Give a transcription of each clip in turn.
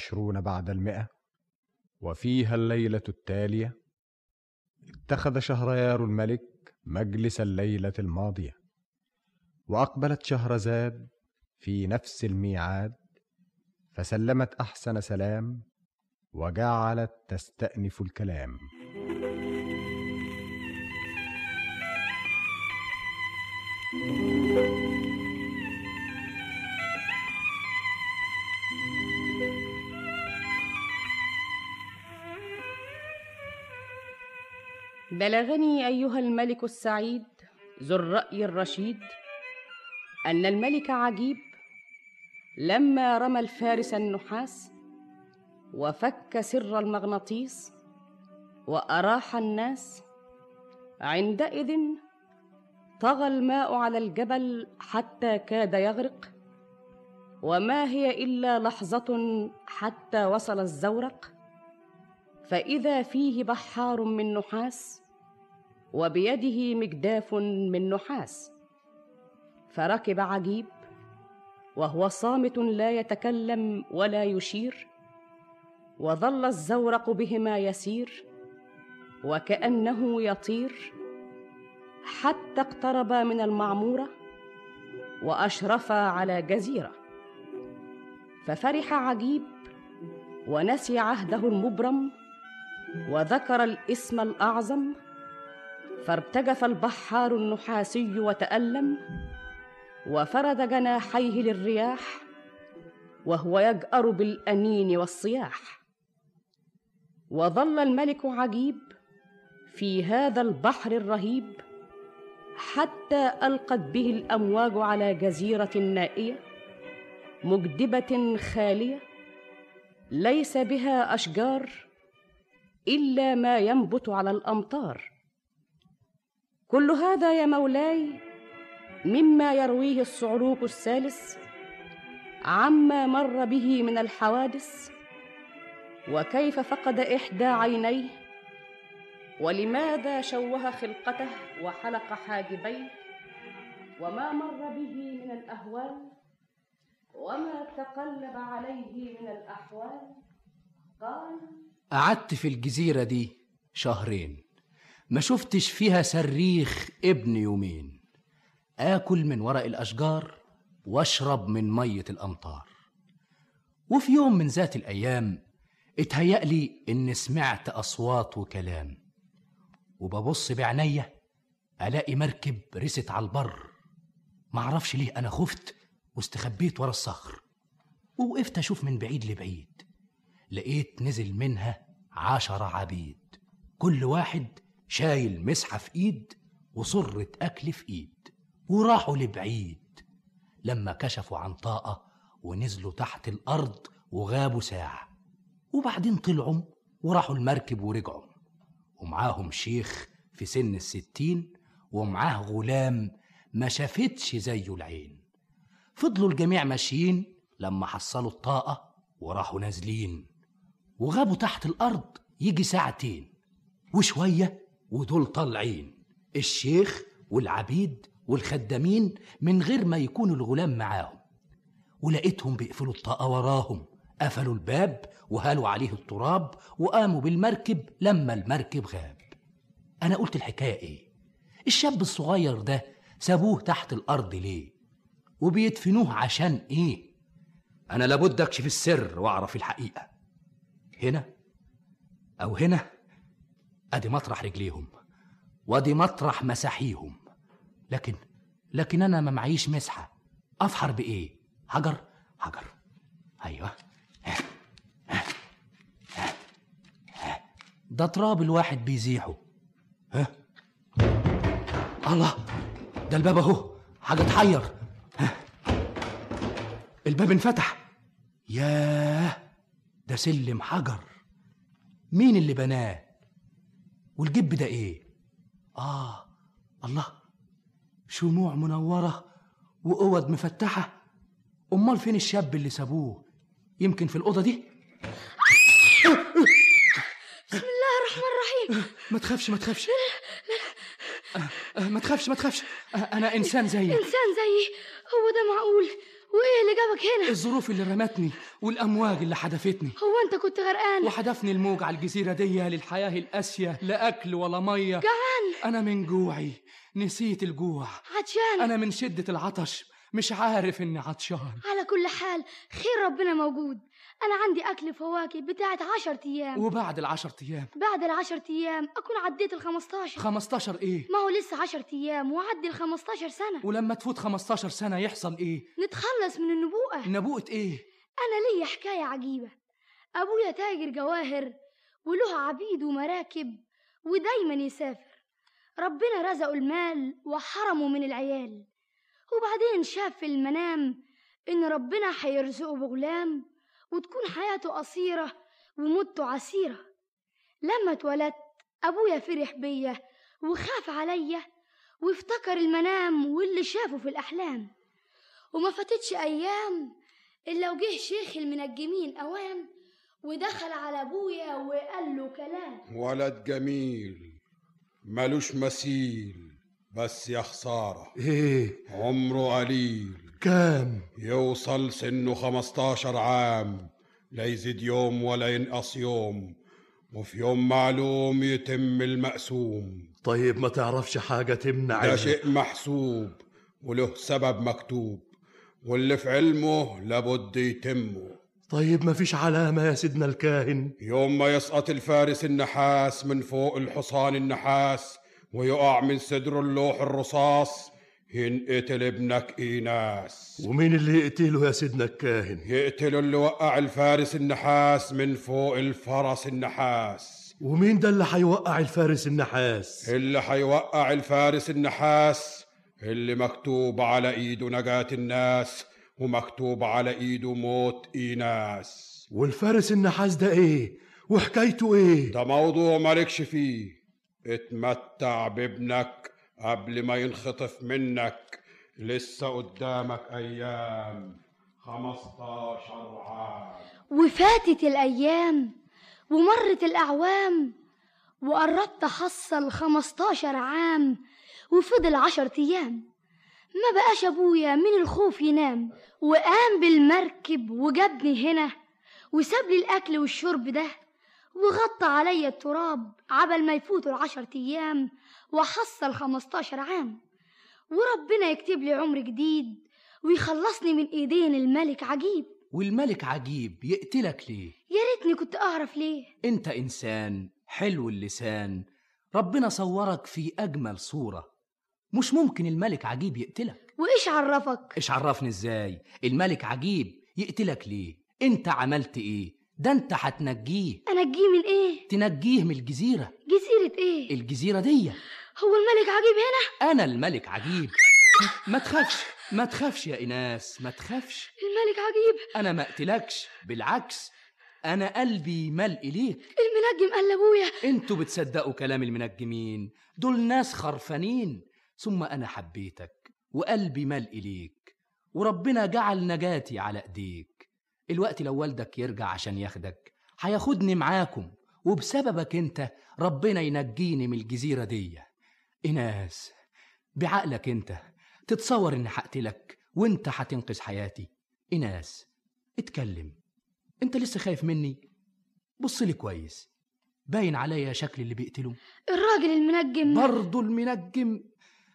والعشرون بعد المئة. وفيها الليلة التالية. اتخذ شهريار الملك مجلس الليلة الماضية. وأقبلت شهرزاد في نفس الميعاد. فسلمت أحسن سلام. وجعلت تستأنف الكلام. بلغني أيها الملك السعيد ذو الرأي الرشيد أن الملك عجيب لما رمى الفارس النحاس وفك سر المغناطيس وأراح الناس عندئذ طغى الماء على الجبل حتى كاد يغرق وما هي إلا لحظة حتى وصل الزورق فإذا فيه بحار من نحاس وبيده مجداف من نحاس. فركب عجيب وهو صامت لا يتكلم ولا يشير وظل الزورق بهما يسير وكأنه يطير حتى اقتربا من المعمورة واشرفا على جزيرة. ففرح عجيب ونسي عهده المبرم وذكر الاسم الأعظم فارتجف البحار النحاسي وتألم وفرد جناحيه للرياح وهو يجأر بالأنين والصياح. وظل الملك عجيب في هذا البحر الرهيب حتى ألقت به الأمواج على جزيرة نائية مجدبة خالية ليس بها أشجار إلا ما ينبت على الأمطار. كل هذا يا مولاي مما يرويه الصعلوك الثالث عما مر به من الحوادث وكيف فقد إحدى عينيه ولماذا شوه خلقته وحلق حاجبيه وما مر به من الأهوال وما تقلب عليه من الأحوال؟ قال قعدت في الجزيرة دي شهرين. ما شفتش فيها صريخ ابن يومين. آكل من ورق الأشجار واشرب من مية الأمطار. وفي يوم من ذات الأيام اتهيألي إن سمعت أصوات وكلام وببص بعينيا ألاقي مركب رست على البر. معرفش ليه أنا خفت واستخبيت ورا الصخر. ووقفت أشوف من بعيد لبعيد. لقيت نزل منها عشرة عبيد. كل واحد شايل مسحة في إيد وصرة أكل في إيد وراحوا لبعيد. لما كشفوا عن طاقة ونزلوا تحت الأرض وغابوا ساعة. وبعدين طلعوا وراحوا المركب ورجعوا. ومعاهم شيخ في سن الستين ومعاه غلام ما شافتش زيه العين. فضلوا الجميع ماشيين لما حصلوا الطاقة وراحوا نازلين. وغابوا تحت الأرض يجي ساعتين. وشوية ودول طالعين الشيخ والعبيد والخدامين من غير ما يكونوا الغلام معاهم. ولقيتهم بيقفلوا الطاقة وراهم قفلوا الباب وهالوا عليه التراب وقاموا بالمركب لما المركب غاب. أنا قلت الحكاية إيه؟ الشاب الصغير ده سابوه تحت الأرض ليه؟ وبيدفنوه عشان إيه؟ أنا لابد أكشف السر وأعرف الحقيقة. هنا؟ أو هنا؟ أدي مطرح رجليهم وأدي مطرح مساحيهم. لكن لكن أنا ما معيش مسحة. أفحر بإيه؟ حجر حجر أيوه. ده تراب الواحد بيزيحه. ها؟ الله ده الباب أهو. حاجة تحير. ها؟ الباب انفتح. ياه ده سلم حجر. مين اللي بناه؟ والجب ده إيه؟ آه الله شموع منورة وأوض مفتحة. أمال فين الشاب اللي سابوه؟ يمكن في الأوضة دي؟ بسم الله الرحمن الرحيم. ما تخافش ما تخافش. آه، آه، ما تخافش ما تخافش. آه، أنا إنسان زيك إنسان زيي. هو ده معقول؟ وإيه اللي جابك هنا؟ الظروف اللي رمتني والأمواج اللي حدفتني. هو أنت كنت غرقان؟ وحدفني الموج على الجزيرة دي للحياة القاسية لا أكل ولا مية. جعان. أنا من جوعي. نسيت الجوع. عطشان. أنا من شدة العطش. مش عارف إني عطشان. على كل حال خير ربنا موجود. أنا عندي أكل فواكه بتاعت عشر أيام. وبعد العشر أيام؟ بعد العشر أيام أكون عديت الخمستاشر. خمستاشر إيه؟ ما هو لسه عشر أيام وعدي الخمستاشر سنة. ولما تفوت خمستاشر سنة يحصل إيه؟ نتخلص من النبوءة. نبوءة إيه؟ أنا ليا حكاية عجيبة. أبويا تاجر جواهر وله عبيد ومراكب ودايما يسافر. ربنا رزقه المال وحرمه من العيال. وبعدين شاف في المنام إن ربنا هيرزقه بغلام وتكون حياته قصيرة وموته عسيرة. لما اتولدت أبويا فرح بيا وخاف عليا وافتكر المنام واللي شافه في الأحلام. وما فاتتش أيام إلا وجه شيخ المنجمين أوام ودخل على أبويا وقال له كلام. ولد جميل ملوش مثيل بس يا خسارة. إيه. عمره قليل. كام؟ يوصل سنه خمستاشر عام. لا يزيد يوم ولا ينقص يوم وفي يوم معلوم يتم المقسوم طيب ما تعرفش حاجة تمنع ده شيء محسوب وله سبب مكتوب. واللي في علمه لابد يتمه. طيب ما فيش علامة يا سيدنا الكاهن؟ يوم ما يسقط الفارس النحاس من فوق الحصان النحاس ويقع من صدره اللوح الرصاص ينقتل ابنك إيناس. ومين اللي يقتله يا سيدنا الكاهن؟ يقتل اللي وقع الفارس النحاس من فوق الفرس النحاس. ومين ده اللي هيوقع الفارس النحاس؟ اللي هيوقع الفارس النحاس اللي مكتوب على إيده نجاة الناس ومكتوب على إيده موت إيناس. والفارس النحاس ده إيه؟ وحكايته إيه؟ ده موضوع مالكش فيه. اتمتع بابنك قبل ما ينخطف منك لسه قدامك أيام خمستاشر عام. وفاتت الأيام ومرت الأعوام وقربت أحصل خمستاشر عام وفضل عشر أيام. ما بقاش أبويا من الخوف ينام؟ وقام بالمركب وجابني هنا وساب لي الأكل والشرب ده وغطى عليا التراب عبل ما يفوتوا العشر أيام وحصل خمستاشر عام. وربنا يكتب لي عمر جديد ويخلصني من إيدين الملك عجيب. والملك عجيب يقتلك ليه؟ يا ريتني كنت أعرف ليه. أنت إنسان حلو اللسان ربنا صورك في أجمل صورة. مش ممكن الملك عجيب يقتلك. وإيش عرفك؟ إيش عرفني إزاي؟ الملك عجيب يقتلك ليه؟ أنت عملت إيه؟ ده أنت هتنجيه. أنجيه من إيه؟ تنجيه من الجزيرة. جزيرة إيه؟ الجزيرة دي هو الملك عجيب هنا؟ أنا الملك عجيب. ما تخافش ما تخافش يا ايناس ما تخافش. الملك عجيب. أنا ما أقتلكش بالعكس أنا قلبي مال اليك المنجم قال لأبويا. أنتوا بتصدقوا كلام المنجمين. دول ناس خرفانين. ثم أنا حبيتك وقلبي مال اليك وربنا جعل نجاتي على إيديك. الوقت لو والدك يرجع عشان ياخدك هياخدني معاكم وبسببك أنت ربنا ينجيني من الجزيرة دي. إناس بعقلك أنت تتصور إني هقتلك وأنت هتنقذ حياتي. إناس اتكلم. أنت لسه خايف مني؟ بص لي كويس. باين عليا شكل اللي بيقتله الراجل المنجم. برضه المنجم.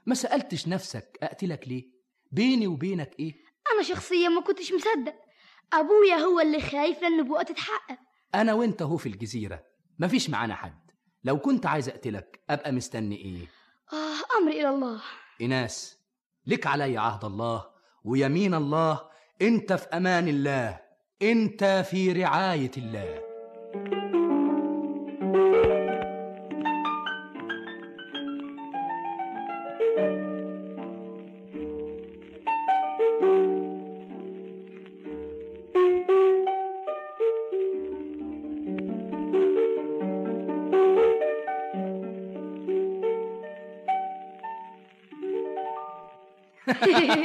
ما سألتش نفسك أقتلك ليه؟ بيني وبينك إيه؟ أنا شخصيا ما كنتش مصدق. أبويا هو اللي خايف لأن النبوءة تتحقق. أنا وأنت هو في الجزيرة. مفيش معانا حد. لو كنت عايز أقتلك أبقى مستني إيه؟ آه أمري إلى الله. إناس لك علي عهد الله ويمين الله أنت في أمان الله أنت في رعاية الله.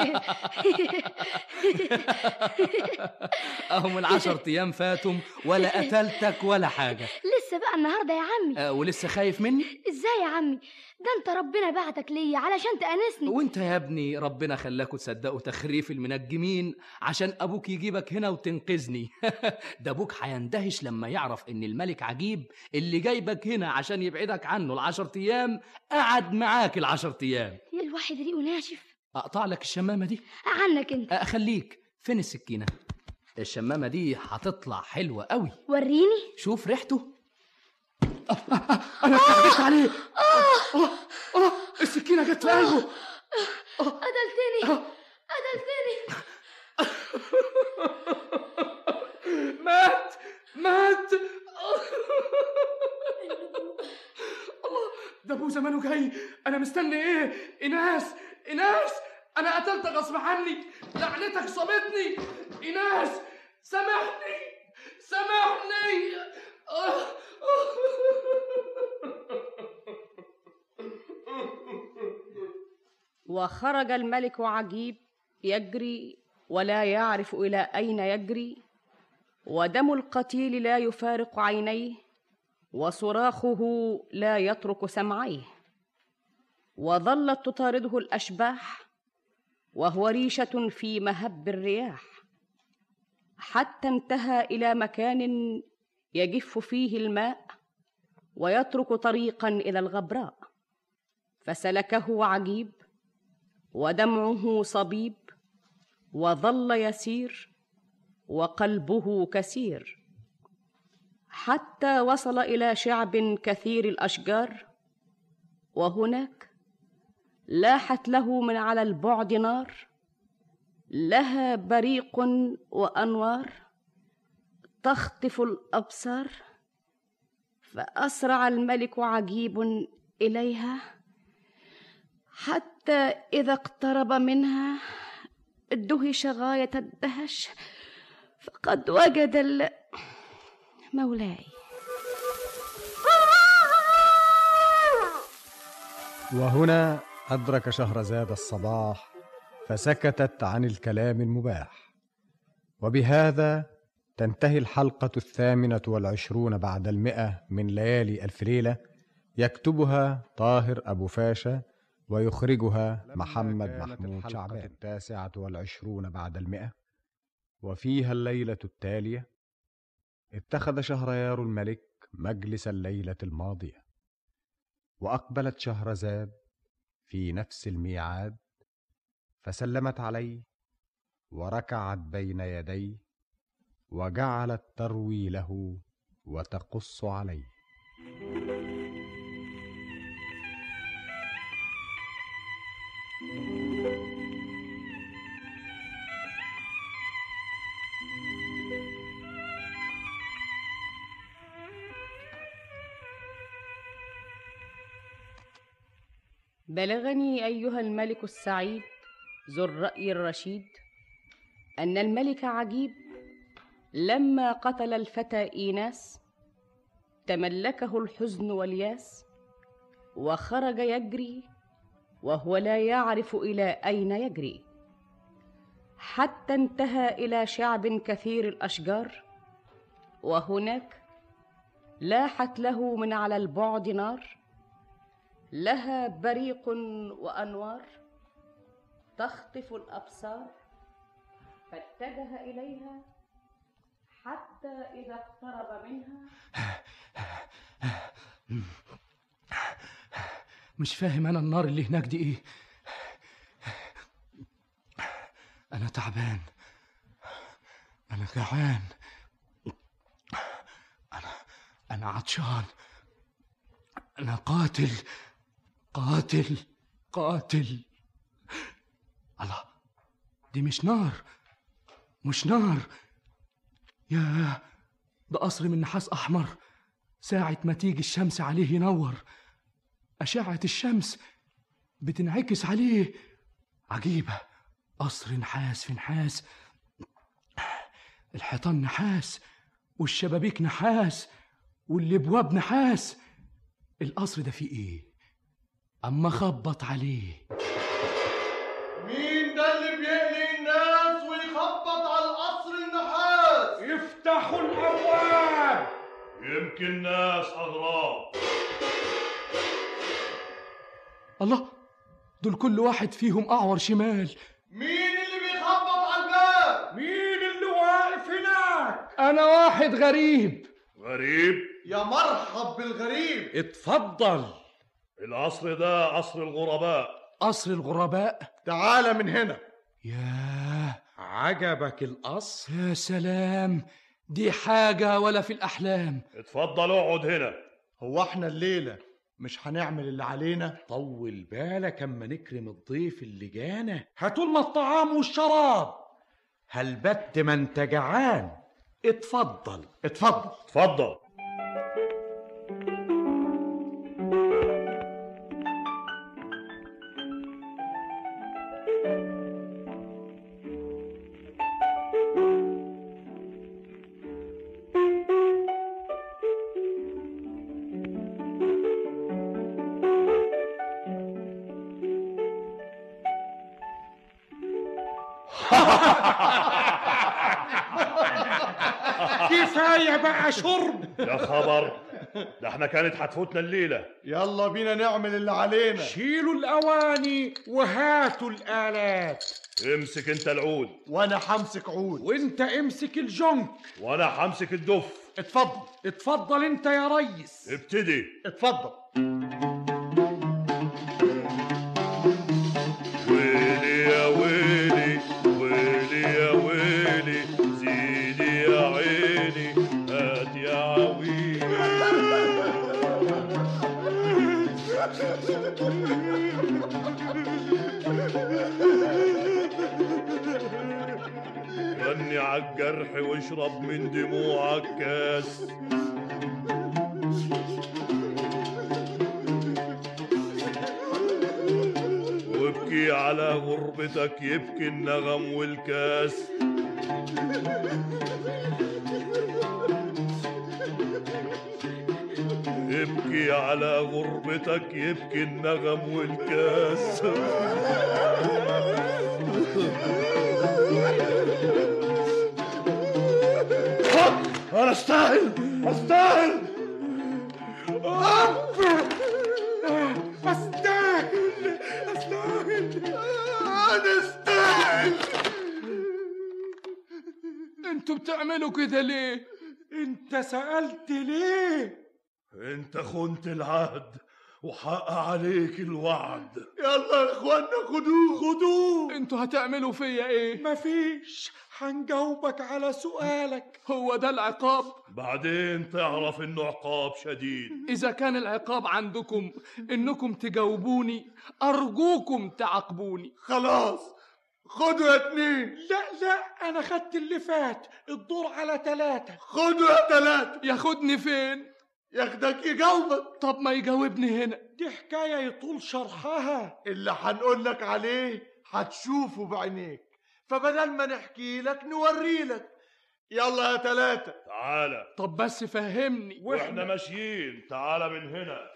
أهم العشر أيام فاتم ولا قتلتك ولا حاجة. لسه بقى النهارده يا عمي. آه ولسه خايف مني؟ إزاي يا عمي؟ ده أنت ربنا بعتك ليا علشان تأنسني. وأنت يا ابني ربنا خلاكوا تصدقوا تخريف المنجمين عشان أبوك يجيبك هنا وتنقذني. ده أبوك هيندهش لما يعرف إن الملك عجيب اللي جايبك هنا عشان يبعدك عنه العشر أيام قعد معاك العشر أيام. يا الواحد ريقه ناشف؟ أقطع لك الشمامة دي؟ عنك أنت. أخليك. فين السكينة؟ الشمامة دي هتطلع حلوة قوي. وريني. شوف ريحته. أنا اتكلمت عليه. آه، آه، السكينة جت في قلبه. قتلتني. قتلتني. مات. مات. ده ابوه زمانه جاي أنا مستني إيه؟ ايناس ايناس أنا قتلتك غصب عني! لعنتك صابتني! ايناس سامحني! سامحني! وخرج الملك عجيب يجري ولا يعرف إلى أين يجري ودم القتيل لا يفارق عينيه. وصراخه لا يترك سمعيه وظلت تطارده الأشباح وهو ريشة في مهب الرياح. حتى انتهى إلى مكان يجف فيه الماء ويترك طريقا إلى الغبراء. فسلكه عجيب ودمعه صبيب وظل يسير وقلبه كسير. حتى وصل إلى شعب كثير الأشجار. وهناك لاحت له من على البعد نار لها بريق وأنوار تخطف الأبصار فأسرع الملك عجيب إليها. حتى إذا اقترب منها دهش غاية الدهش فقد وجد ال... مولاي. وهنا أدرك شهرزاد الصباح فسكتت عن الكلام المباح. وبهذا تنتهي الحلقة الثامنة والعشرون بعد المئة من ليالي ألف ليلة يكتبها طاهر أبو فاشا ويخرجها محمد محمود شعبان. التاسعة والعشرون بعد المئة. وفيها الليلة التالية اتخذ شهريار الملك مجلس الليلة الماضية وأقبلت شهرزاد في نفس الميعاد فسلمت عليه وركعت بين يديه وجعلت تروي له وتقص عليه. بلغني أيها الملك السعيد ذو الرأي الرشيد أن الملك عجيب لما قتل الفتى إيناس تملكه الحزن والياس وخرج يجري وهو لا يعرف إلى أين يجري. حتى انتهى إلى شعب كثير الأشجار وهناك لاحت له من على البعد نار لها بريق وأنوار تخطف الأبصار فاتجه إليها حتى إذا اقترب منها. مش فاهم أنا النار اللي هناك دي إيه؟ أنا تعبان. أنا جعان. أنا أنا عطشان. أنا قاتل. قاتل قاتل. الله دي مش نار مش نار. يا ده قصر من نحاس أحمر ساعة ما تيجي الشمس عليه ينور. أشعة الشمس بتنعكس عليه. عجيبة قصر نحاس في نحاس. الحيطان نحاس والشبابيك نحاس والابواب نحاس. القصر ده فيه إيه؟ اما خبط عليه. مين ده اللي بيقلق الناس ويخبط على القصر النحاس؟ افتحوا الأبواب! يمكن ناس أغراب. الله دول كل واحد فيهم أعور شمال. مين اللي بيخبط على الباب؟ مين اللي واقف هناك؟ أنا واحد غريب. غريب؟ يا مرحب بالغريب. اتفضل. العصر ده عصر الغرباء. قصر الغرباء؟ تعال من هنا. ياه. عجبك القصر؟ يا سلام. دي حاجة ولا في الأحلام. اتفضل اقعد هنا. هو إحنا الليلة مش هنعمل اللي علينا؟ طول بالك اما نكرم الضيف اللي جانا. هاتولنا الطعام والشراب. هل بت ما انت جعان اتفضل. اتفضل. اتفضل. شرب. يا خبر. ده إحنا كانت هتفوتنا الليلة. يلا بينا نعمل اللي علينا. شيلوا الأواني وهاتوا الآلات. امسك انت العود. وأنا همسك عود. وانت امسك الجنك. وأنا همسك الدف. اتفضل. اتفضل انت يا ريس. ابتدي. اتفضل. غني عالجرح واشرب من دموعك كاس وابكي على غربتك يبكي النغم والكاس. ابكي على غربتك يبكي النغم والكاس. أنا استاهل استاهل استاهل استاهل أنا استاهل أنتوا بتعملوا كده ليه؟ انت سألت ليه انت خنت العهد وحق عليك الوعد يلا يا اخوانا خدوه خدوه أنتوا هتعملوا فيا إيه؟ مفيش هنجاوبك على سؤالك. هو ده العقاب؟ بعدين تعرف إنه عقاب شديد. إذا كان العقاب عندكم إنكم تجاوبوني أرجوكم تعاقبوني خلاص خدوا يا اتنين. لا لا أنا خدت اللي فات. الدور على ثلاثة خدوا يا تلاتة. ياخدني فين؟ ياخدك يجاوبك. طب ما يجاوبني هنا. دي حكاية يطول شرحها. اللي هنقول لك عليه هتشوفه بعينيك. فبدل ما نحكي لك نوري لك. يلا يا تلاتة. تعالى طب بس فهمني. وإحنا ماشيين. تعالى من هنا.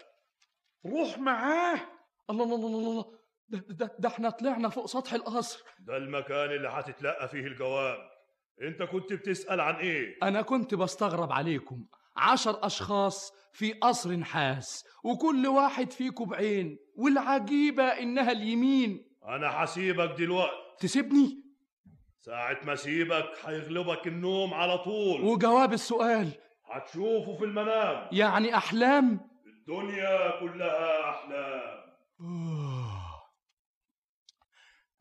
روح معاه. الله الله الله الله ده, ده, ده إحنا طلعنا فوق سطح القصر. ده المكان اللي هتتلقى فيه الجواب. انت كنت بتسأل عن إيه؟ أنا كنت بستغرب عليكم. عشر أشخاص في قصر نحاس وكل واحد فيكم بعين والعجيبة إنها اليمين. أنا هسيبك دلوقتي. تسيبني؟ ساعة ما اسيبك هيغلبك النوم على طول. وجواب السؤال. هتشوفه في المنام. يعني أحلام؟ الدنيا كلها أحلام. أوه.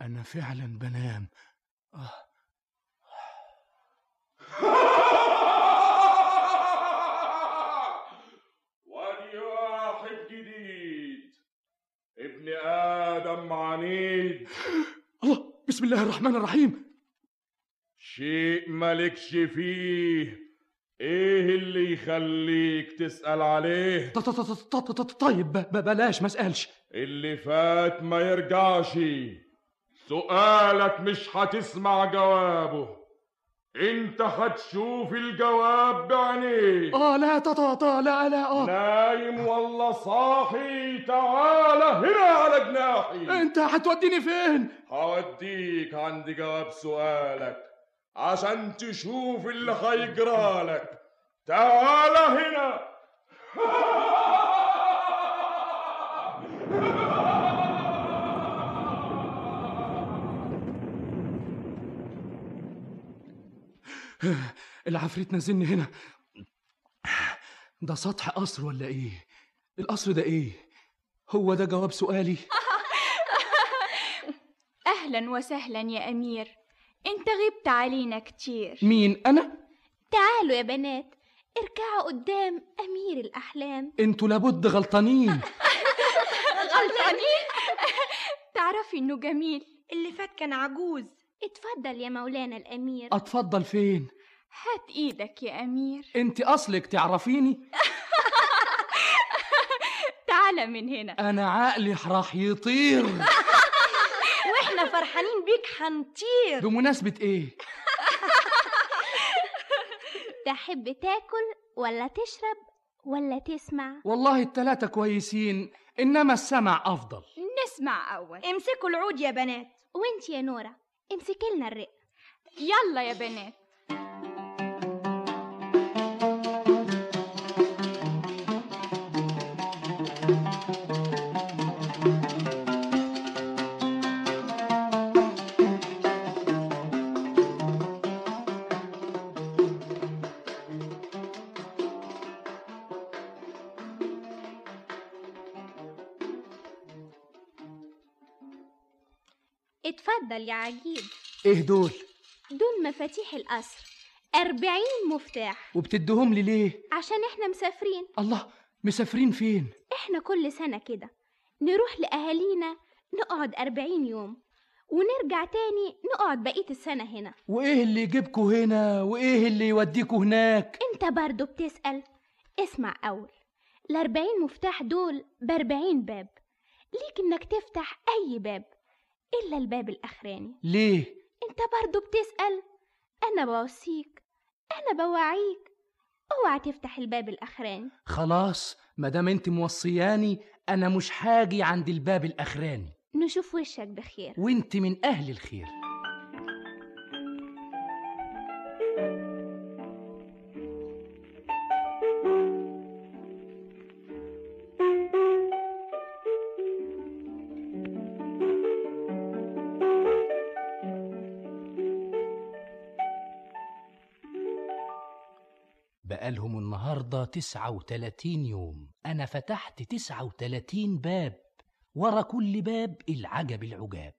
أنا فعلا بنام. آه. جديد. ابن آدم عنيد. الله بسم الله الرحمن الرحيم. شيء مالكش فيه. إيه اللي يخليك تسأل عليه؟ ط- ط- ط- ط- ط- طيب ب- بلاش ما اسألش. اللي فات ما يرجعش. سؤالك مش هتسمع جوابه. انت هتشوف الجواب بعينيك آه لا ط- ط- ط- لا لا آه. نايم ولا صاحي. تعالى هنا على جناحي. انت هتوديني فين؟ هوديك عند جواب سؤالك. عشان تشوف اللي هيجرالك تعال هنا. العفريت نزلني هنا. ده سطح قصر ولا إيه؟ القصر ده إيه؟ هو ده جواب سؤالي. أهلا وسهلا يا أمير. أنت غبت علينا كتير. مين أنا؟ تعالوا يا بنات اركعوا قدام أمير الأحلام. أنتوا لابد غلطانين. غلطانين؟ تعرفي إنه جميل. اللي فات كان عجوز. اتفضل يا مولانا الأمير. أتفضل فين؟ هات إيدك يا أمير. أنت أصلك تعرفيني؟ تعال من هنا. أنا عقلي راح يطير. فرحانين بيك حنطير. بمناسبة إيه؟ تحب تاكل ولا تشرب ولا تسمع؟ والله التلاتة كويسين إنما السمع أفضل. نسمع أول. امسكوا العود يا بنات. وإنت يا نورة امسكي لنا الرق. يلا يا بنات. اتفضل يا عجيب إيه دول؟ دول مفاتيح القصر. أربعين مفتاح. وبتديهم لي ليه؟ عشان إحنا مسافرين. الله مسافرين فين؟ إحنا كل سنة كده. نروح لأهالينا نقعد أربعين يوم. ونرجع تاني نقعد بقية السنة هنا. وإيه اللي يجيبكوا هنا؟ وإيه اللي يوديكوا هناك؟ أنت برضو بتسأل. اسمع أول. الأربعين مفتاح دول بأربعين باب. ليك إنك تفتح أي باب. إلا الباب الأخراني. ليه؟ أنت برضو بتسأل. أنا بوصيك. أنا بوعيك. أوعى تفتح الباب الأخراني. خلاص مادام أنت موصياني أنا مش حاجي عند الباب الأخراني. نشوف وشك بخير. وأنت من أهل الخير. تسعة وتلاتين يوم. أنا فتحت تسعة وتلاتين باب ورا كل باب العجب العجاب.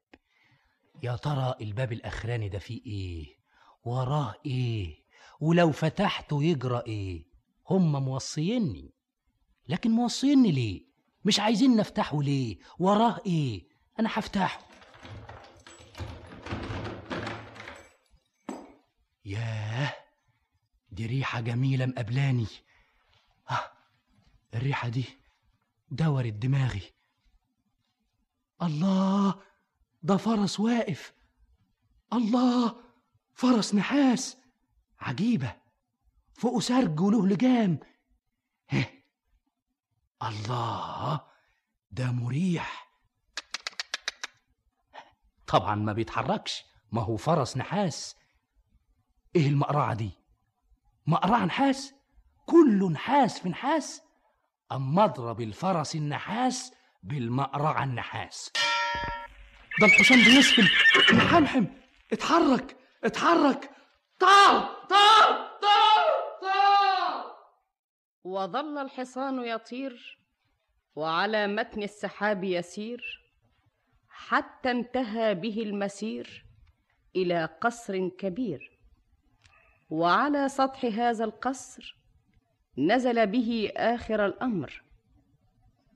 يا ترى الباب الأخراني ده فيه إيه؟ وراه إيه؟ ولو فتحته يجرى إيه؟ هم موصيني. لكن موصيني ليه؟ مش عايزين نفتحه ليه؟ وراه إيه؟ أنا هفتحه. ياه دي ريحة جميلة مقابلاني. آه الريحة دي دورت دماغي. الله ده فرس واقف. الله فرس نحاس. عجيبة فوقه سرج وله لجام. هه الله ده مريح. طبعا ما بيتحركش ما هو فرس نحاس. إيه المقرعة دي؟ مقرعة نحاس؟ كله نحاس في نحاس أما اضرب الفرس النحاس بالمقرعة النحاس. ده الحصان بيسفل محمحم اتحرك اتحرك. طار طار طار طار. وظل الحصان يطير وعلى متن السحاب يسير حتى انتهى به المسير إلى قصر كبير. وعلى سطح هذا القصر نزل به آخر الأمر.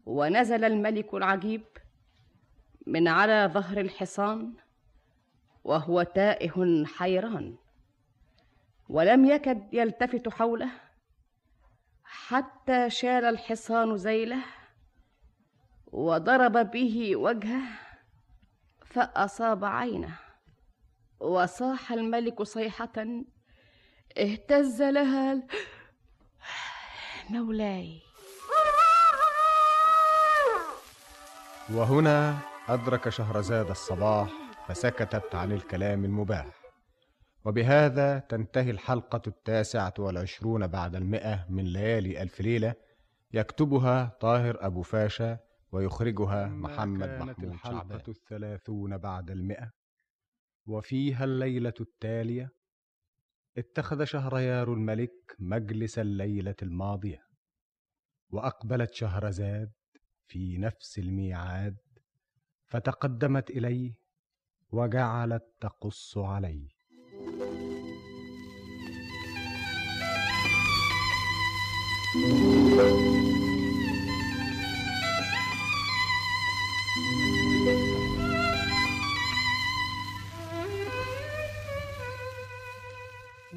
ونزل الملك العجيب من على ظهر الحصان وهو تائه حيران ولم يكد يلتفت حوله حتى شال الحصان ذيله وضرب به وجهه فأصاب عينه. وصاح الملك صيحة اهتز لها مولاي وهنا أدرك شهرزاد الصباح فسكتت عن الكلام المباح. وبهذا تنتهي الحلقة التاسعة والعشرون بعد المئة من ليالي ألف ليلة يكتبها طاهر أبو فاشا ويخرجها محمد كانت محمود الحلقة الثلاثون بعد المئة وفيها الليلة التالية اتخذ شهريار الملك مجلس الليلة الماضية وأقبلت شهرزاد في نفس الميعاد فتقدمت إليه وجعلت تقص عليه.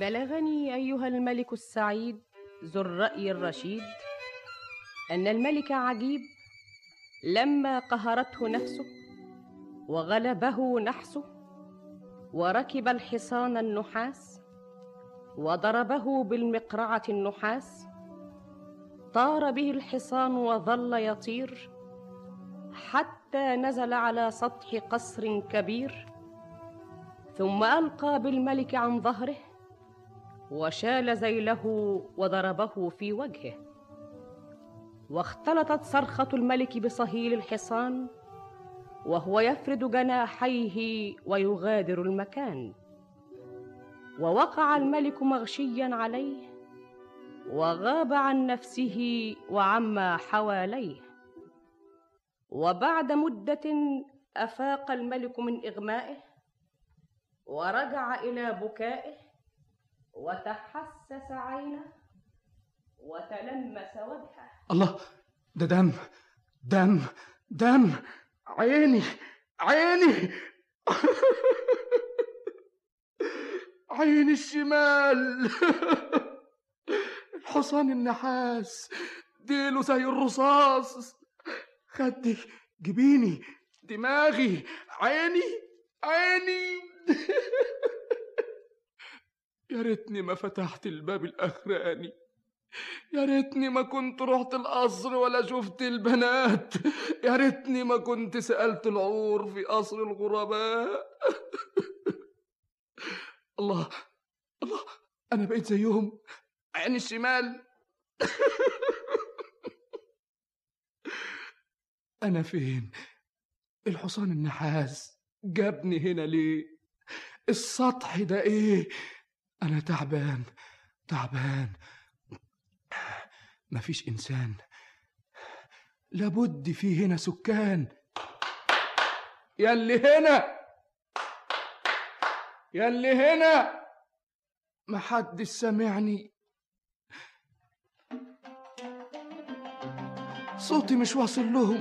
بلغني أيها الملك السعيد ذو الرأي الرشيد أن الملك عجيب لما قهرته نفسه وغلبه نحسه وركب الحصان النحاس وضربه بالمقرعة النحاس طار به الحصان وظل يطير حتى نزل على سطح قصر كبير ثم ألقى بالملك عن ظهره وشال ذيله وضربه في وجهه. واختلطت صرخة الملك بصهيل الحصان وهو يفرد جناحيه ويغادر المكان. ووقع الملك مغشيا عليه وغاب عن نفسه وعما حواليه. وبعد مدة أفاق الملك من إغمائه ورجع إلى بكائه وتحسس عينه وتلمس وجهه. الله ده دم دم دم. عيني عيني. عيني الشمال. الحصان النحاس. ديله زي الرصاص. خدي جبيني دماغي. عيني عيني. يا ريتني ما فتحت الباب الأخراني. يا ريتني ما كنت رحت القصر ولا شفت البنات. يا ريتني ما كنت سألت العور في قصر الغرباء. الله الله أنا بقيت زيهم. عين الشمال. أنا فين؟ الحصان النحاس جابني هنا ليه؟ السطح ده إيه؟ أنا تعبان تعبان. مفيش إنسان. لابد في هنا سكان. ياللي هنا! ياللي هنا! محدش سامعني. صوتي مش واصل لهم.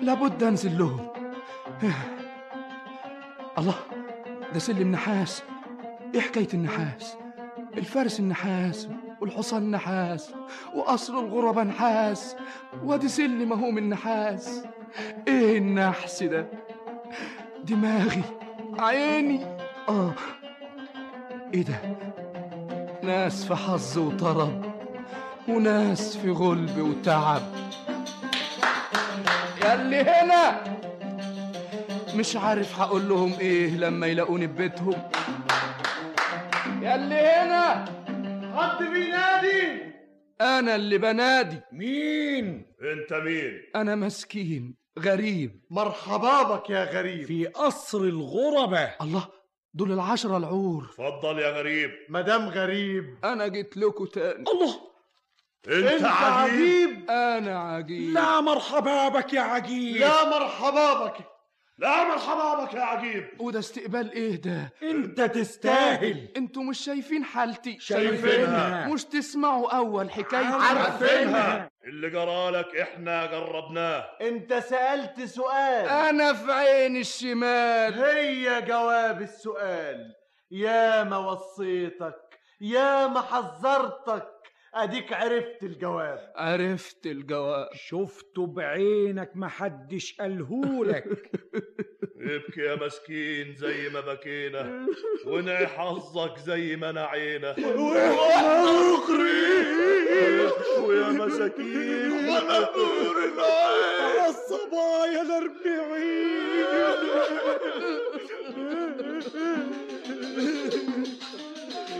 لابد أنزل لهم. الله ده سلم نحاس. إيه حكاية النحاس؟ الفارس النحاس والحصان نحاس وقصر الغرباء نحاس وادي سلم اهو من نحاس إيه النحس ده؟ دماغي عيني. آه. إيه ده؟ ناس في حظ وطرب وناس في غلب وتعب. ياللي هنا! مش عارف هقول لهم إيه لما يلاقوني في بيتهم. ياللي هنا. حد بينادي أنا اللي بنادي. مين؟ أنت مين؟ أنا مسكين غريب. مرحبا بك يا غريب. في قصر الغربة. الله دول العشرة العور. اتفضل يا غريب. مدام غريب. أنا جيت لكم تاني. الله. أنت, أنت عجيب. أنا عجيب. لا مرحبا بك يا عجيب. لا مرحبا بك. لا مرحبا بك يا عجيب. وده استقبال إيه ده؟ أنت تستاهل. أنتوا مش شايفين حالتي. شايفينها. مش تسمعوا أول حكايتي. عارفينها. اللي جرالك إحنا جربناه. أنت سألت سؤال. أنا في عين الشمال. هي جواب السؤال. يا ما وصيتك يا ما حذرتك أديك عرفت الجواب. عرفت الجواب. شفته بعينك محدش قالهولك ابكي يا مسكين زي ما بكينا ونعي حظك زي ما نعينا. ويا مساكين ونور العين. الصبايا الأربعين.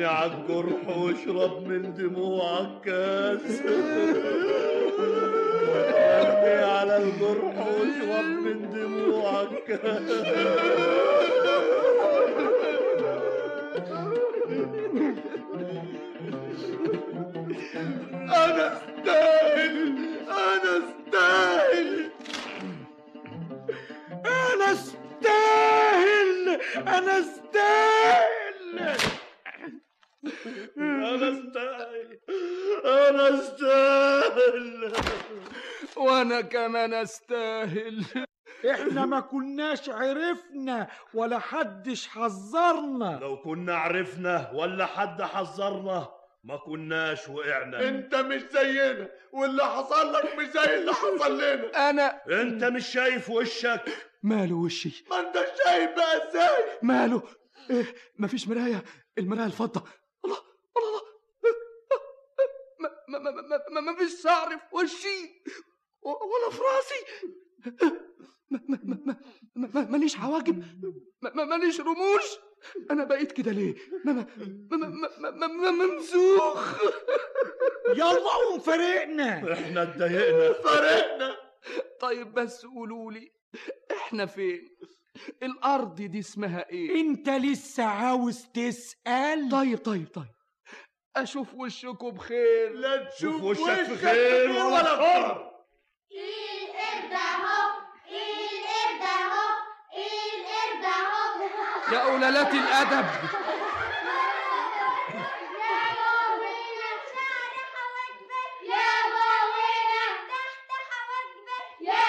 غني عالجرح واشرب من دموعك كاس. غني على الجرح واشرب من دموعك كاس. أنا أستاهل أنا أستاهل. أنا أستاهل أنا أستاهل. أنا أستاهل. أنا أستاهل. وأنا كمان أستاهل. إحنا ما كناش عرفنا ولا حدش حذرنا. لو كنا عرفنا ولا حد حذرنا ما كناش وقعنا. أنت مش زينا واللي حصل لك مش زي اللي حصل لنا. أنا أنت مش شايف وشك. ماله وشي؟ ما انت شايف بقى إزاي؟ ماله؟ إيه مفيش مراية. المراية الفضة. الله الله الله ما ما ما ما ما مفيش شعر في وشي ولا في راسي ما- ما- ما- ما- ما- ما- ماليش حواجب ما- ما- ماليش رموش أنا بقيت كده ليه ما ما ما ما ممسوخ يلا قوم فرقنا إحنا اتضايقنا فرقنا طيب بس قولوا لي إحنا فين الأرض دي اسمها إيه؟ أنت لسه عاوز تسأل؟ طيب طيب طيب. أشوف وشكم بخير. لا تشوف شوف وشك وشك في خير ولا خير القرد أهو القرد أهو القرد أهو. يا قلالات الأدب يا بوينا شعر حواجبك يا بوينا تحت حواجبك يا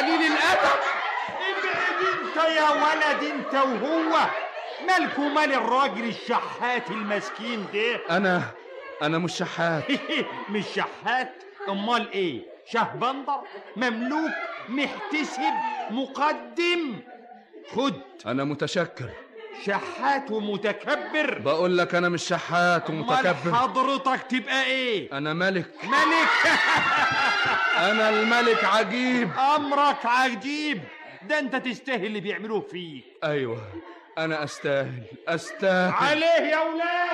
بوينا الادب ابعد انت يا ولد انت وهو مالكوا مال الراجل الشحات المسكين ده أنا أنا مش شحات. مش شحات؟ أمال إيه؟ شهبندر مملوك؟ محتسب؟ مقدم؟ خد. أنا متشكر. شحات ومتكبر بقول لك أنا مش شحات ومتكبر حضرتك تبقى إيه؟ أنا ملك. ملك. أنا الملك عجيب. أمرك عجيب. ده أنت تستاهل اللي بيعملوه فيك. أيوه أنا أستاهل أستاهل. عليه يا ولاد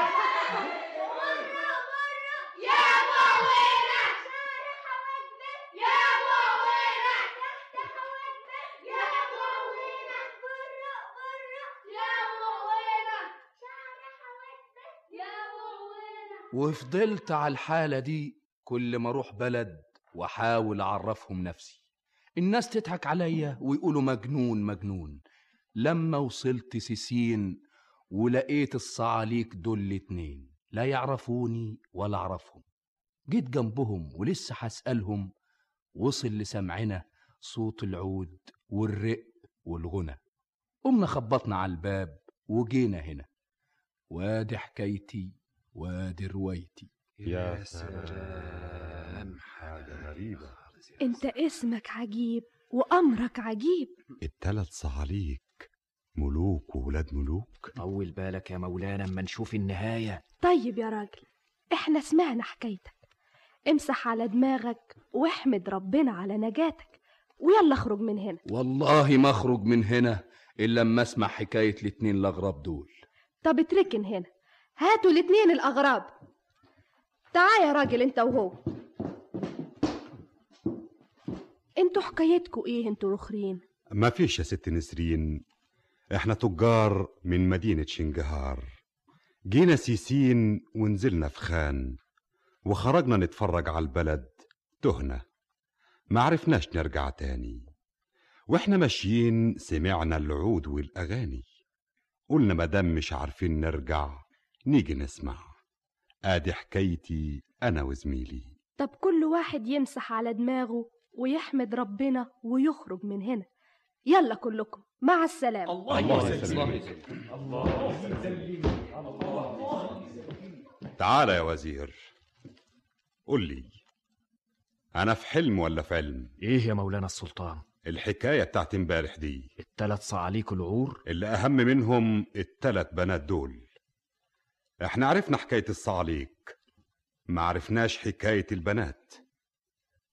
يا بوينا شعر حواجبك يا بوينا تحت حواجبك يا بوينا برا برا يا بوينا شعر حواجبك يا بوينا وفضلت على الحالة دي كل ما أروح بلد وأحاول أعرفهم نفسي. الناس تضحك عليا ويقولوا مجنون مجنون. لما وصلت سيسين ولقيت الصعاليك دول الاتنين لا يعرفوني ولا أعرفهم. جيت جنبهم ولسه هسألهم وصل لسمعنا صوت العود والرق والغنى. قمنا خبطنا على الباب وجينا هنا. وادي حكايتي وادي روايتي يا سلام حاجة غريبة. انت اسمك عجيب وامرك عجيب. التلات صعاليك ملوك وولاد ملوك. طول بالك يا مولانا اما نشوف النهاية. طيب يا راجل إحنا سمعنا حكايتك. امسح على دماغك واحمد ربنا على نجاتك. ويلا اخرج من هنا. والله ما اخرج من هنا إلا لما اسمع حكاية الاتنين الأغراب دول. طب اتركن هنا. هاتوا الاتنين الأغراب. تعال يا راجل انت وهو. أنتوا حكايتكوا إيه أنتوا الاخرين؟ ما فيش يا ست نسرين. إحنا تجار من مدينة شنجهار. جينا سيسين ونزلنا في خان وخرجنا نتفرج على البلد. تهنا. ما عرفناش نرجع تاني. وإحنا ماشيين سمعنا العود والأغاني. قلنا مادام مش عارفين نرجع نيجي نسمع. آدي حكايتي أنا وزميلي. طب كل واحد يمسح على دماغه ويحمد ربنا ويخرج من هنا. يلا كلكم مع السلامة. الله يسلمك. تعال يا وزير. قل لي أنا في حلم ولا في علم إيه يا مولانا السلطان؟ الحكاية بتاعت امبارح دي. التلات صعاليك العور؟ اللي أهم منهم التلات بنات دول. إحنا عرفنا حكاية الصعاليك ما عرفناش حكاية البنات.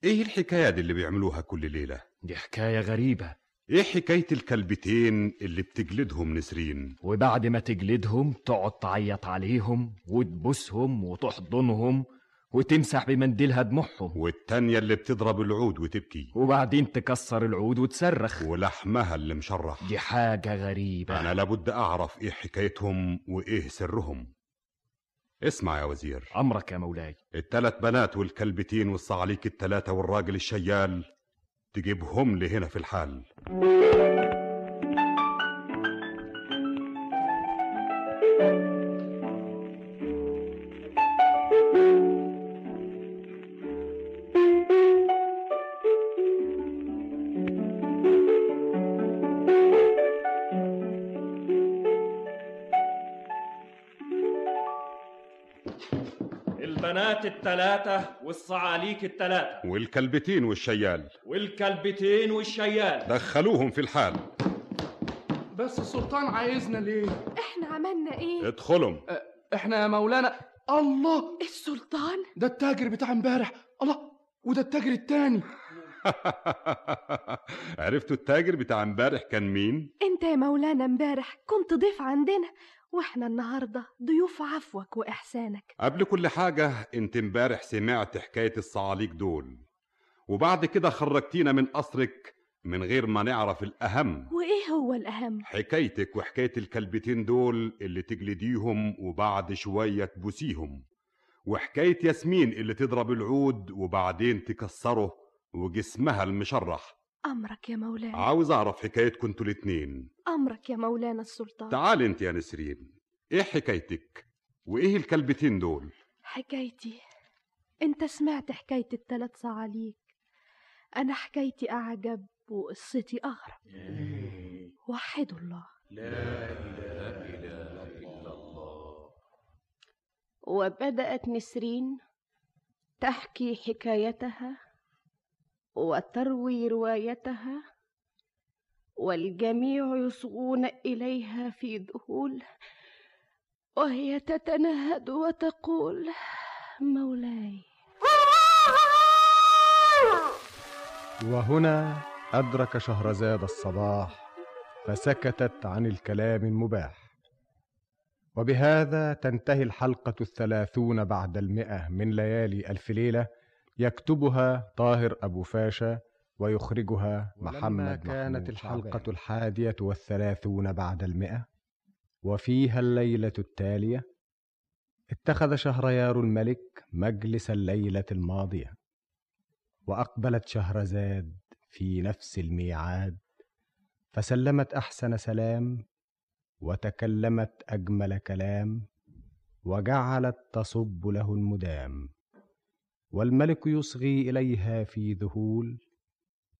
إيه الحكاية دي اللي بيعملوها كل ليلة؟ دي حكاية غريبة. إيه حكاية الكلبتين اللي بتجلدهم نسرين؟ وبعد ما تجلدهم تقعد تعيط عليهم وتبوسهم وتحضنهم وتمسح بمنديلها دموعهم والتانية اللي بتضرب العود وتبكي. وبعدين تكسر العود وتصرخ. ولحمها اللي مشرح دي حاجة غريبة. أنا لابد أعرف إيه حكايتهم وإيه سرهم. اسمع يا وزير. أمرك يا مولاي. التلات بنات والكلبتين والصعاليك التلاتة والراجل الشيال تجيبهم لي هنا في الحال. والصعاليك التلاتة والكلبتين والشيال. والكلبتين والشيال. دخلوهم في الحال. بس السلطان عايزنا ليه؟ إحنا عملنا إيه؟ ادخلهم. إحنا يا مولانا. الله! السلطان؟ ده التاجر بتاع امبارح. الله! وده التاجر التاني. عرفتوا التاجر بتاع امبارح كان مين؟ أنت يا مولانا امبارح كنت ضيف عندنا. وإحنا النهارده ضيوف عفوك وإحسانك. قبل كل حاجة انت امبارح سمعت حكاية الصعاليك دول. وبعد كده خرجتينا من قصرك من غير ما نعرف الأهم. وإيه هو الأهم؟ حكايتك وحكاية الكلبتين دول اللي تجلديهم وبعد شوية تبوسيهم. وحكاية ياسمين اللي تضرب العود وبعدين تكسره وجسمها المشرح. أمرك يا مولانا. عاوز أعرف حكايتكم أنتوا الاتنين. أمرك يا مولانا السلطان. تعال أنت يا نسرين. إيه حكايتك؟ وإيه الكلبتين دول؟ حكايتي. أنت سمعت حكاية التلات صعاليك. أنا حكايتي أعجب وقصتي أغرب. وحدوا الله لا إله إلا الله. وبدأت نسرين تحكي حكايتها وتروي روايتها والجميع يصغون إليها في ذهول وهي تتنهد وتقول مولاي. وهنا أدرك شهرزاد الصباح فسكتت عن الكلام المباح. وبهذا تنتهي الحلقة الثلاثون بعد المئة من ليالي ألف ليلة. يكتبها طاهر أبو فاشا ويخرجها محمد كانت الحلقة الحادية والثلاثون بعد المئة وفيها الليلة التالية اتخذ شهريار الملك مجلس الليلة الماضية وأقبلت شهرزاد في نفس الميعاد فسلمت أحسن سلام وتكلمت أجمل كلام وجعلت تصب له المدام. والملك يصغي إليها في ذهول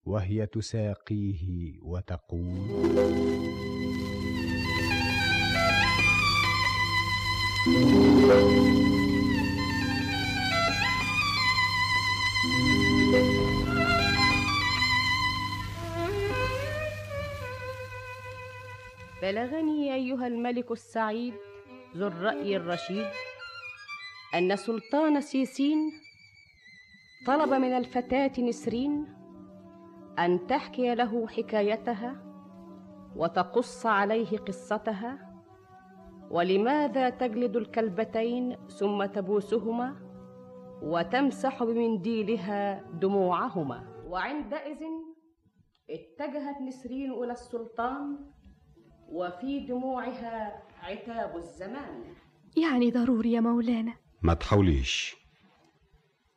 وهي تساقيه وتقول بلغني أيها الملك السعيد ذو الرأي الرشيد أن سلطان سيسين طلب من الفتاة نسرين أن تحكي له حكايتها وتقص عليه قصتها ولماذا تجلد الكلبتين ثم تبوسهما وتمسح بمنديلها دموعهما؟ وعندئذ اتجهت نسرين إلى السلطان وفي دموعها عتاب الزمان. يعني ضروري يا مولانا. ما تحاوليش.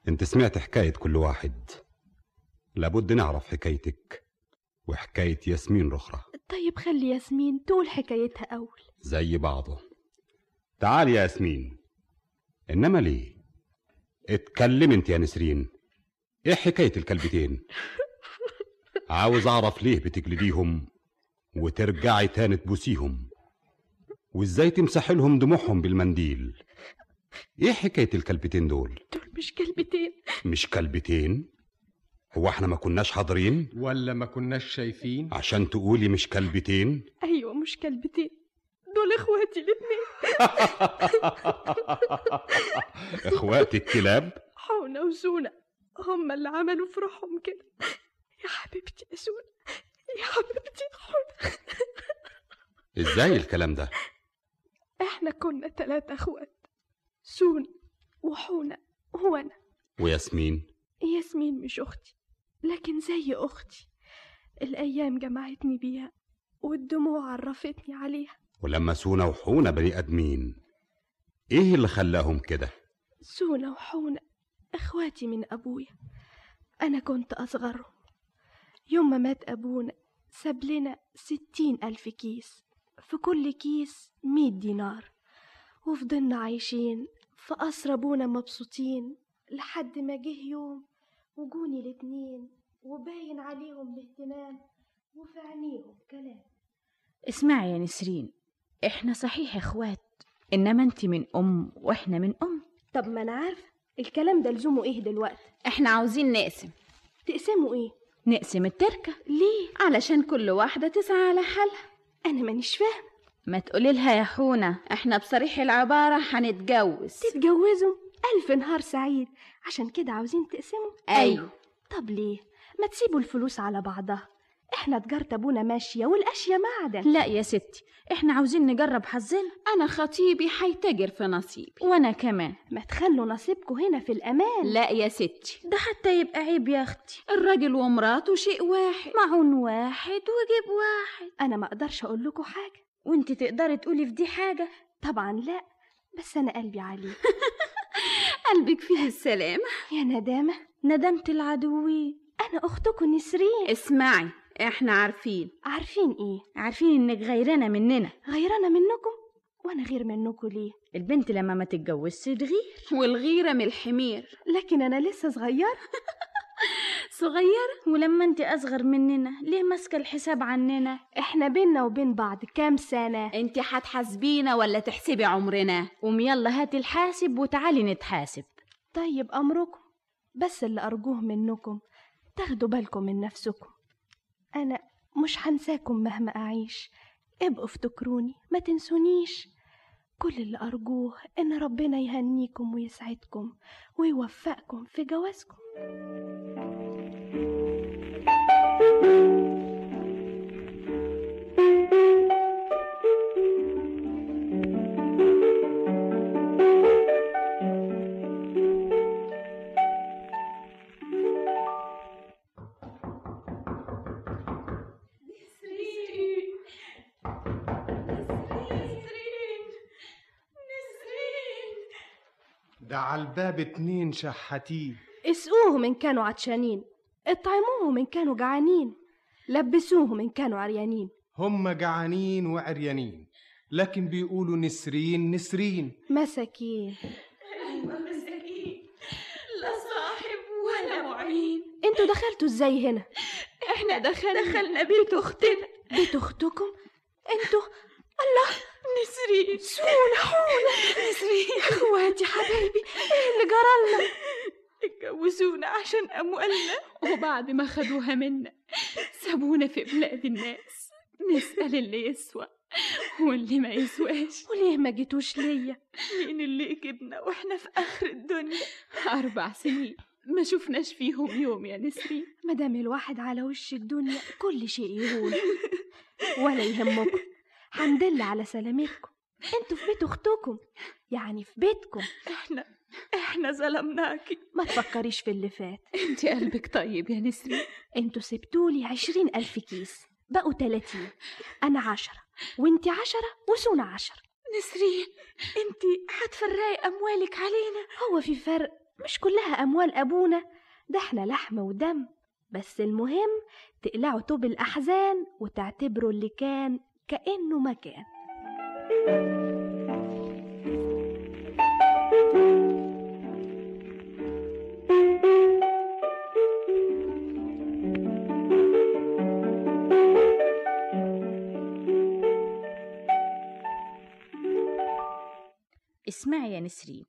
انت سمعت حكاية كل واحد. لابد نعرف حكايتك. وحكاية ياسمين رخرة طيب خلي ياسمين تقول حكايتها أول. زي بعضه. تعال يا ياسمين. إنما ليه؟ اتكلم انت يا نسرين. إيه حكاية الكلبتين؟ عاوز أعرف ليه بتجلديهم وترجعي تاني تبوسيهم؟ وإزاي تمسح لهم دموعهم بالمنديل؟ إيه حكاية الكلبتين دول؟ دول مش كلبتين. مش كلبتين؟ هو إحنا ما كناش حاضرين؟ ولا ما كناش شايفين؟ عشان تقولي مش كلبتين؟ أيوه مش كلبتين. دول إخواتي الاتنين. اخوات الكلاب؟ حونة وسونة هما اللي عملوا في روحهم كده. يا حبيبتي يا سونة يا حبيبتي حونة إزاي الكلام ده؟ إحنا كنا تلاتة إخوات. سون وحونة وأنا وياسمين؟ ياسمين مش أختي لكن زي أختي. الأيام جمعتني بيها والدموع عرفتني عليها. ولما سونا وحونا بني آدمين إيه اللي خلاهم كده؟ سونة وحونة إخواتي من أبويا. أنا كنت أصغرهم. يوم ما مات أبونا ساب لنا ستين ألف كيس في كل كيس مية دينار. وفضلنا عايشين في قصر أبونا مبسوطين لحد ما جه يوم وجوني الاتنين وباين عليهم الاهتمام وفي عينيهم كلام. اسمعي يا نسرين إحنا صحيح إخوات إنما انت من أم وإحنا من أم. طب ما أنا عارفة الكلام ده لزومه إيه دلوقتي؟ إحنا عاوزين نقسم. تقسموا إيه؟ نقسم التركة. ليه؟ علشان كل واحدة تسعى على حالها. أنا مانيش فاهم ما تقولي لها يا حونة إحنا بصريح العبارة هنتجوز. تتجوزوا؟ ألف نهار سعيد. عشان كده عاوزين تقسموا؟ أيوه. طب ليه؟ ما تسيبوا الفلوس على بعضها. إحنا تجارة أبونا ماشية والأشياء معدن لا يا ستي إحنا عاوزين نجرب حظنا. أنا خطيبي هيتاجر في نصيبي. وأنا كمان. ما تخلوا نصيبكم هنا في الأمان. لا يا ستي. ده حتى يبقى عيب يا أختي. الراجل ومراته شيء واحد. معون واحد وجيب واحد. أنا ما أقدرش أقول لكم حاجة. وانت تقدري تقولي في دي حاجة؟ طبعا لا بس أنا قلبي عليه قلبك فيه السلامة يا ندامة ندمت العدوين أنا أختكم نسرين. اسمعي إحنا عارفين. عارفين إيه؟ عارفين إنك غيرانة مننا. غيرانة منكم؟ وأنا غير منكم ليه؟ البنت لما ما تتجوزش تغير. والغيرة من الحمير. لكن أنا لسه صغيرة. صغيرة ولما انت أصغر مننا ليه ماسكة الحساب عننا؟ إحنا بينا وبين بعض كام سنة؟ انت هتحاسبينا ولا تحسبي عمرنا؟ قوم يلا هاتي الحاسب وتعالي نتحاسب. طيب أمركم. بس اللي أرجوه منكم تاخدوا بالكم من نفسكم. أنا مش هنساكم مهما أعيش. ابقوا افتكروني ما تنسونيش. كل اللي أرجوه إن ربنا يهنيكم ويسعدكم ويوفقكم في جوازكم. ده على الباب اتنين شحاتين. اسقوهم ان كانوا عطشانين. اطعموهم إن كانوا جعانين. لبسوهم إن كانوا عريانين. هم جعانين وعريانين. لكن بيقولوا نسرين نسرين. مساكين. أيوة مساكين. لا صاحب ولا معين. أنتوا دخلتوا إزاي هنا؟ إحنا دخلنا دخلنا بيت أختنا. بيت أختكم؟ أنتوا الله. نسرين. سونا حونا. نسرين. إخواتي حبايبي إيه اللي جرالنا؟ اتجوزونا عشان أموالنا. وبعد ما خدوها منا سابونا في بلاد الناس. نسأل اللي يسوى واللي ما يسواش. وليه ما جيتوش ليا؟ مين اللي يجيبنا وإحنا في آخر الدنيا؟ أربع سنين. ما شفناش فيهم يوم يا نسرين مادام الواحد على وش الدنيا كل شيء يهون. ولا يهمكم. حمد لله على سلامتكم. أنتوا في بيت أختكم. يعني في بيتكم. إحنا إحنا ظلمناكي ما تفكريش في اللي فات. انت قلبك طيب يا نسرين أنتوا سبتولي عشرين ألف كيس بقوا تلاتين. أنا عشرة وإنتي عشرة وسونا عشرة. نسرين انت هتفرقي أموالك علينا. هو في فرق مش كلها أموال أبونا. ده إحنا لحم ودم. بس المهم تقلعوا طوب الأحزان وتعتبروا اللي كان كأنه ما كان. اسمعي يا نسرين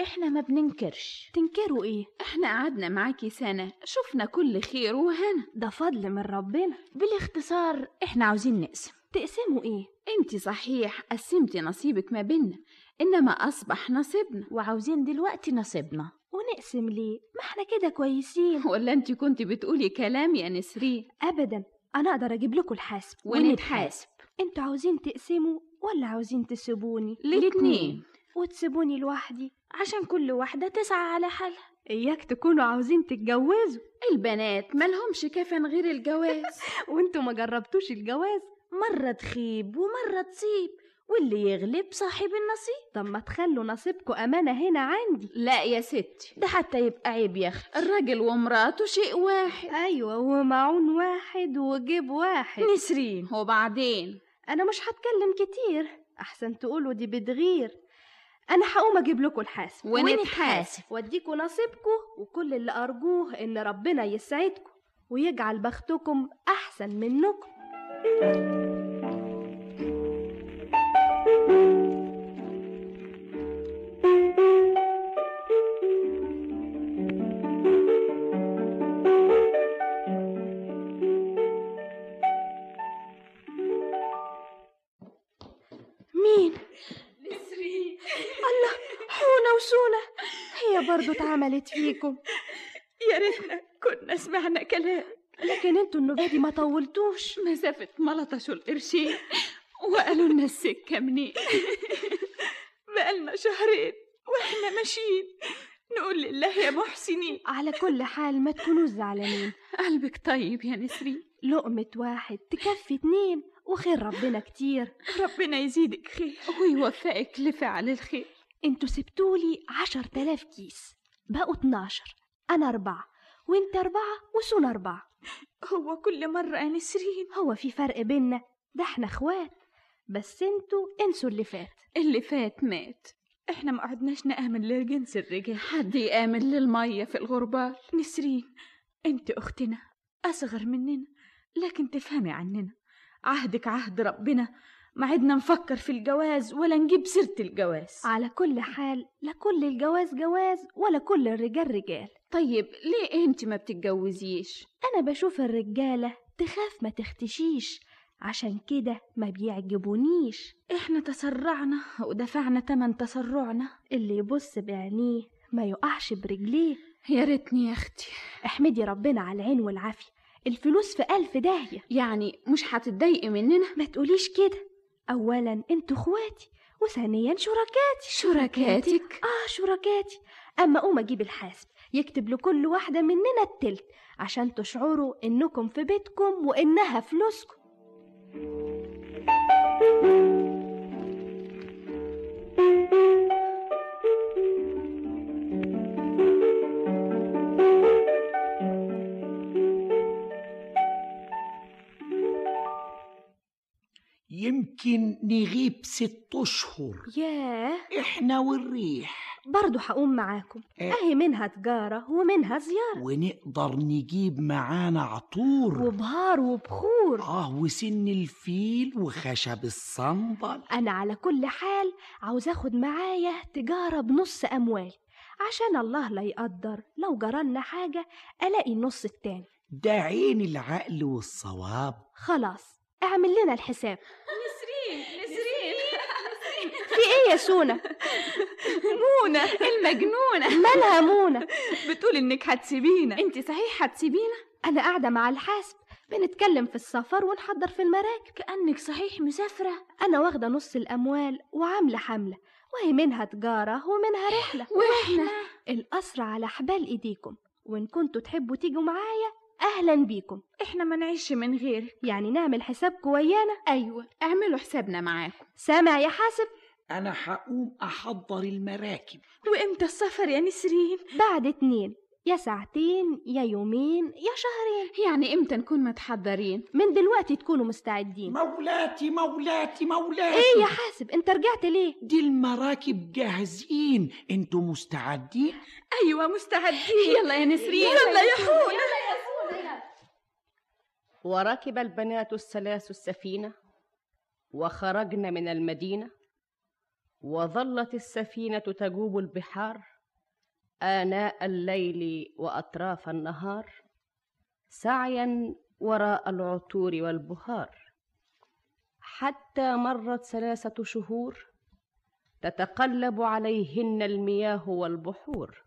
إحنا ما بننكرش. تنكروا إيه؟ إحنا قعدنا معاكي سنة شفنا كل خير وهنا. ده فضل من ربنا. بالاختصار إحنا عاوزين نقسم. تقسموا إيه؟ أنت صحيح قسمتي نصيبك ما بينا إنما أصبح نصيبنا. وعاوزين دلوقتي نصيبنا. ونقسم ليه؟ ما إحنا كده كويسين. ولا أنت كنت بتقولي كلام يا نسرين ابدا. أنا أقدر أجيب لكم الحاسب. ونتحاسب. أنتوا عاوزين تقسموا ولا عاوزين تسيبوني؟ الاتنين. وتسيبوني لوحدي عشان كل واحدة تسعى على حالها. إياك تكونوا عاوزين تتجوزوا. البنات ملهمش كفن غير الجواز. وانتوا ما جربتوش الجواز؟ مرة تخيب ومرة تصيب واللي يغلب صاحب النصيب. طب ما تخلوا نصيبكم أمانة هنا عندي. لا يا ستي ده حتى يبقى عيب يا أخي. الراجل ومراته شيء واحد. أيوه ومعون واحد وجيب واحد. نسرين. وبعدين؟ أنا مش هتكلم كتير. أحسن تقولوا دي بتغير. أنا هقوم أجيب لكم الحاسب. ونتحاسب. واديكوا نصيبكم وكل اللي أرجوه إن ربنا يسعدكم ويجعل بختكم أحسن منكم. اتعملت فيكم. يا ريتنا كنا سمعنا كلام. لكن أنتوا النوبة دي ما طولتوش. مسافة ملطشوا القرشين وقالوا لنا السكة منين؟ بقالنا شهرين وإحنا ماشيين. نقول لله يا محسنين. على كل حال ما تكونوش زعلانين. قلبك طيب يا نسرين. لقمة واحد تكفي اتنين وخير ربنا كتير. ربنا يزيدك خير. ويوفقك لفعل الخير. أنتوا سبتولي عشر تلاف كيس. بقوا اتناشر. أنا أربعة. وأنت أربعة وسون أربعة. هو كل مرة يا نسرين. هو في فرق بينا ده إحنا إخوات. بس أنتوا إنسوا اللي فات. اللي فات مات. إحنا ما قعدناش نآمن لجنس الرجال. حد يآمن للمية في الغربال. نسرين أنت أختنا أصغر مننا لكن تفهمي عننا. عهدك عهد ربنا. ما عدنا نفكر في الجواز ولا نجيب سيرة الجواز. على كل حال لا كل الجواز جواز ولا كل الرجال رجال. طيب ليه انت ما بتتجوزيش؟ أنا بشوف الرجالة تخاف ما تختشيش عشان كده ما بيعجبونيش. إحنا تسرعنا ودفعنا تمن تسرعنا. اللي يبص بعينيه ما يقعش برجليه. يا ريتني يا أختي. احمدي ربنا على العين والعافية. الفلوس في ألف داهية. يعني مش هتتضايقي مننا؟ ما تقوليش كده. أولا أنتوا أخواتي وثانيا شركاتي. شركاتك؟ آه شركاتي. أما قوم أجيب الحاسب يكتب لكل واحدة مننا التلت عشان تشعروا إنكم في بيتكم وإنها فلوسكم. يمكن نغيب ست أشهر. ياه. إحنا والريح. برضو هقوم معاكم. أهي منها تجارة ومنها زيارة. ونقدر نجيب معانا عطور. وبهار وبخور. آه وسن الفيل وخشب الصندل. أنا على كل حال عاوز أخد معايا تجارة بنص أموالي عشان الله لا يقدر. لو جرالنا حاجة ألاقي النص التاني. ده عين العقل والصواب. خلاص اعمل لنا الحساب. نسرين نسرين. في إيه يا سونا منى المجنونة. مالها منى بتقول إنك هتسيبينا. أنت صحيح هتسيبينا؟ أنا قاعدة مع الحاسب بنتكلم في السفر ونحضر في المراكب. كأنك صحيح مسافرة. أنا واخدة نص الأموال وعاملة حملة وهي منها تجارة ومنها رحلة. وإحنا؟ القصر على حبال إيديكم وإن كنتوا تحبوا تيجوا معايا أهلا بيكم. إحنا ما نعيش من غير. يعني نعمل حسابكم ويانا؟ أيوه اعملوا حسابنا معاكم. سامع يا حاسب؟ أنا هقوم أحضر المراكب. وإمتى السفر يا نسرين؟ بعد اتنين يا ساعتين يا يومين يا شهرين. يعني إمتى نكون متحضرين؟ من دلوقتي تكونوا مستعدين. مولاتي مولاتي مولاتي. إيه يا حاسب أنت رجعت ليه؟ دي المراكب جاهزين. أنتوا مستعدين؟ أيوه مستعدين. يلا يا نسرين. يلا يا حون وركب البنات الثلاث السفينة وخرجن من المدينة وظلت السفينة تجوب البحار آناء الليل وأطراف النهار سعيا وراء العطور والبهار. حتى مرت ثلاثة شهور تتقلب عليهن المياه والبحور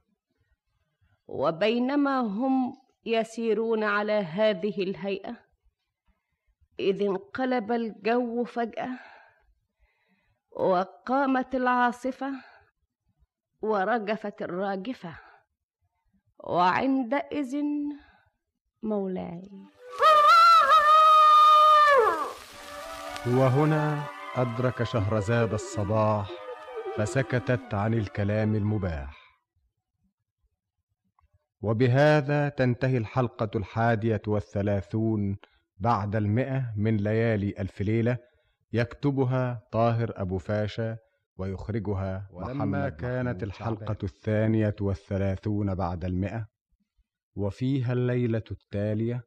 وبينما هم يسيرون على هذه الهيئة. إذ انقلب الجو فجأة وقامت العاصفة ورجفت الراجفة. وعندئذ مولاي. وهنا أدرك شهرزاد الصباح فسكتت عن الكلام المباح. وبهذا تنتهي الحلقة الحادية والثلاثون بعد المئة من ليالي ألف ليلة يكتبها طاهر أبو فاشا ويخرجها ولما كانت الحلقة. الثانية والثلاثون بعد المئة وفيها الليلة التالية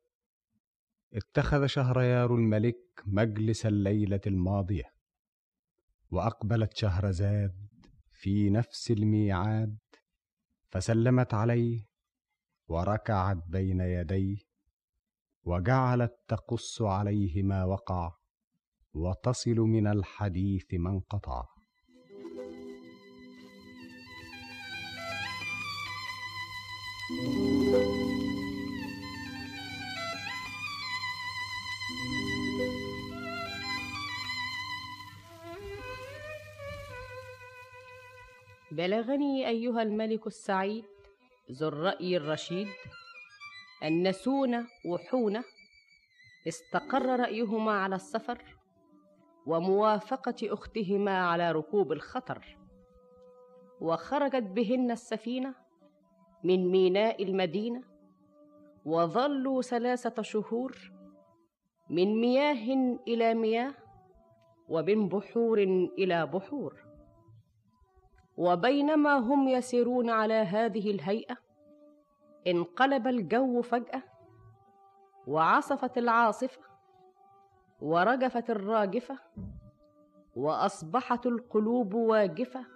اتخذ شهريار الملك مجلس الليلة الماضية وأقبلت شهرزاد في نفس الميعاد فسلمت عليه وركعت بين يديه وجعلت تقص عليه ما وقع وتصل من الحديث ما انقطع. بلغني أيها الملك السعيد ذو الرأي الرشيد. أن سونة وحونة استقر رأيهما على السفر وموافقة أختهما على ركوب الخطر. وخرجت بهن السفينة من ميناء المدينة وظلوا ثلاثة شهور من مياه إلى مياه ومن بحور إلى بحور. وبينما هم يسيرون على هذه الهيئة انقلب الجو فجأة وعصفت العاصفة ورجفت الراجفة وأصبحت القلوب واجفة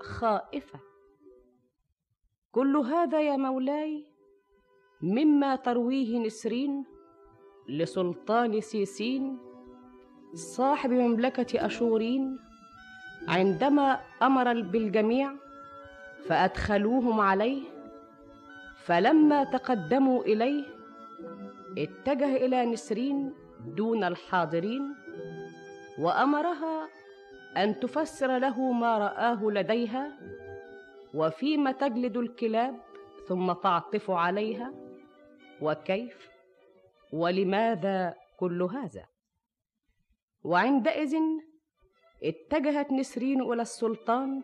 خائفة. كل هذا يا مولاي مما ترويه نسرين لسلطان سيسين صاحب مملكة أشورين عندما أمر بالجميع فأدخلوهم عليه فلما تقدموا إليه اتجه إلى نسرين دون الحاضرين وأمرها أن تفسر له ما رآه لديها وفيم تجلد الكلاب ثم تعطف عليها وكيف ولماذا كل هذا؟ وعندئذ اتجهت نسرين إلى السلطان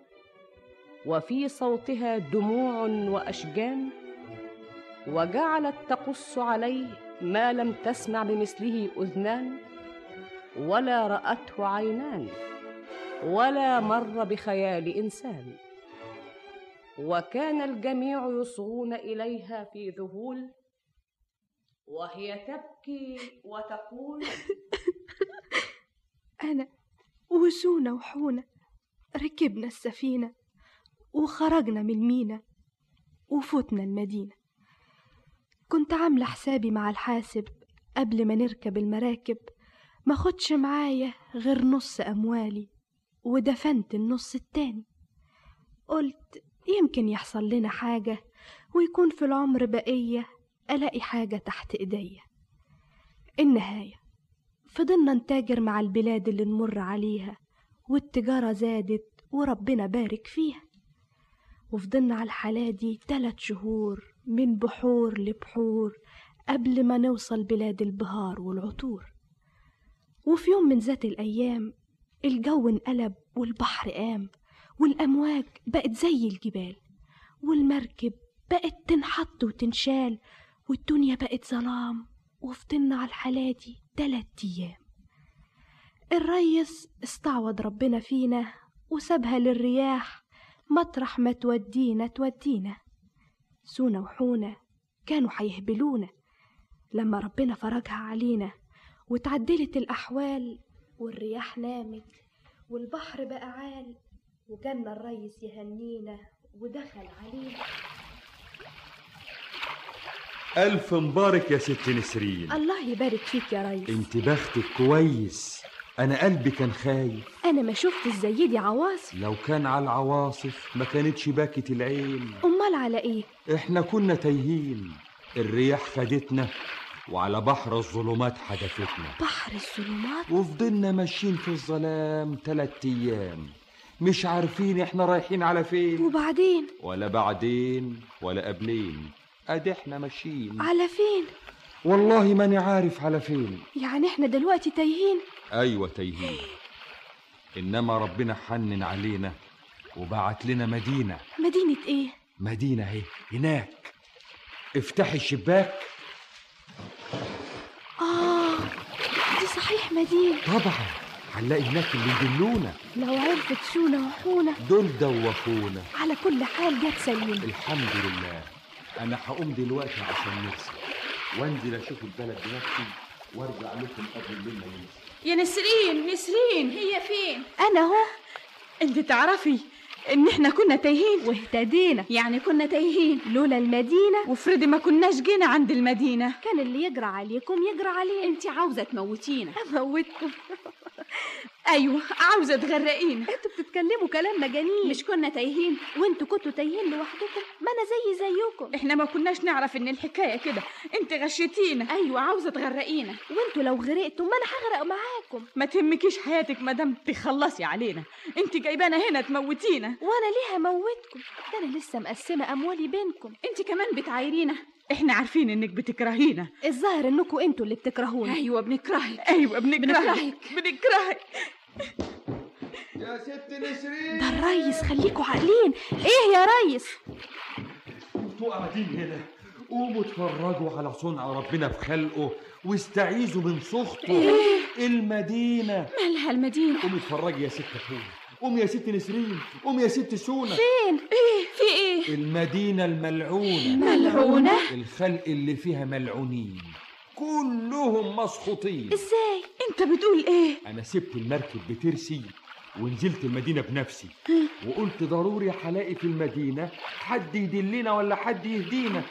وفي صوتها دموع وأشجان وجعلت تقص عليه ما لم تسمع بمثله أذنان ولا رأته عينان ولا مر بخيال إنسان. وكان الجميع يصغون إليها في ذهول وهي تبكي وتقول أنا وسونة وحونة ركبنا السفينة وخرجنا من المينا وفوتنا المدينة. كنت عاملة حسابي مع الحاسب قبل ما نركب المراكب ما خدش معايا غير نص أموالي ودفنت النص التاني. قلت يمكن يحصل لنا حاجة ويكون في العمر بقية ألاقي حاجة تحت إيديا. النهاية. فضلنا نتاجر مع البلاد اللي نمر عليها والتجارة زادت وربنا بارك فيها. وفضلنا على الحالة دي تلات شهور من بحور لبحور قبل ما نوصل بلاد البهار والعطور. وفي يوم من ذات الأيام الجو انقلب والبحر قام والأمواج بقت زي الجبال والمركب بقت تنحط وتنشال والدنيا بقت ظلام. وفضلنا على الحالة دي تلات أيام. الريس استعوض ربنا فينا وسابها للرياح مطرح ما تودينا تودينا. سونا وحونا كانوا هيهبلونا لما ربنا فرجها علينا وتعدلت الأحوال والرياح نامت والبحر بقى عال وجانا الريس يهنينا ودخل علينا. ألف مبارك يا ست نسرين. الله يبارك فيك يا ريس. أنت بختك كويس. أنا قلبي كان خايف. أنا ما شفت زي دي عواصف. لو كان على العواصف ما كانتش باكت العين. أمال على إيه؟ إحنا كنا تايهين. الرياح خدتنا وعلى بحر الظلمات حدفتنا. بحر الظلمات؟ وفضلنا ماشيين في الظلام تلات أيام. مش عارفين إحنا رايحين على فين. وبعدين؟ ولا بعدين ولا قبلين. ادي إحنا ماشيين. على فين؟ والله ماني عارف على فين. يعني إحنا دلوقتي تايهين؟ أيوه تايهين. إنما ربنا حنن علينا وبعت لنا مدينة. مدينة إيه؟ مدينة أهي هناك. افتحي الشباك. آه دي صحيح مدينة. طبعا هنلاقي هناك اللي يدلونا. لو عرفت شونا وحونا دول دوخونا. على كل حال جت سليمة. الحمد لله. أنا هقوم دلوقتي عشان نفسي. وانزل أشوف البلد بنفسي وأرجع لكم قبل الليل ما يا نسرين نسرين هي فين؟ أنا أهو. أنت تعرفي إن إحنا كنا تايهين. واهتدينا. يعني كنا تايهين. لولا المدينة. وفرضي ما كناش جينا عند المدينة. كان اللي يجرى عليكم يجرى عليه أنت عاوزة تموتينا. أموتكم. أيوه عاوزة تغرقينا. أنتوا بتتكلموا كلام مجانين. مش كنا تايهين؟ وانتوا كنتوا تايهين لوحدكم؟ ما أنا زي زيكم. إحنا ما كناش نعرف إن الحكاية كده. انت غشيتينا. أيوه. عاوزة تغرقينا. وانتوا لو غرقتوا ما أنا هغرق معاكم. ما تهمكيش حياتك مادام تخلصي علينا. انت جايبانا هنا تموتينا. وأنا ليه هموتكم ده أنا لسه مقسمة أموالي بينكم. انت كمان بتعايرينا. إحنا عارفين إنك بتكرهينا. الظاهر انكم أنتوا اللي بتكرهوني أيوه بنكرهك. أيوه بنكرهك. بنكرهك. يا ست نسرين. ده الريس خليكوا عاقلين. إيه يا ريس؟ أنتوا قاعدين هنا قوموا اتفرجوا على صنع ربنا في خلقه واستعيذوا من سخطه. إيه؟ المدينة. مالها المدينة؟ قومي اتفرجي يا ست حور قومي يا ست نسرين. قومي يا ست سونا. فين؟ إيه؟ في إيه؟ المدينة الملعونة. ملعونة؟ الخلق اللي فيها ملعونين. كلهم مسخوطين. إزاي؟ أنت بتقول إيه؟ أنا سبت المركب بترسي ونزلت المدينة بنفسي. وقلت ضروري هلاقي في المدينة حد يدلنا ولا حد يهدينا.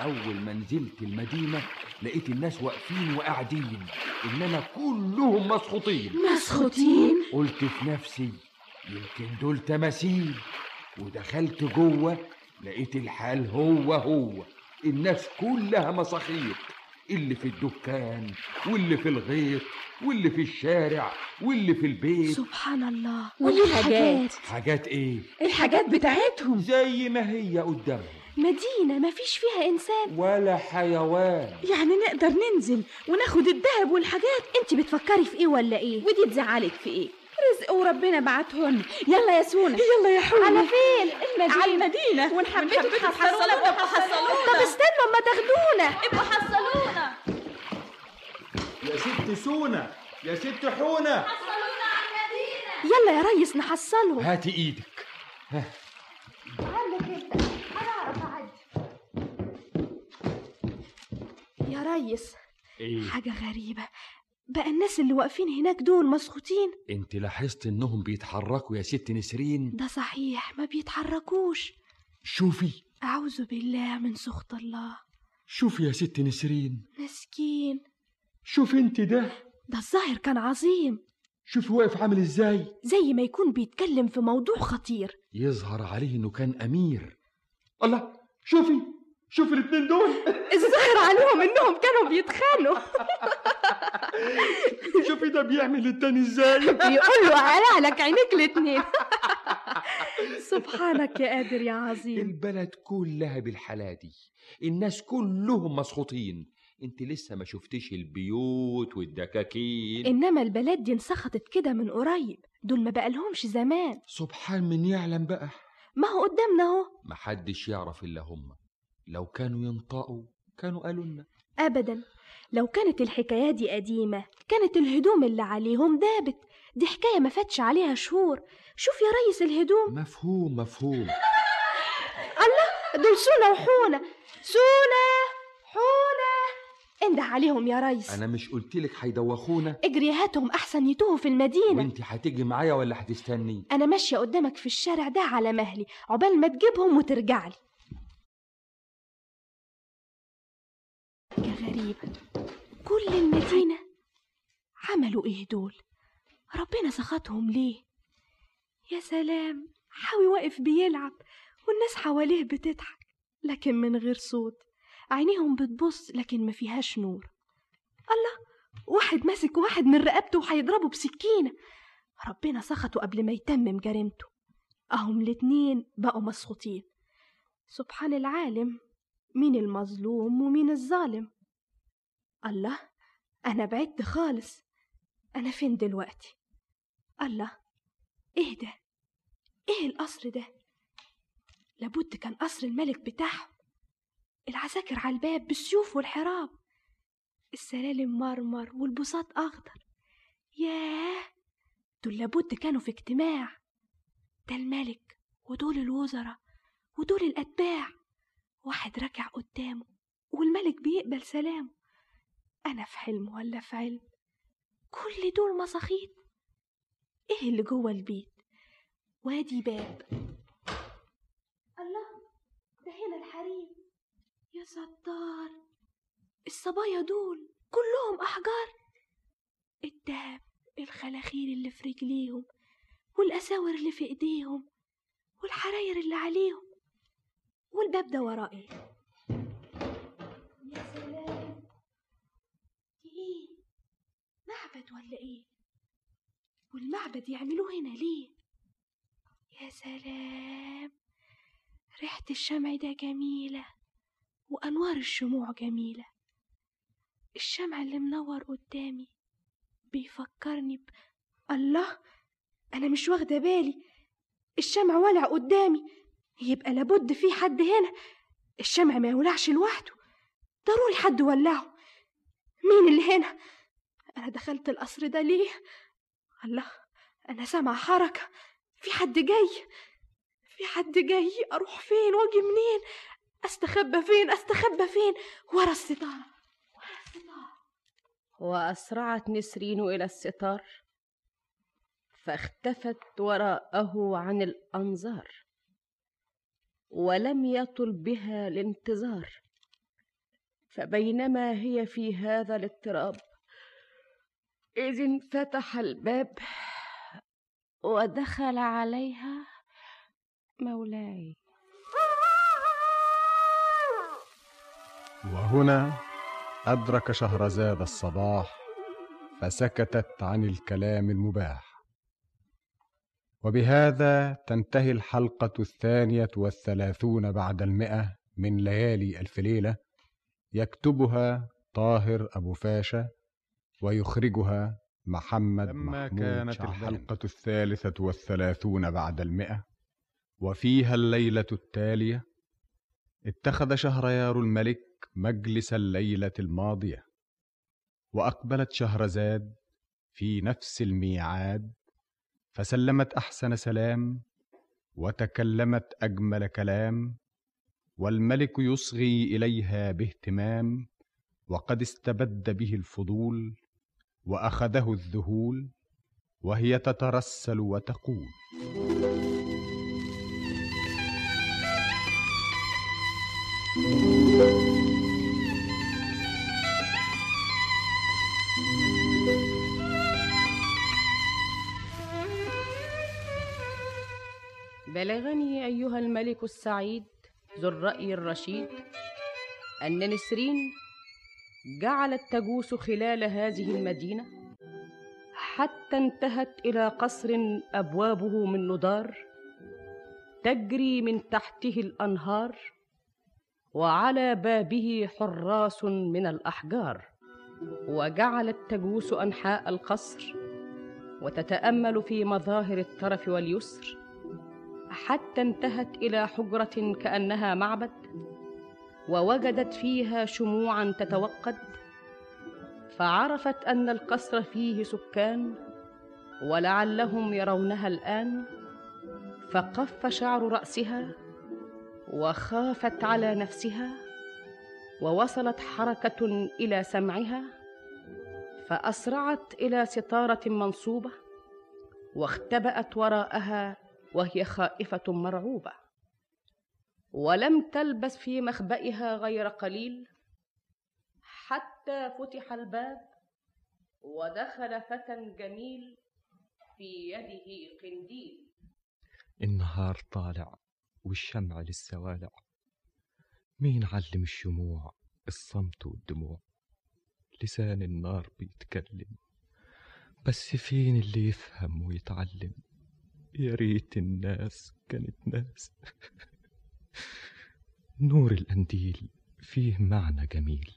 أول ما نزلت المدينة لقيت الناس واقفين وقاعدين إنما كلهم مسخوطين. مسخوطين؟ قلت في نفسي يمكن دول تماثيل. ودخلت جوه لقيت الحال هو هو. الناس كلها مساخيط اللي في الدكان واللي في الغيط واللي في الشارع واللي في البيت. سبحان الله. والحاجات. حاجات إيه؟ الحاجات بتاعتهم. زي ما هي قدامهم. مدينة ما فيش فيها إنسان. ولا حيوان. يعني نقدر ننزل وناخد الذهب والحاجات. انت بتفكري في إيه ولا إيه؟ ودي تزعلك في إيه؟ رزق وربنا بعتهن يلا يا سونا يلا يا حوري على فين؟ المدينة. على المدينة. ونحبتوا تحصلونا ابقوا حصلونا. طب استنوا اما تاخدونا. ابقوا حصلونا. يا ست سونا يا ست حونة. يلا يا ريس نحصلهم. هاتي إيدك. ها. عندك أنت. أنا أعرف اعدي يا ريس إيه؟ حاجة غريبة. بقى الناس اللي واقفين هناك دول مسخوطين انت لاحظت انهم بيتحركوا يا ست نسرين؟ ده صحيح ما بيتحركوش. شوفي. أعوذ بالله من سخط الله. شوفي يا ست نسرين. مسكين. شوفي انت ده. ده الظاهر كان عظيم. شوفي واقف عامل إزاي. زي ما يكون بيتكلم في موضوع خطير. يظهر عليه انه كان أمير. الله شوفي. شوفي الاتنين دول. الظاهر عليهم انهم كانوا بيتخانقوا. شوفي ده بيعمل التاني إزاي؟ بيقول له على عينيك الاتنين. سبحانك يا قادر يا عظيم. البلد كلها بالحالة دي. الناس كلهم مسخوطين. أنت لسه ما شفتيش البيوت والدكاكين. إنما البلد دي انسخطت كده من قريب. دول ما بقالهمش زمان. سبحان من يعلم بقى. ما هو قدامنا أهو. محدش يعرف إلا هم. لو كانوا ينطقوا كانوا قالوا لنا. ابدا. لو كانت الحكاية دي قديمة كانت الهدوم اللي عليهم دابت دي حكاية ما فاتش عليها شهور. شوف يا ريس الهدوم. مفهوم مفهوم. الله دول سونا وحونه سونا حونه انده عليهم يا ريس. أنا مش قلتلك هيدوخونا. اجري هاتهم أحسن يتوهوا في المدينة. وانت هتيجي معايا ولا هتستني؟ أنا ماشية قدامك في الشارع ده على مهلي عقبال ما تجيبهم وترجعلي غريبة كل المدينة عملوا إيه دول؟ ربنا سخطهم ليه؟ يا سلام حاوي واقف بيلعب والناس حواليه بتضحك لكن من غير صوت. عينيهم بتبص لكن ما فيهاش نور. الله واحد ماسك واحد من رقبته وهيضربه بسكينة. ربنا سخطه قبل ما يتمم جريمته. أهم الاتنين بقوا مسخوطين. سبحان العالم مين المظلوم ومين الظالم. الله أنا بعدت خالص. أنا فين دلوقتي؟ الله إيه ده؟ إيه القصر ده؟ لابد كان قصر الملك بتاعهم. العساكر على الباب بالسيوف والحراب. السلالم مرمر والبساط أخضر. ياه! دول لابد كانوا في اجتماع. ده الملك ودول الوزراء ودول الأتباع. واحد ركع قدامه والملك بيقبل سلامه. أنا في حلم ولا في علم؟ كل دول مساخيط إيه اللي جوه البيت؟ وادي باب. الله ده هنا الحريم يا ستار الصبايا دول كلهم أحجار. الدهب الخلاخير اللي في رجليهم والأساور اللي في إيديهم والحراير اللي عليهم والباب ده ورائي يا سلام دي إيه معبد ولا إيه؟ والمعبد يعملوه هنا ليه؟ يا سلام ريحة الشمع ده جميلة وأنوار الشموع جميلة. الشمع اللي منور قدامي بيفكرني ب... الله أنا مش واخدة بالي. الشمع ولع قدامي يبقى لابد في حد هنا. الشمع ما يولعش لوحده ضروري حد ولعه مين اللي هنا؟ أنا دخلت القصر ده ليه؟ الله أنا سامعة حركة. في حد جاي؟ في حد جاي؟ أروح فين؟ وأجي منين؟ أستخبى فين؟ أستخبى فين؟ ورا الستارة. ورا الستارة. وأسرعت نسرين إلى الستار فاختفت وراءه عن الأنظار ولم يطل بها الانتظار. فبينما هي في هذا الاضطراب إذ انفتح الباب ودخل عليها مولاي. وهنا أدرك شهرزاد الصباح فسكتت عن الكلام المباح. وبهذا تنتهي الحلقة الثانية والثلاثون بعد المئة من ليالي ألف ليلة يكتبها طاهر أبو فاشا ويخرجها محمد لما محمود كانت شعبان. الحلقة الثالثة والثلاثون بعد المئة. وفيها الليلة التالية. اتخذ شهريار الملك مجلس الليلة الماضية. وأقبلت شهرزاد في نفس الميعاد. فسلمت أحسن سلام وتكلمت أجمل كلام. والملك يصغي إليها باهتمام. وقد استبد به الفضول. وأخذه الذهول وهي تترسل وتقول. بلغني أيها الملك السعيد ذو الرأي الرشيد أن نسرين جعلت تجوس خلال هذه المدينة حتى انتهت إلى قصر أبوابه من ندار تجري من تحته الأنهار وعلى بابه حراس من الأحجار. وجعلت تجوس أنحاء القصر وتتأمل في مظاهر الترف واليسر حتى انتهت إلى حجرة كأنها معبد. ووجدت فيها شموعا تتوقد فعرفت أن القصر فيه سكان ولعلهم يرونها الآن فقف شعر رأسها وخافت على نفسها ووصلت حركة إلى سمعها فأسرعت إلى ستارة منصوبة واختبأت وراءها وهي خائفة مرعوبة. ولم تلبث في مخبئها غير قليل حتى فتح الباب ودخل فتى جميل في يده قنديل. النهار طالع والشمع للسوالع مين علم الشموع؟ الصمت والدموع. لسان النار بيتكلم. بس فين اللي يفهم ويتعلم؟ يا ريت الناس كانت ناس. نور القنديل فيه معنى جميل.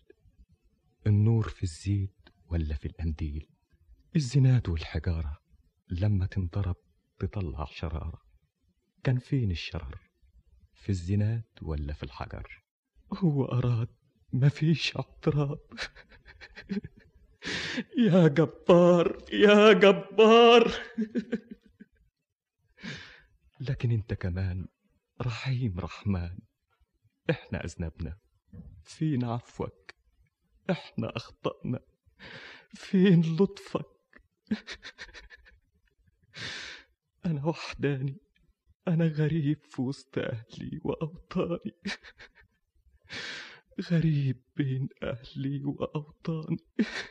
النور في الزيت ولا في القنديل الزناد والحجارة لما تنضرب تطلع شرارة. كان فين الشرر؟ في الزناد ولا في الحجر؟ هو أراد مفيش اعتراض. يا جبار يا جبار. لكن انت كمان رحيم رحمن إحنا أذنبنا. فين عفوك إحنا أخطأنا. فين لطفك؟ أنا وحداني أنا غريب في وسط أهلي وأوطاني. غريب بين أهلي وأوطاني.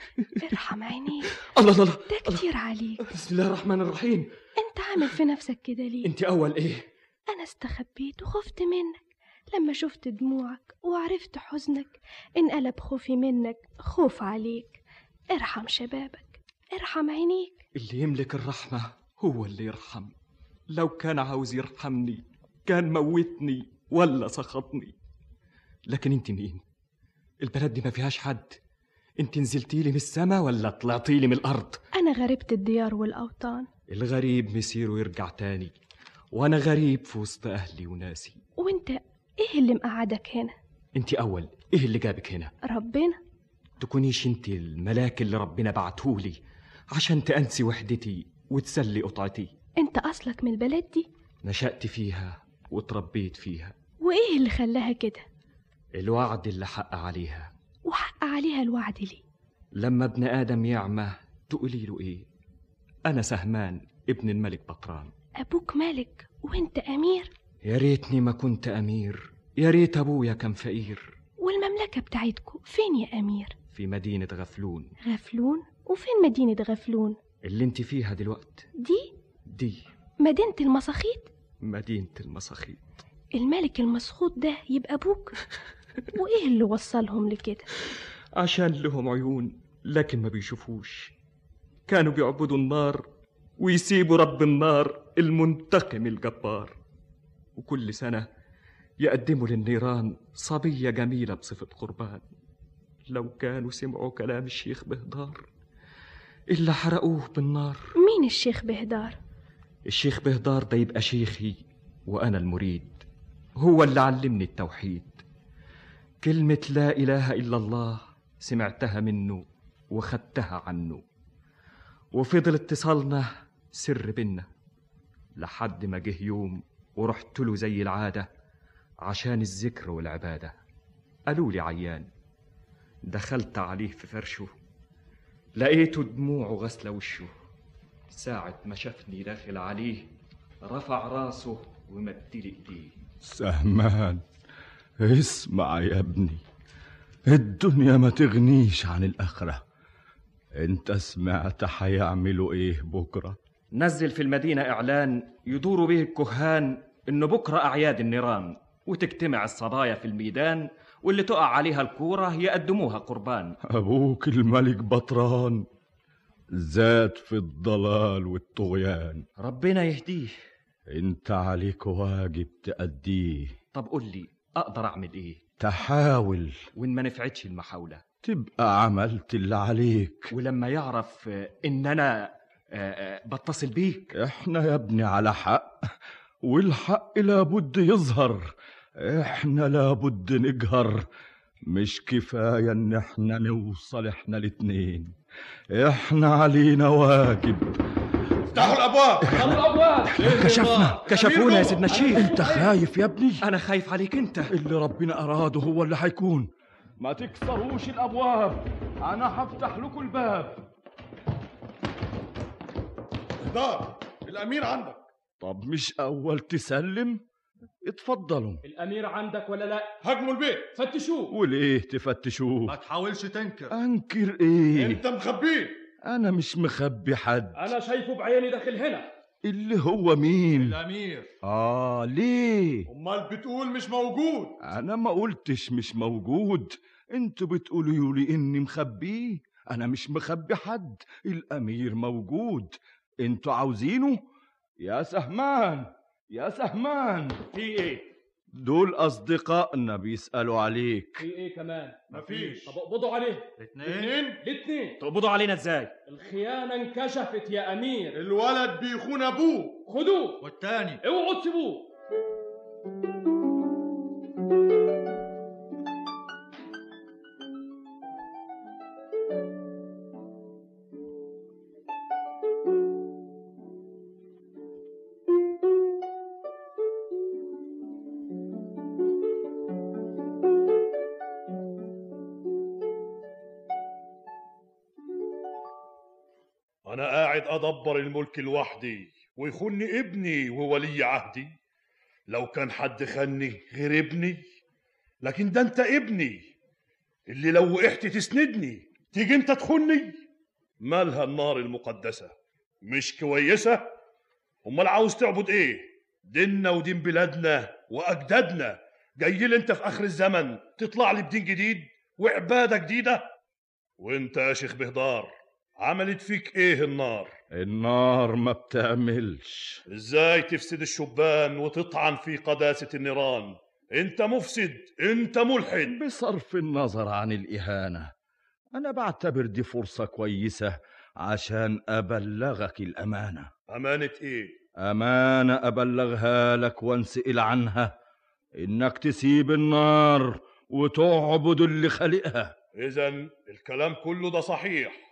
ارحم عينيك الله الله الله. ده كتير عليك. بسم الله الرحمن الرحيم. انت عامل في نفسك كده ليه؟ أنت أول إيه؟ أنا استخبيت وخفت منك. لما شفت دموعك وعرفت حزنك انقلب خوفي منك خوف عليك. ارحم شبابك ارحم عينيك. اللي يملك الرحمة هو اللي يرحم. لو كان عاوز يرحمني كان موتني ولا سخطني. لكن أنت مين؟ البلد دي ما فيهاش حد. أنت نزلتي لي من السما ولا طلعتي لي من الأرض؟ أنا غريبة الديار والأوطان. الغريب مسيره ويرجع تاني. وأنا غريب في وسط أهلي وناسي. وأنت إيه اللي مقعدك هنا؟ أنت أول إيه اللي جابك هنا؟ ربنا؟ تكونيش أنت الملاك اللي ربنا بعتهولي عشان تأنسي وحدتي وتسلي قطعتي. أنت أصلك من البلد دي؟ نشأت فيها وتربيت فيها. وإيه اللي خلاها كده؟ الوعد اللي حق عليها. وحق عليها الوعد ليه؟ لما ابن آدم يعمى تقولي له إيه؟ أنا سهمان ابن الملك بطران. أبوك ملك وانت أمير؟ يا ريتني ما كنت أمير. يا ريت أبويا كان فقير. والمملكة بتاعتكو فين يا أمير؟ في مدينة غفلون. غفلون؟ وفين مدينة غفلون؟ اللي انت فيها دلوقت. دي؟ دي. مدينة المساخيط؟ مدينة المساخيط. الملك المسخوط ده يبقى أبوك؟ وإيه اللي وصلهم لكده؟ عشان لهم عيون لكن ما بيشوفوش. كانوا بيعبدوا النار ويسيبوا رب النار. المنتقم الجبار. وكل سنة يقدموا للنيران صبية جميلة بصفة قربان. لو كانوا سمعوا كلام الشيخ بهدار إلا حرقوه بالنار. مين الشيخ بهدار؟ الشيخ بهدار ده يبقى شيخي وأنا المريد. هو اللي علمني التوحيد. كلمة لا إله إلا الله سمعتها منه وخدتها عنه. وفضل اتصالنا سر بينا لحد ما جه يوم ورحت له زي العادة عشان الذكر والعبادة. قالوا لي عيان دخلت عليه في فرشه لقيته دموعه غسلة وشه. ساعة ما شافني داخل عليه رفع راسه ومد لي إيديه. سهمان اسمع يا ابني الدنيا ما تغنيش عن الآخرة. أنت سمعت هيعملوا إيه بكرة؟ نزل في المدينة إعلان يدور به الكهان إنه بكرة أعياد النيران وتجتمع الصبايا في الميدان واللي تقع عليها الكورة يقدموها قربان. أبوك الملك بطران زاد في الضلال والطغيان. ربنا يهديه. أنت عليك واجب تأديه. طب قول لي أقدر أعمل إيه؟ تحاول. وإن ما نفعتش المحاولة. تبقى عملت اللي عليك. ولما يعرف إن أنا بتصل بيك. إحنا يا ابني على حق والحق لابد يظهر. إحنا لابد نجهر. مش كفاية إن إحنا نوصل إحنا الاتنين. إحنا علينا واجب. افتحوا الأبواب. افتحوا الأبواب. كشفنا. كشفونا يا سيدنا الشيخ أنت خايف يا ابني؟ أنا خايف عليك أنت. اللي ربنا أراده هو اللي هيكون ما تكسروش الأبواب. أنا هفتح لكم الباب. دار الأمير عندك. طب مش أول تسلم؟ اتفضلوا. الأمير عندك ولا لا؟ هاجموا البيت. فتشوه. وليه تفتشوه؟ ما تحاولش تنكر. أنكر إيه؟ أنت مخبيه أنا مش مخبي حد. أنا شايفه بعيني داخل هنا. اللي هو مين؟ الأمير. آه ليه؟ أمال بتقول مش موجود. أنا ما قلتش مش موجود. أنتوا بتقولوا لي إني مخبيه. أنا مش مخبي حد. الأمير موجود. أنتوا عاوزينه؟ يا سهمان يا سهمان. في إيه؟ دول اصدقائنا بيسالوا عليك. في إيه كمان؟ مفيش. طب اقبضوا عليه. اتنين. الاثنين تقبضوا علينا إزاي؟ الخيانة انكشفت يا أمير. الولد بيخون أبوه. خدوه. والتاني؟ اوعوا تسيبوه. الملك لوحدي ويخوني ابني وولي عهدي. لو كان حد خني غير ابني لكن ده أنت ابني. اللي لو وقعت تسندني تيجي أنت تخني مالها النار المقدسة؟ مش كويسة؟ أمال عاوز تعبد إيه؟ ديننا ودين بلادنا وأجدادنا. جاي لي أنت في آخر الزمن تطلع لي بدين جديد وعبادة جديدة؟ وأنت يا شيخ بهدار عملت فيك إيه النار؟ النار ما بتعملش. إزاي تفسد الشبان وتطعن في قداسة النيران؟ أنت مفسد أنت ملحد. بصرف النظر عن الإهانة. أنا بعتبر دي فرصة كويسة عشان أبلغك الأمانة. أمانة إيه؟ أمانة أبلغها لك وانسئل عنها. إنك تسيب النار وتعبد اللي خلقها. اذا الكلام كله ده صحيح.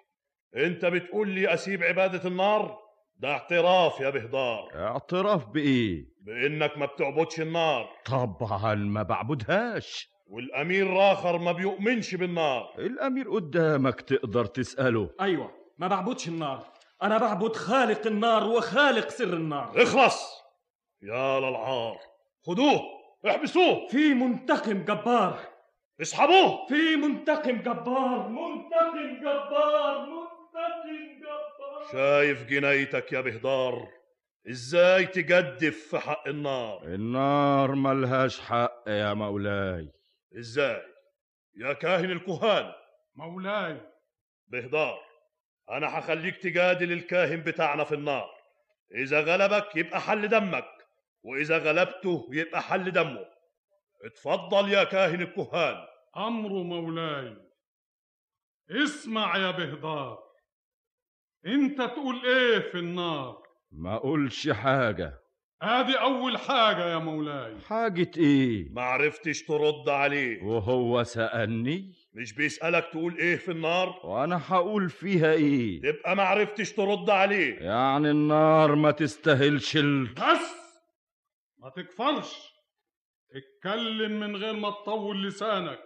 انت بتقول لي اسيب عبادة النار؟ ده اعتراف يا بهدار. اعتراف بإيه؟ بإنك ما بتعبدش النار. طبعا ما بعبدهاش. والأمير راخر ما بيؤمنش بالنار. الأمير قدامك تقدر تسأله. أيوه ما بعبدش النار. أنا بعبد خالق النار وخالق سر النار. اخلص! يا للعار. خدوه احبسوه. في منتقم جبار. اسحبوه! في منتقم جبار منتقم جبار. منتقم جبار. شايف جنايتك يا بهدار؟ إزاي تجدف في حق النار؟ النار ملهاش حق يا مولاي. إزاي؟ يا كاهن الكهان. مولاي. بهدار أنا هخليك تجادل الكاهن بتاعنا في النار. إذا غلبك يبقى حل دمك وإذا غلبته يبقى حل دمه. اتفضل يا كاهن الكهان. أمر مولاي. اسمع يا بهدار. انت تقول إيه في النار؟ ما أقولش حاجة. ادي اول حاجة يا مولاي. حاجة إيه؟ ما عرفتش ترد عليه. وهو سألني؟ مش بيسألك تقول إيه في النار؟ وأنا هقول فيها إيه؟ تبقى ما عرفتش ترد عليه. يعني النار ما تستاهلش ال... بس ما تكفرش. اتكلم من غير ما تطول لسانك.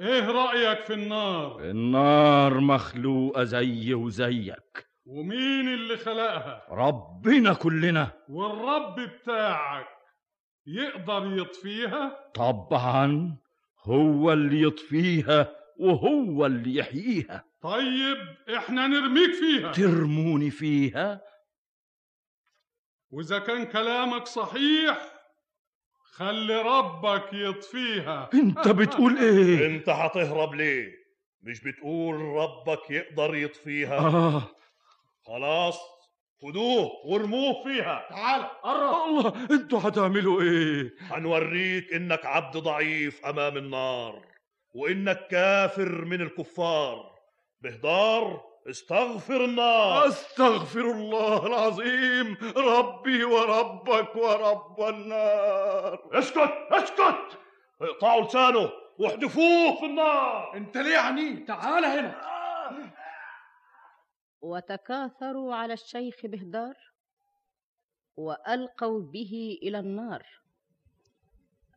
إيه رأيك في النار؟ النار مخلوقة زي وزيك. ومين اللي خلقها؟ ربنا كلنا. والرب بتاعك يقدر يطفيها؟ طبعا هو اللي يطفيها وهو اللي يحييها. طيب إحنا نرميك فيها. ترموني فيها؟ وإذا كان كلامك صحيح خلي ربك يطفيها. انت بتقول إيه؟ انت هتهرب ليه؟ مش بتقول ربك يقدر يطفيها. آه. خلاص خدوه وارموه. فيها تعال قرب. الله أنتوا هتعملوا إيه؟ هنوريك انك عبد ضعيف امام النار وانك كافر من الكفار. بهدار استغفر النار أستغفر الله العظيم. ربي وربك ورب النار. اسكت اسكت. اقطعوا لسانه واحدفوه في النار. انت ليه عنيد تعال هنا. وتكاثروا على الشيخ بهدار وألقوا به إلى النار.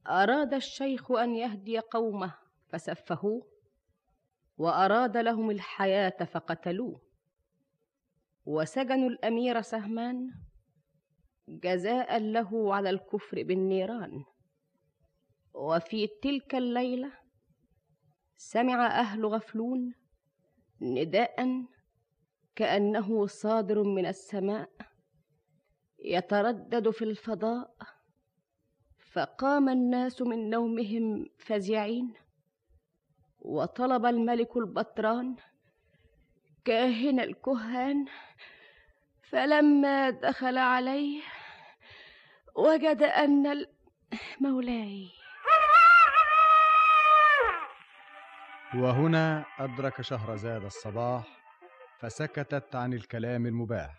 أراد الشيخ أن يهدي قومه فسفهوه. وأراد لهم الحياة فقتلوه. وسجنوا الأمير سهمان جزاء له على الكفر بالنيران. وفي تلك الليلة سمع أهل غفلون نداء كأنه صادر من السماء يتردد في الفضاء فقام الناس من نومهم فزعين. وطلب الملك البطران كاهن الكهان فلما دخل عليه وجد أن مولاي. وهنا أدرك شهرزاد الصباح فسكتت عن الكلام المباح.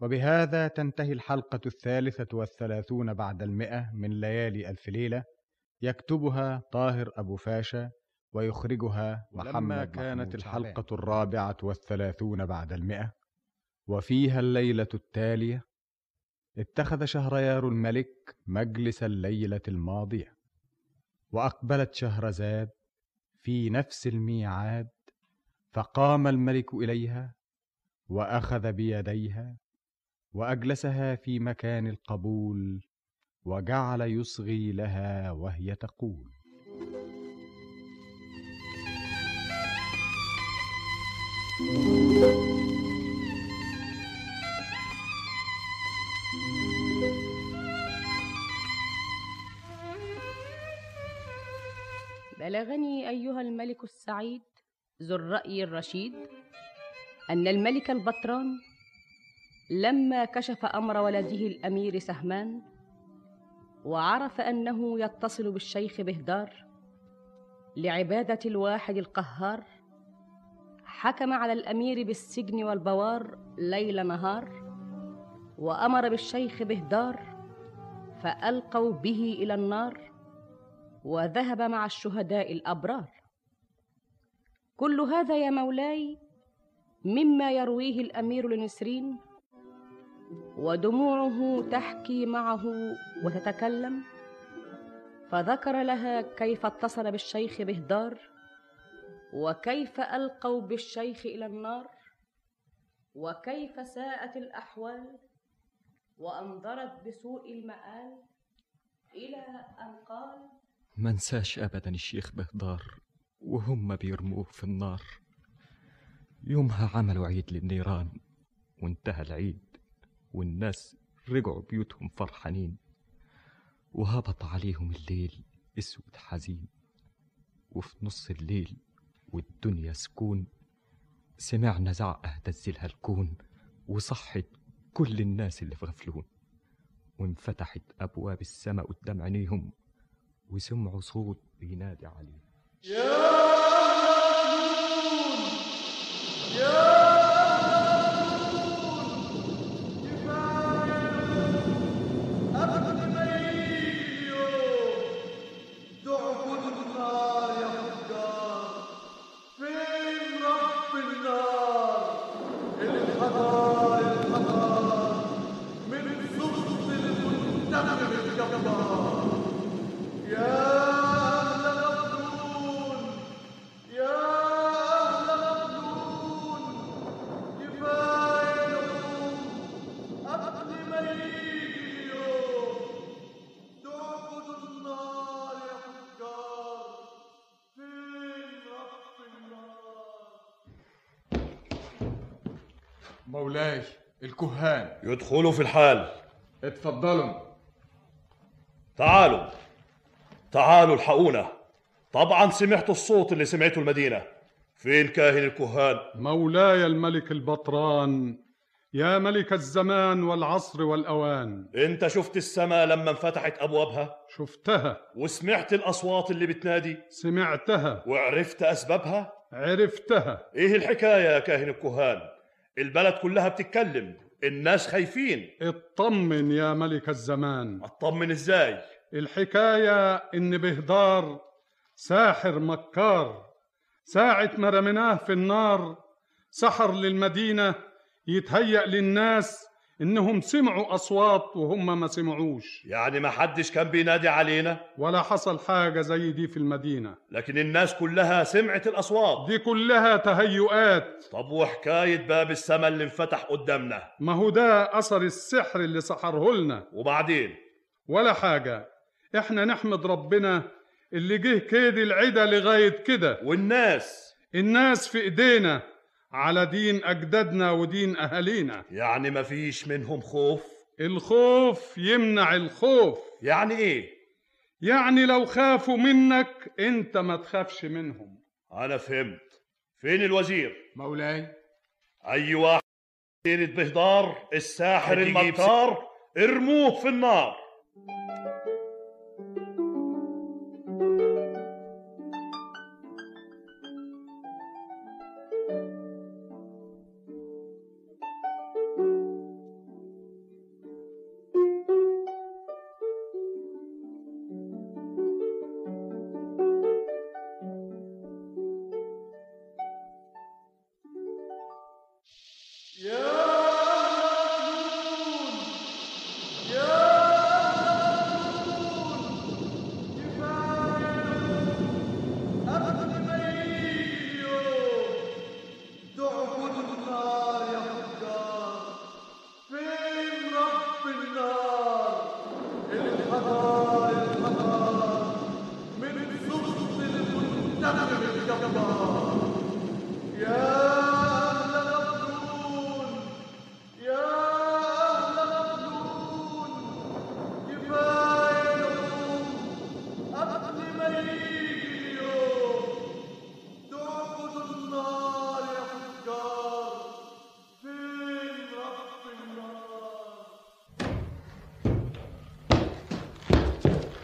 وبهذا تنتهي الحلقة الثالثة والثلاثون بعد المئة من ليالي ألف ليلة يكتبها طاهر أبو فاشا ويخرجها محمد كانت الحلقة شعبان. الرابعة والثلاثون بعد المئة وفيها الليلة التالية اتخذ شهريار الملك مجلس الليلة الماضية وأقبلت شهرزاد في نفس الميعاد فقام الملك إليها وأخذ بيديها وأجلسها في مكان القبول وجعل يصغي لها وهي تقول بلغني أيها الملك السعيد ذو الرأي الرشيد أن الملك البطران لما كشف أمر ولده الأمير سهمان وعرف أنه يتصل بالشيخ بهدار لعبادة الواحد القهار حكم على الأمير بالسجن والبوار ليل نهار وأمر بالشيخ بهدار فألقوا به إلى النار وذهب مع الشهداء الأبرار. كل هذا يا مولاي مما يرويه الأمير لنسرين ودموعه تحكي معه وتتكلم فذكر لها كيف اتصل بالشيخ بهدار وكيف ألقوا بالشيخ إلى النار؟ وكيف ساءت الأحوال؟ وانذرت بسوء المآل؟ إلى أن قال منساش أبدا الشيخ بهدار وهم بيرموه في النار. يومها عملوا عيد للنيران وانتهى العيد والناس رجعوا بيوتهم فرحانين. وهبط عليهم الليل أسود حزين. وفي نص الليل والدنيا سكون. سمعنا زعقة اهتزلها الكون وصحت كل الناس اللي في غفلون وانفتحت أبواب السماء قدام عينيهم وسمعوا صوت بينادي عليهم. تعبد الكهان يدخلوا في الحال. اتفضلوا. تعالوا. تعالوا الحقونا. طبعا سمعتوا الصوت اللي سمعته المدينة. فين كاهن الكهان؟ مولاي الملك البطران يا ملك الزمان والعصر والأوان. انت شفت السماء لما انفتحت أبوابها؟ شفتها. وسمعت الأصوات اللي بتنادي؟ سمعتها. وعرفت أسبابها؟ عرفتها. إيه الحكاية يا كاهن الكهان؟ البلد كلها بتتكلم. الناس خايفين. اطمن يا ملك الزمان. اطمن إزاي؟ الحكاية إن بهدار ساحر مكار. ساعة ما رميناه في النار سحر للمدينة يتهيأ للناس إنهم سمعوا أصوات وهم ما سمعوش. يعني ما حدش كان بينادي علينا؟ ولا حصل حاجة زي دي في المدينة. لكن الناس كلها سمعت الأصوات. دي كلها تهيؤات. طب وحكاية باب السما اللي انفتح قدامنا. ما هو ده أثر السحر اللي سحره لنا. وبعدين؟ ولا حاجة. إحنا نحمد ربنا اللي جه كيد العدا لغاية كده. والناس؟ الناس في إيدينا. على دين أجدادنا ودين أهالينا. يعني مفيش منهم خوف؟ الخوف يمنع الخوف. يعني إيه؟ يعني لو خافوا منك أنت ما تخافش منهم. أنا فهمت. فين الوزير؟ مولاي. أي واحد سيرة بهدار الساحر المكار ارموه في النار.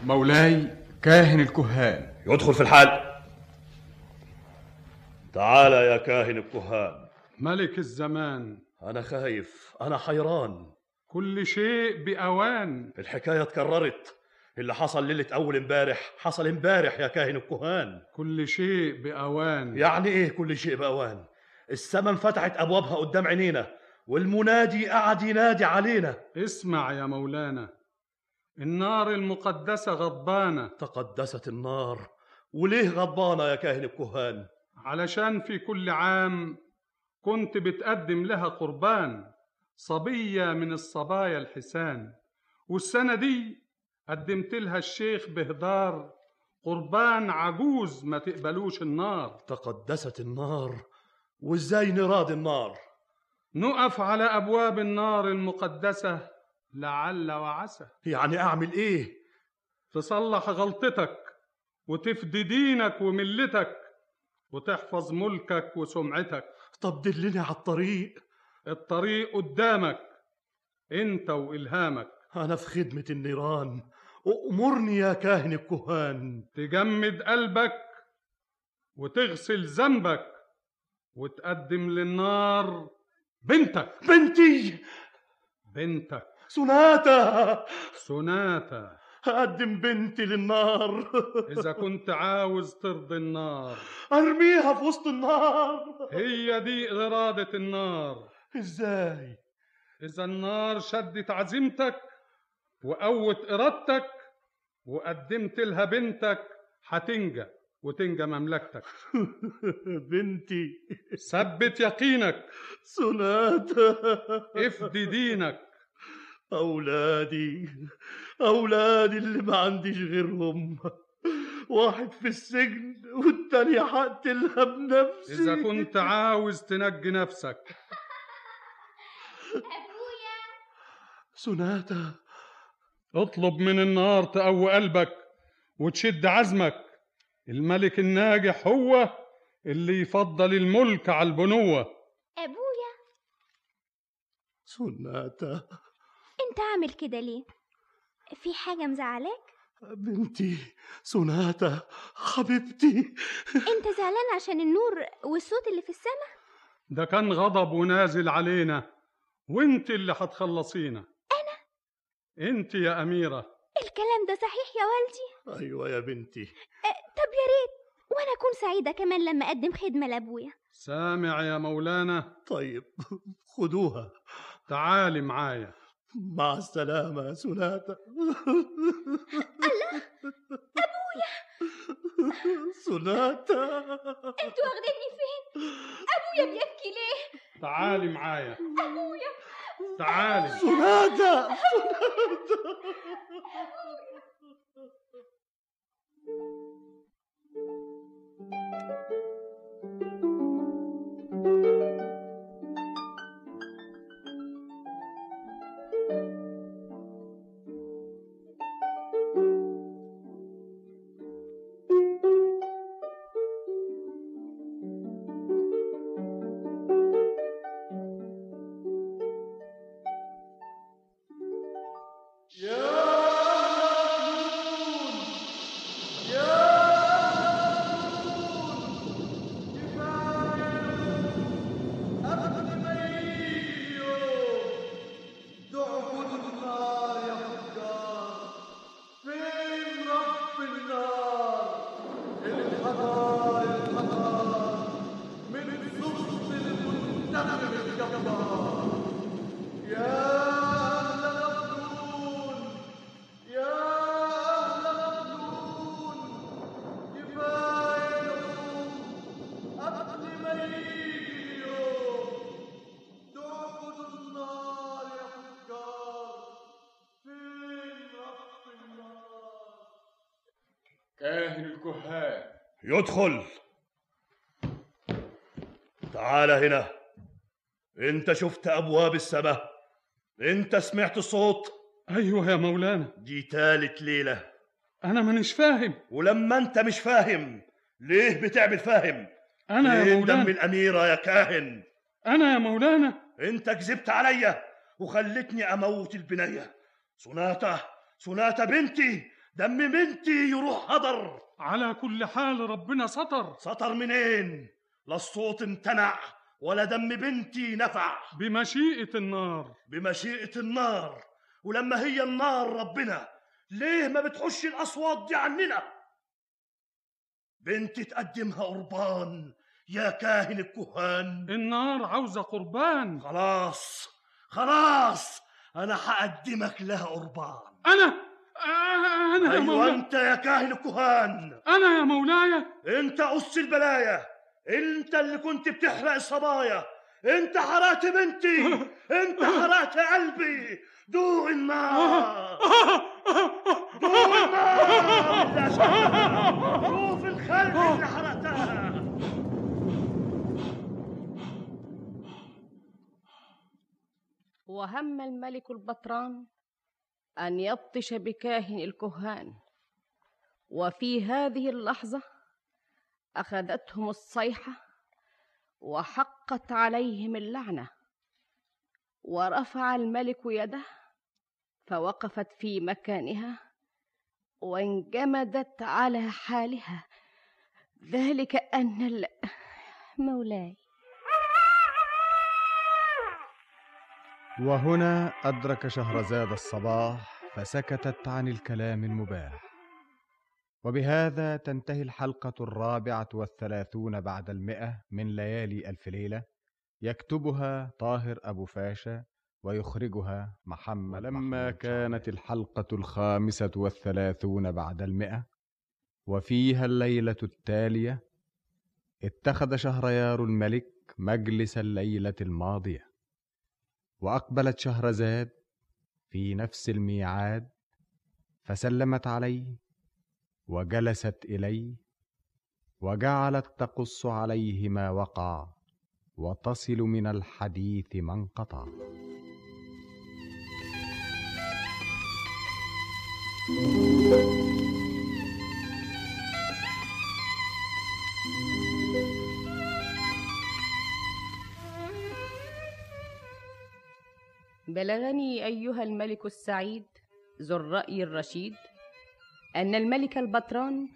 مولاي كاهن الكهان. يدخل في الحال. تعال يا كاهن الكهان. ملك الزمان. أنا خايف. أنا حيران. كل شيء بأوان. الحكاية اتكررت. اللي حصل ليلة أول امبارح حصل امبارح يا كاهن الكهان. كل شيء بأوان. يعني إيه كل شيء بأوان؟ السما انفتحت أبوابها قدام عينينا والمنادي قعد ينادي علينا. اسمع يا مولانا. النار المقدسة غضبانة. تقدست النار. وليه غضبانة يا كاهن الكهان؟ علشان في كل عام كنت بتقدم لها قربان صبية من الصبايا الحسان. والسنة دي قدمت لها الشيخ بهدار قربان عجوز ما تقبلوش النار. تقدست النار. وازاي نراضي النار؟ نقف على أبواب النار المقدسة لعل وعسى. يعني أعمل إيه؟ تصلح غلطتك وتفدي دينك وملتك وتحفظ ملكك وسمعتك. طب دلني على الطريق. الطريق قدامك أنت وإلهامك. أنا في خدمة النيران. أمرني يا كاهن الكهان. تجمد قلبك وتغسل ذنبك وتقدم للنار بنتك. بنتي! بنتك. سوناتا سوناتا أقدم بنتي للنار. إذا كنت عاوز ترضي النار. أرميها في وسط النار. هي دي إرادة النار. إزاي؟ إذا النار شدت عزيمتك وقوت إرادتك وقدمت لها بنتك هتنجى وتنجى مملكتك. بنتي. ثبت يقينك. سوناتا افدي دينك. أولادي أولادي اللي ما عنديش غيرهم. واحد في السجن والتاني هقتلها بنفسي إذا كنت عاوز تنجي نفسك. سوناتا اطلب من النار تقوي قلبك وتشد عزمك. الملك الناجح هو اللي يفضل الملك على البنوة. أبويا. سوناتا أنت عامل كده ليه؟ في حاجة مزعلاك؟ بنتي سوناتا حبيبتي أنت زعلان عشان النور والصوت اللي في السماء؟ ده كان غضب ونازل علينا وانت اللي هتخلصينا أنا؟ انت يا أميرة الكلام ده صحيح يا والدي؟ أيوة يا بنتي أه طب يا ريت وأنا أكون سعيدة كمان لما أقدم خدمة لأبويا سامع يا مولانا طيب خدوها تعالي معايا مع السلامة يا سناتة. الله أبويا! سناتة. أنتوا واخديني فين؟ أبويا بيبكي ليه؟ تعالي معايا. أبويا! تعالي. سناتة! كاهن يدخل. تعال هنا. انت شفت ابواب السماء. انت سمعت الصوت. أيوه يا مولانا. دي تالت ليلة. أنا مانيش فاهم. ولما انت مش فاهم ليه بتعمل فاهم؟ أنا يا مولانا. دم الأميرة يا كاهن؟ أنا يا مولانا. انت كذبت عليا وخلتني أموت البنية. سناته سناته بنتي دم بنتي يروح هدر. على كل حال ربنا ستر سطر منين؟ لا الصوت امتنع ولا دم بنتي نفع. بمشيئة النار. بمشيئة النار. ولما هي النار ربنا ليه ما بتحش الأصوات دي عننا؟ بنتي تقدمها قربان يا كاهن الكهان. النار عاوزة قربان. خلاص خلاص أنا هقدمك لها قربان. أنا أنا يا أيوة مولاي. أنت يا كاهن الكهان أنا يا مولاي. أنت أس البلايا. أنت اللي كنت بتحرق الصبايا. أنت حرقت بنتي. أنت حرقت قلبي. دوق النار. دوق النار. شوف الخلق اللي حرقتها. وهم الملك البطران أن يبطش بكاهن الكهان وفي هذه اللحظة أخذتهم الصيحة وحقت عليهم اللعنة ورفع الملك يده فوقفت في مكانها وانجمدت على حالها ذلك أن. مولاي وهنا أدرك شهرزاد الصباح فسكتت عن الكلام المباح. وبهذا تنتهي الحلقة الرابعة والثلاثون بعد المئة من ليالي ألف ليلة يكتبها طاهر أبو فاشا ويخرجها محمد لما كانت الحلقة الخامسة والثلاثون بعد المئة وفيها الليلة التالية اتخذ شهريار الملك مجلس الليلة الماضية. وأقبلت شهرزاد في نفس الميعاد فسلمت عليه وجلست إليه وجعلت تقص عليه ما وقع وتصل من الحديث ما انقطع. بلغني أيها الملك السعيد ذو الرأي الرشيد أن الملك البطران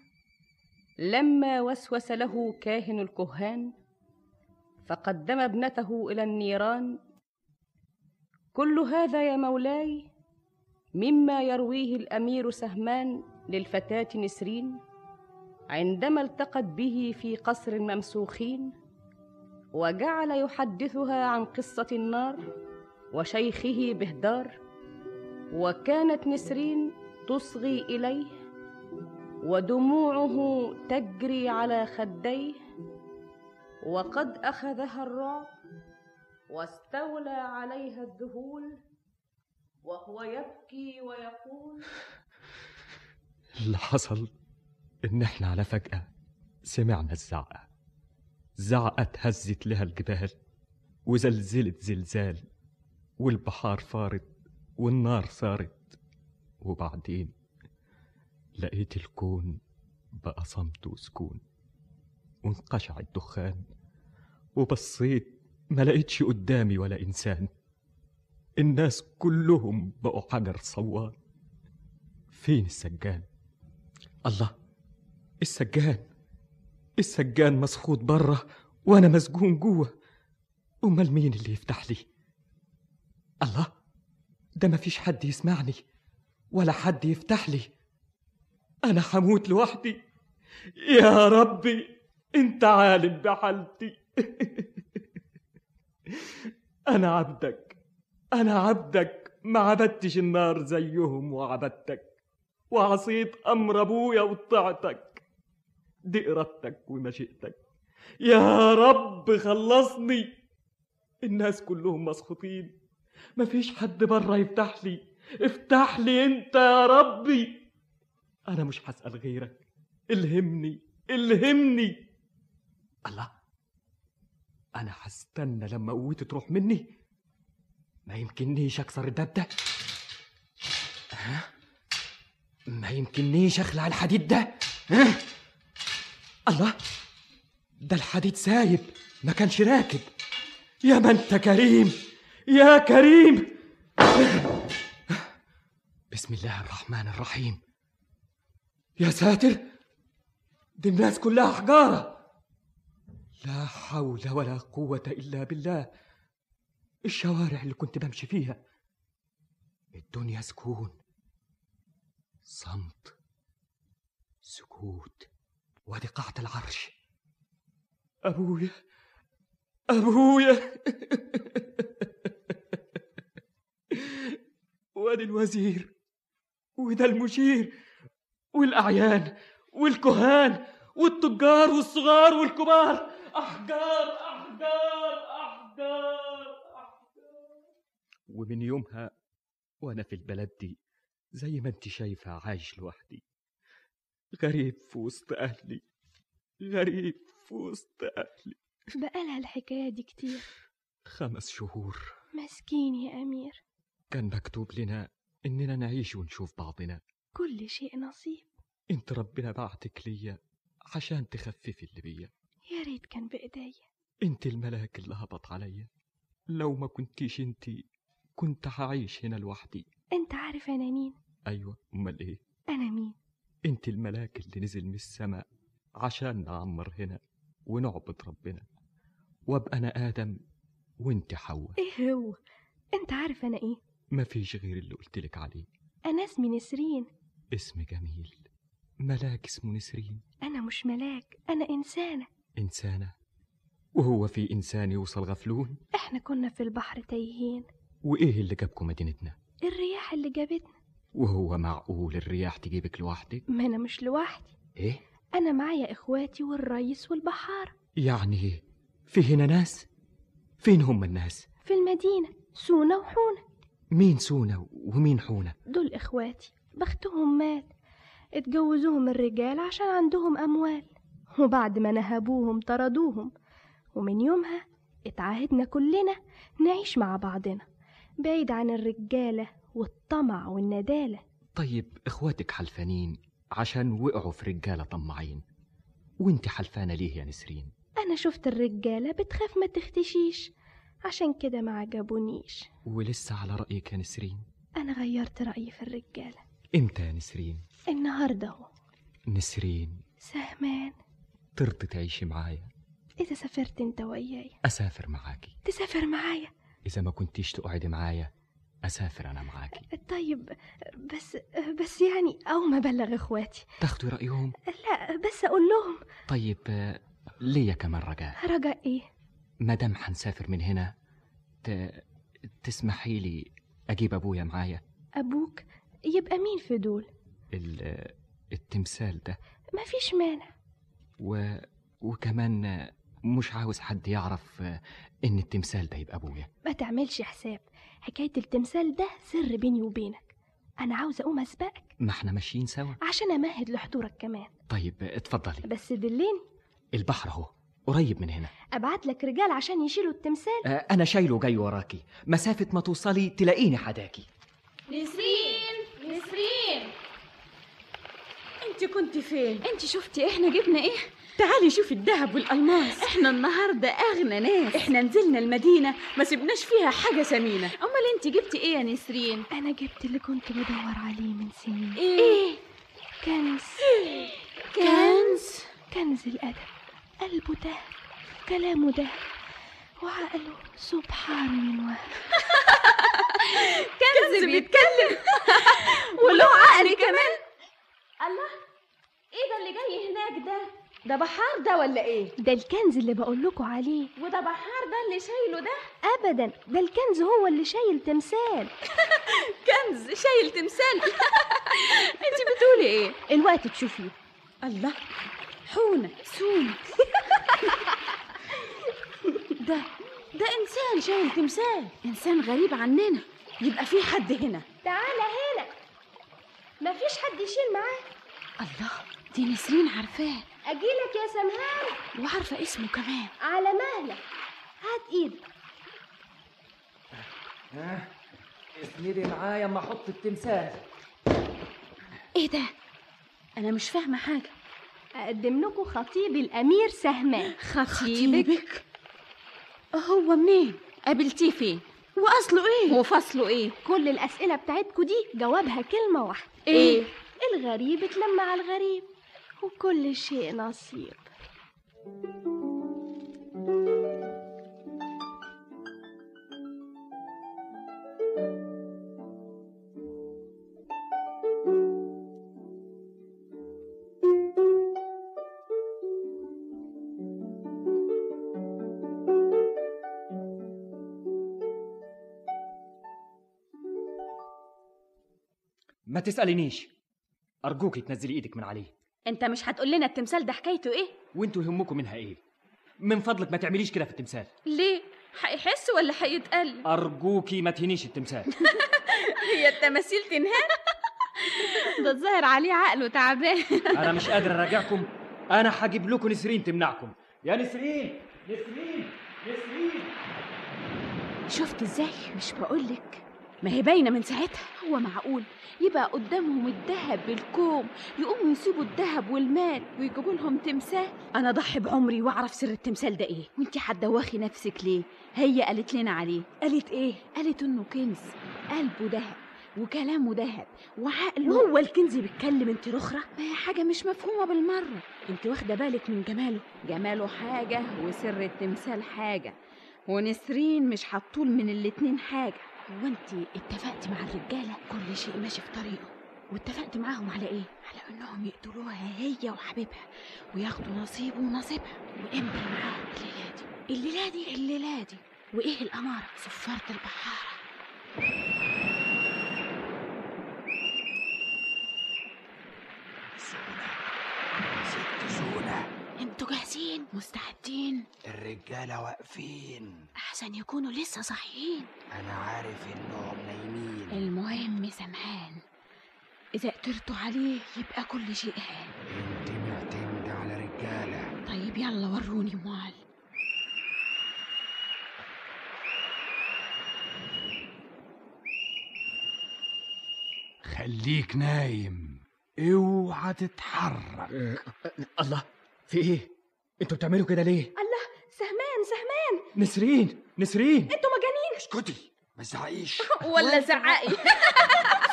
لما وسوس له كاهن الكهان فقدم ابنته إلى النيران كل هذا يا مولاي مما يرويه الأمير سهمان للفتاة نسرين عندما التقت به في قصر الممسوخين وجعل يحدثها عن قصة النار وشيخه بهدار وكانت نسرين تصغي إليه ودموعه تجري على خديه وقد أخذها الرعب واستولى عليها الذهول وهو يبكي ويقول اللي حصل إن إحنا على فجأة سمعنا الزعقة. زعقة هزت لها الجبال وزلزلت زلزال. والبحار فارت والنار صارت وبعدين لقيت الكون بقى صمت وسكون وانقشع الدخان وبصيت ما لقيتش قدامي ولا إنسان. الناس كلهم بقوا حجر صوان. فين السجان؟ الله السجان السجان مسخوط بره وأنا مسجون جوه أمال مين اللي يفتح لي؟ الله ده مفيش حد يسمعني ولا حد يفتح لي. أنا هموت لوحدي. يا ربي أنت عالم بحالتي. أنا عبدك أنا عبدك ما عبدتش النار زيهم وعبدتك. وعصيت أمر أبويا وطاعتك دي إرادتك ومشيئتك. يا رب خلصني. الناس كلهم مسخوطين. مفيش حد بره يفتح لي. افتح لي انت يا ربي. أنا مش هسأل غيرك. الهمني الهمني. الله أنا هستنى لما قوتي تروح مني. ما يمكننيش أكسر الباب ده. ها؟ ما يمكننيش أخلع الحديد ده. الله ده الحديد سايب ما كانش راكب. يا ما أنت كريم. يا كريم! بسم الله الرحمن الرحيم. يا ساتر! دي الناس كلها حجارة! لا حول ولا قوة إلا بالله. الشوارع اللي كنت بمشي فيها. الدنيا سكون. صمت. سكوت. وادي قاعة العرش. أبويا! أبويا! وادي الوزير وده المشير والأعيان والكهان والتجار والصغار والكبار. أحجار أحجار أحجار ومن يومها وأنا في البلد دي زي ما أنت شايفة عايش لوحدي. غريب في وسط أهلي غريب في وسط أهلي. بقالها الحكاية دي كتير. خمس شهور. مسكين يا أمير. كان مكتوب لنا إننا نعيش ونشوف بعضنا. كل شيء نصيب. إنت ربنا بعتك ليا عشان تخففي اللي بيا. يا ريت كان بإيديا. إنت الملاك اللي هبط عليا. لو ما كنتيش إنت كنت هعيش هنا لوحدي. أنت عارف أنا مين؟ أيوه أمال إيه؟ أنا مين؟ إنت الملاك اللي نزل من السماء عشان نعمر هنا ونعبد ربنا. وأبقى أنا آدم وأنت حواء. إيه هو؟ أنت عارف أنا إيه مفيش غير اللي قلتلك عليه. أنا اسمي نسرين اسم جميل. ملاك اسمه نسرين. أنا مش ملاك أنا إنسانة. إنسانة؟ وهو في إنسان يوصل غفلون؟ إحنا كنا في البحر تايهين. وإيه اللي جابكم مدينتنا؟ الرياح اللي جابتنا. وهو معقول الرياح تجيبك لوحدك؟ ما أنا مش لوحدي. إيه؟ أنا معايا إخواتي والريس والبحارة يعني إيه؟ في هنا ناس؟ فين هم الناس؟ في المدينة سونا وحونة مين سونا ومين حونة دول إخواتي بختهم مات اتجوزوهم الرجال عشان عندهم أموال وبعد ما نهبوهم طردوهم ومن يومها اتعاهدنا كلنا نعيش مع بعضنا بعيد عن الرجالة والطمع والندالة. طيب إخواتك حلفانين عشان وقعوا في رجالة طماعين وانت حلفانة ليه يا نسرين؟ أنا شفت الرجالة بتخاف ما تختشيش عشان كده ما عجبونيش. ولسه على رأيك يا نسرين؟ أنا غيرت رأيي في الرجالة. إمتى يا نسرين؟ النهاردة أهو. نسرين. سهمان. ترضي تعيشي معايا. إذا سافرت أنت وياي أسافر معاكي. تسافر معايا. إذا ما كنتيش تقعدي معايا أسافر أنا معاكي. طيب بس بس يعني أو ما بلغ إخواتي. تاخدي رأيهم؟ لا بس أقول لهم. طيب ليا كمان رجاء. رجاء إيه؟ مادام هنسافر من هنا ت... تسمحي لي أجيب أبويا معايا؟ أبوك يبقى مين في دول؟ ال- التمثال ده. مفيش مانع. و... وكمان مش عاوز حد يعرف إن التمثال ده يبقى أبويا. ما تعملش حساب. حكاية التمثال ده سر بيني وبينك. أنا عاوزة أقوم أسبقك. ما إحنا ماشيين سوا. عشان أمهد لحضورك كمان. طيب اتفضلي. بس دليني البحر أهو. قريب من هنا. أبعت لك رجال عشان يشيلوا التمثال؟ آه، أنا شايله جاي وراكي. مسافة ما توصلي تلاقيني حداكي. نسرين! نسرين! أنت كنت فين؟ أنت شفتي إحنا جبنا إيه؟ تعالي شوفي الذهب والألماس. إحنا النهارده أغنى ناس. إحنا نزلنا المدينة ما سبناش فيها حاجة ثمينه أمال أنت جبتي إيه يا نسرين؟ أنا جبت اللي كنت بدور عليه من سنين. إيه؟ كنز. كنز؟ كنز الأدب. قلبه ده كلامه ده وعقله سبحان من وهم كنز بيتكلم. وله عقل كمان. الله إيه ده اللي جاي هناك ده؟ ده بحار ده ولا إيه؟ ده الكنز اللي بقول لكم عليه. وده بحار ده اللي شايله ده؟ أبدا ده الكنز هو اللي شايل تمثال. كنز شايل تمثال. انت بتقولي إيه؟ الوقت تشوفيه. الله. حونة سونة ده ده إنسان شايل تمثال. إنسان غريب عننا. يبقى في حد هنا. تعالى هنا. مفيش حد يشيل معاه الله دي نسرين عارفاه. أجيلك يا سمهان. وعارفة اسمه كمان. على مهلك. هات إيدك. ها؟ اسندي معايا اما أحط التمثال إيه ده؟ أنا مش فاهمة حاجة. أقدم لكم خطيب الأمير سهمان. خطيبك؟ هو منين قابلتيه فين؟ وأصله إيه؟ وفصله إيه؟ كل الأسئلة بتاعتكم دي جوابها كلمة واحدة. إيه؟ الغريب اتلم على الغريب وكل شيء نصيب. ما تسالينيش ارجوكي تنزلي إيدك من عليه أنت مش هتقول لنا التمثال ده حكايته إيه؟ وأنتوا يهمكم منها إيه؟ من فضلك ما تعمليش كده في التمثال. ليه؟ هيحس ولا هيتقل ارجوكي ما تهنيش التمثال. هي التماثيل تنهان؟ ده الظاهر عليه عقله تعبان أنا مش قادر أراجعكم. أنا هجيب لكم نسرين تمنعكم. يا نسرين! نسرين! نسرين! شفت إزاي؟ مش بقولك. ما هي باينة من ساعتها. هو معقول؟ يبقى قدامهم الذهب بالكوم يقوموا يسيبوا الذهب والمال ويجيبوا لهم تمثال. أنا ضحي بعمري وأعرف سر التمثال ده إيه. وأنتي هتدوخي نفسك ليه؟ هي قالت لنا عليه. قالت إيه؟ قالت إنه كنز. قلبه ذهب وكلامه ذهب وعقله. هو الكنز بيتكلم انت رخرة؟ ما هي حاجة مش مفهومة بالمرة. انت واخدة بالك من جماله. جماله حاجة وسر التمثال حاجة. ونسرين مش هتطول من الاتنين حاجة. هو انت اتفقتي مع الرجالة؟ كل شيء ماشي في طريقه. واتفقت معاهم على إيه؟ على إنهم يقتلوها هي وحبيبها وياخدوا نصيبه ونصيبها. وامضي معاها؟ الليلة دي. الليلة دي؟ الليلة دي. وإيه الأمارة؟ صفارة البحارة ست سونة أنتوا جاهزين؟ مستعدين؟ الرجالة واقفين. أحسن يكونوا لسه صاحيين. أنا عارف إنهم نايمين. المهم سمعان إذا قدرتوا عليه يبقى كل شيء هان أنت معتمدة على رجالة. طيب يلا وروني مال خليك نايم. اوعى تتحرك. الله في إيه؟ أنتوا بتعملوا كده ليه؟ الله سهمان سهمان. نسرين نسرين. أنتوا مجانين. اسكتي ما تزعقيش. ولا زعقي.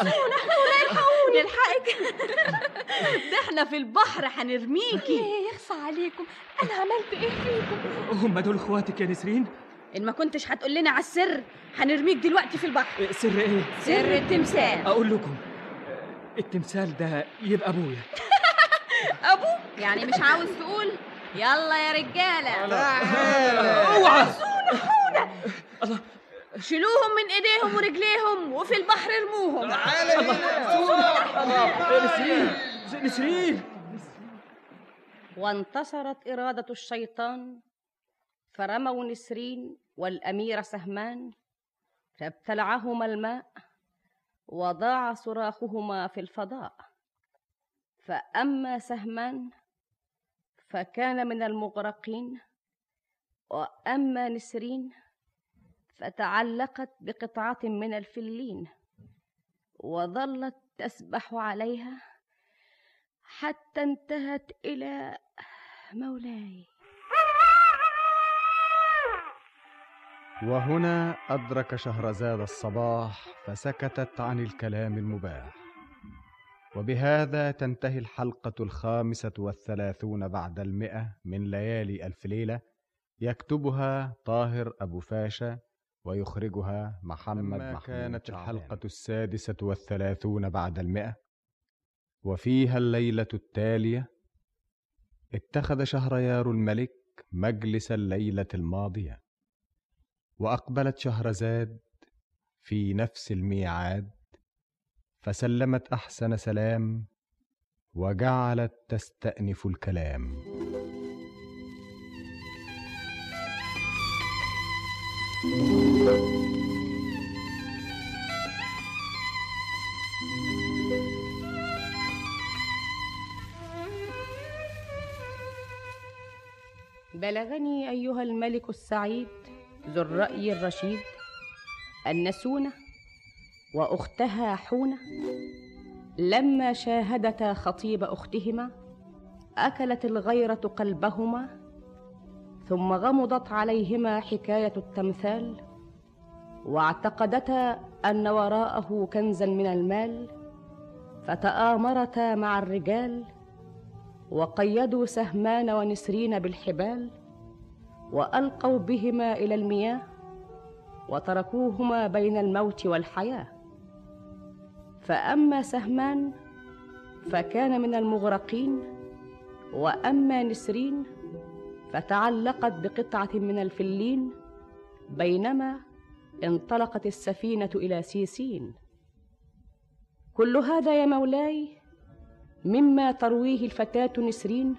الحقوني الحقك ده إحنا في البحر هنرميكي. إيه يخصى عليكم. أنا عملت إيه فيكم؟ هم دول اخواتك يا نسرين؟ إن ما كنتش هتقول لنا على السر هنرميك دلوقتي في البحر. سر إيه؟ سر التمثال. أقول لكم التمثال ده يبقى أبويا. ابو يعني مش عاوز تقول؟ يلا يا رجالة. أوعى. الله. شيلوهم من إيديهم ورجليهم وفي البحر ارموهم. نسرين نسرين وانتصرت إرادة الشيطان فرموا نسرين والأمير سهمان فابتلعهما الماء وضاع صراخهما في الفضاء. فأما سهمان فكان من المغرقين وأما نسرين فتعلقت بقطعة من الفلين وظلت تسبح عليها حتى انتهت إلى مولاي. وهنا أدرك شهرزاد الصباح فسكتت عن الكلام المباح. وبهذا تنتهي الحلقة الخامسة والثلاثون بعد المئة من ليالي ألف ليلة. يكتبها طاهر أبو فاشا ويخرجها محمد لما محمود كانت. الحلقة السادسة والثلاثون بعد المئة. وفيها الليلة التالية. اتخذ شهريار الملك مجلس الليلة الماضية. وأقبلت شهرزاد في نفس الميعاد. فسلمت أحسن سلام وجعلت تستأنف الكلام. بلغني أيها الملك السعيد ذو الرأي الرشيد أن سونة وأختها حونة لما شاهدتا خطيب أختهما أكلت الغيرة قلبهما ثم غمضت عليهما حكاية التمثال واعتقدتا أن وراءه كنزا من المال فتآمرتا مع الرجال وقيدوا سهمان ونسرين بالحبال وألقوا بهما إلى المياه وتركوهما بين الموت والحياة. فأما سهمان فكان من المغرقين وأما نسرين فتعلقت بقطعة من الفلين بينما انطلقت السفينة إلى سيسين. كل هذا يا مولاي مما ترويه الفتاة نسرين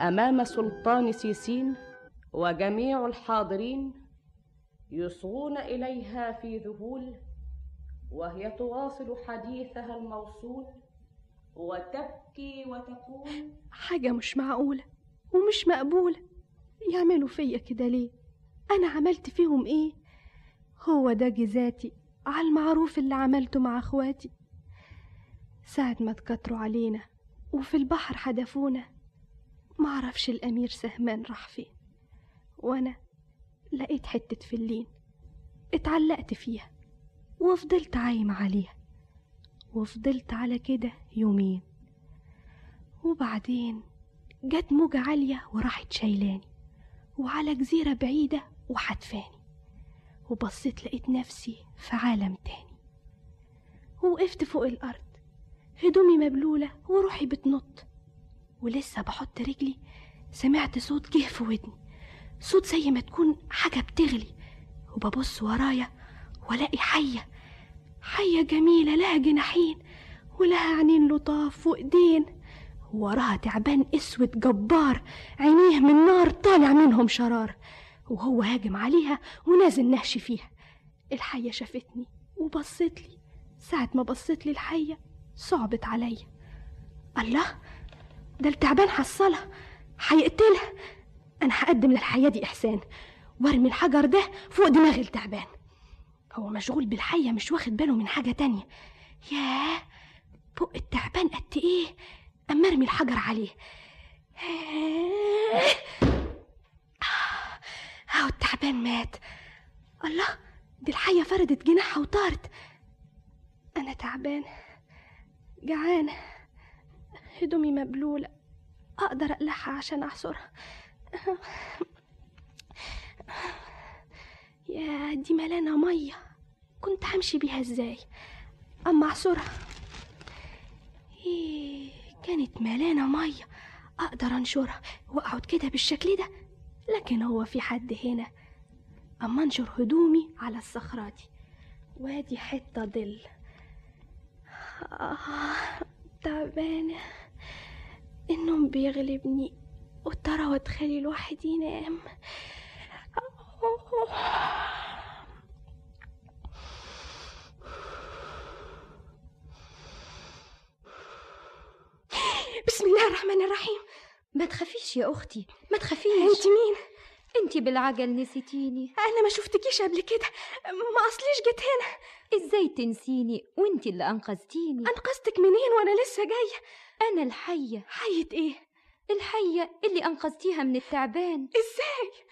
أمام سلطان سيسين وجميع الحاضرين يصغون إليها في ذهول وهي تواصل حديثها الموصول وتبكي وتقول حاجة مش معقولة ومش مقبولة. يعملوا فيا كده ليه؟ أنا عملت فيهم إيه؟ هو ده جزاتي على المعروف اللي عملته مع أخواتي. ساعة ما اتكتروا علينا وفي البحر حدفونا معرفش الأمير سهمان راح فين. وأنا لقيت حتة فلين اتعلقت فيها. وفضلت عايمة عليها. وفضلت على كده يومين. وبعدين جت موجة عالية وراحت شايلاني وعلى جزيرة بعيدة وحدفاني. وبصيت لقيت نفسي في عالم تاني. ووقفت فوق الأرض هدومي مبلولة وروحي بتنط. ولسه بحط رجلي سمعت صوت جه في ودني. صوت زي ما تكون حاجة بتغلي. وببص ورايا والاقي حية. حية جميلة لها جناحين ولها عينين لطاف وايدين وراها تعبان أسود جبار عينيه من نار طالع منهم شرار. وهو هاجم عليها ونازل نهش فيها. الحية شافتني وبصت لي. ساعة ما بصت لي الحية صعبت عليا. الله ده التعبان حصلها. هيقتلها. أنا هقدم للحية دي إحسان. وارمي الحجر ده فوق دماغ التعبان. هو مشغول بالحية مش واخد باله من حاجة تانية. ياه بق التعبان قد إيه؟ أما أرمي الحجر عليه. أهو التعبان مات. الله دي الحية فردت جناحها وطارت. أنا تعبان جعانة هدومي مبلولة. أقدر أقلعها عشان أعصرها. يا دي ملانة مية. كنت همشي بيها إزاي؟ أما أعصرها إيه كانت ملانة مية. أقدر أنشرها وأقعد كده بالشكل ده؟ لكن هو في حد هنا. أما أنشر هدومي على الصخرة دي. وادي حتة ظل. آه تعبانة النوم بيغلبني. والتروى تخلي الواحد ينام. بسم الله الرحمن الرحيم. ما تخافيش يا أختي ما تخافيش. أنت مين؟ أنت بالعجل نسيتيني. أنا ما شفتكيش قبل كده. ما أصليش جيت هنا. إزاي تنسيني؟ وأنت اللي أنقذتيني. أنقذتك منين وأنا لسه جاية؟ أنا الحية. حية إيه؟ الحية اللي أنقذتيها من التعبان. إزاي؟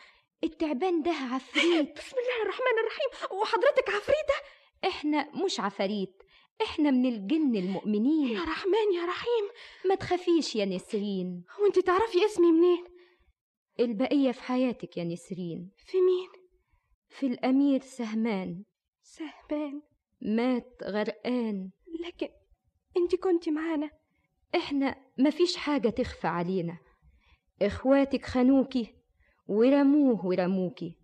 التعبان ده عفريت. بسم الله الرحمن الرحيم. وحضرتك عفريتة؟ إحنا مش عفاريت. إحنا من الجن المؤمنين. يا رحمن يا رحيم. ما تخافيش يا نسرين. وانت تعرفي اسمي منين؟ البقية في حياتك يا نسرين. في مين؟ في الأمير سهمان. سهمان. مات غرقان. لكن انت كنت معانا. إحنا مفيش حاجة تخفى علينا. إخواتك خانوكي. ورموه ورموكي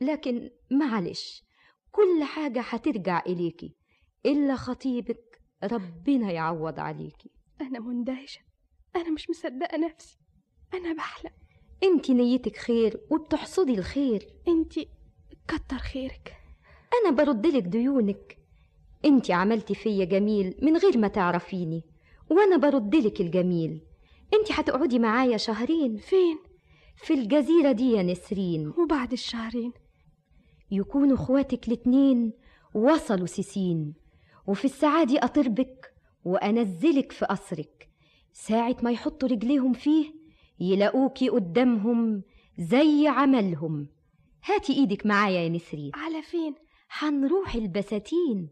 لكن معلش كل حاجة هترجع إليكي إلا خطيبك ربنا يعوض عليكي. أنا مندهشة. أنا مش مصدقة نفسي. أنا بحلم. انت نيتك خير وبتحصدي الخير. انت كتر خيرك. أنا بردلك ديونك. انت عملتي فيا جميل من غير ما تعرفيني وأنا بردلك الجميل. انت هتقعدي معايا شهرين. فين؟ في الجزيرة دي يا نسرين. وبعد الشهرين. يكونوا اخواتك الاتنين وصلوا سيسين. وفي الساعة دي أطربك وأنزلك في قصرك. ساعة ما يحطوا رجليهم فيه يلاقوكي قدامهم زي عملهم. هاتي إيدك معايا يا نسرين. على فين؟ هنروح البساتين.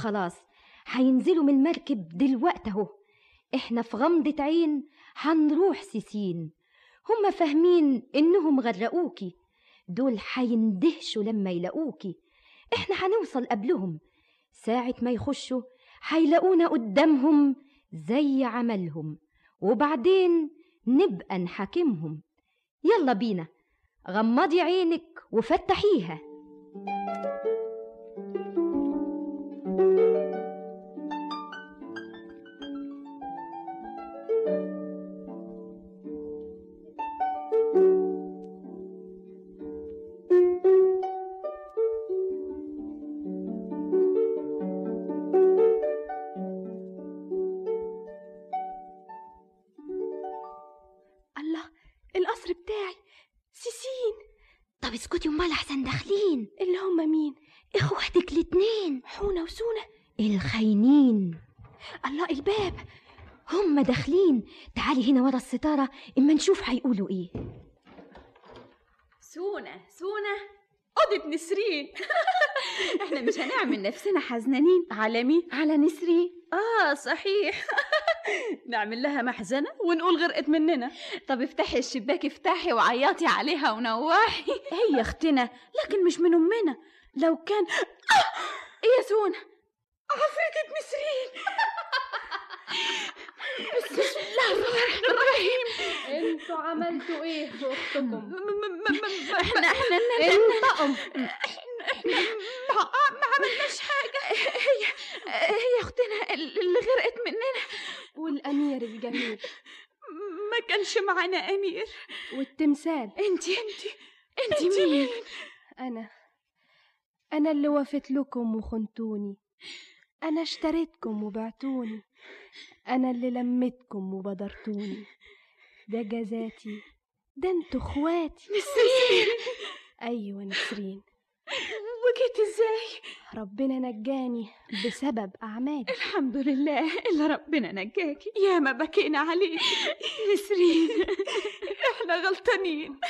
خلاص هينزلوا من المركب دلوقتي اهو. إحنا في غمضة عين هنروح سيسين. هما فاهمين انهم غرقوكي. دول هيندهشوا لما يلاقوكي. إحنا هنوصل قبلهم. ساعة ما يخشوا هيلاقونا قدامهم زي عملهم. وبعدين نبقى نحاكمهم. يلا بينا. غمضي عينك وفتحيها. الله أوضة نسرين إحنا مش هنعمل نفسنا حزنانين. على مين؟ على نسرين آه صحيح. نعمل لها محزنة ونقول غرقت مننا. طب افتحي الشباك افتحي وعيطي عليها ونواحي هي اختنا لكن مش من أمنا. لو كان! إيه يا سونة عفريتة نسرين بسم الله الرحمن الرحيم. أنتوا عملتوا إيه في أختكم؟ إحنا إحنا انطقم إحنا ما, ما عملناش حاجة. هي هي اختنا اللي غرقت مننا. والأمير الجميل. ما كانش معانا أمير. والتمثال. انتي انتي انتي مين؟ أنا أنا اللي وفت لكم وخنتوني. أنا اشتريتكم وبعتوني. أنا اللي لميتكم وبدرتوني. ده جزاتي ده أنتوا اخواتي. نسرين. أيوة نسرين. وجيت إزاي؟ ربنا نجاني بسبب أعمالي. الحمد لله اللي ربنا نجاكي يا ما بكينا عليك. نسرين إحنا غلطانين.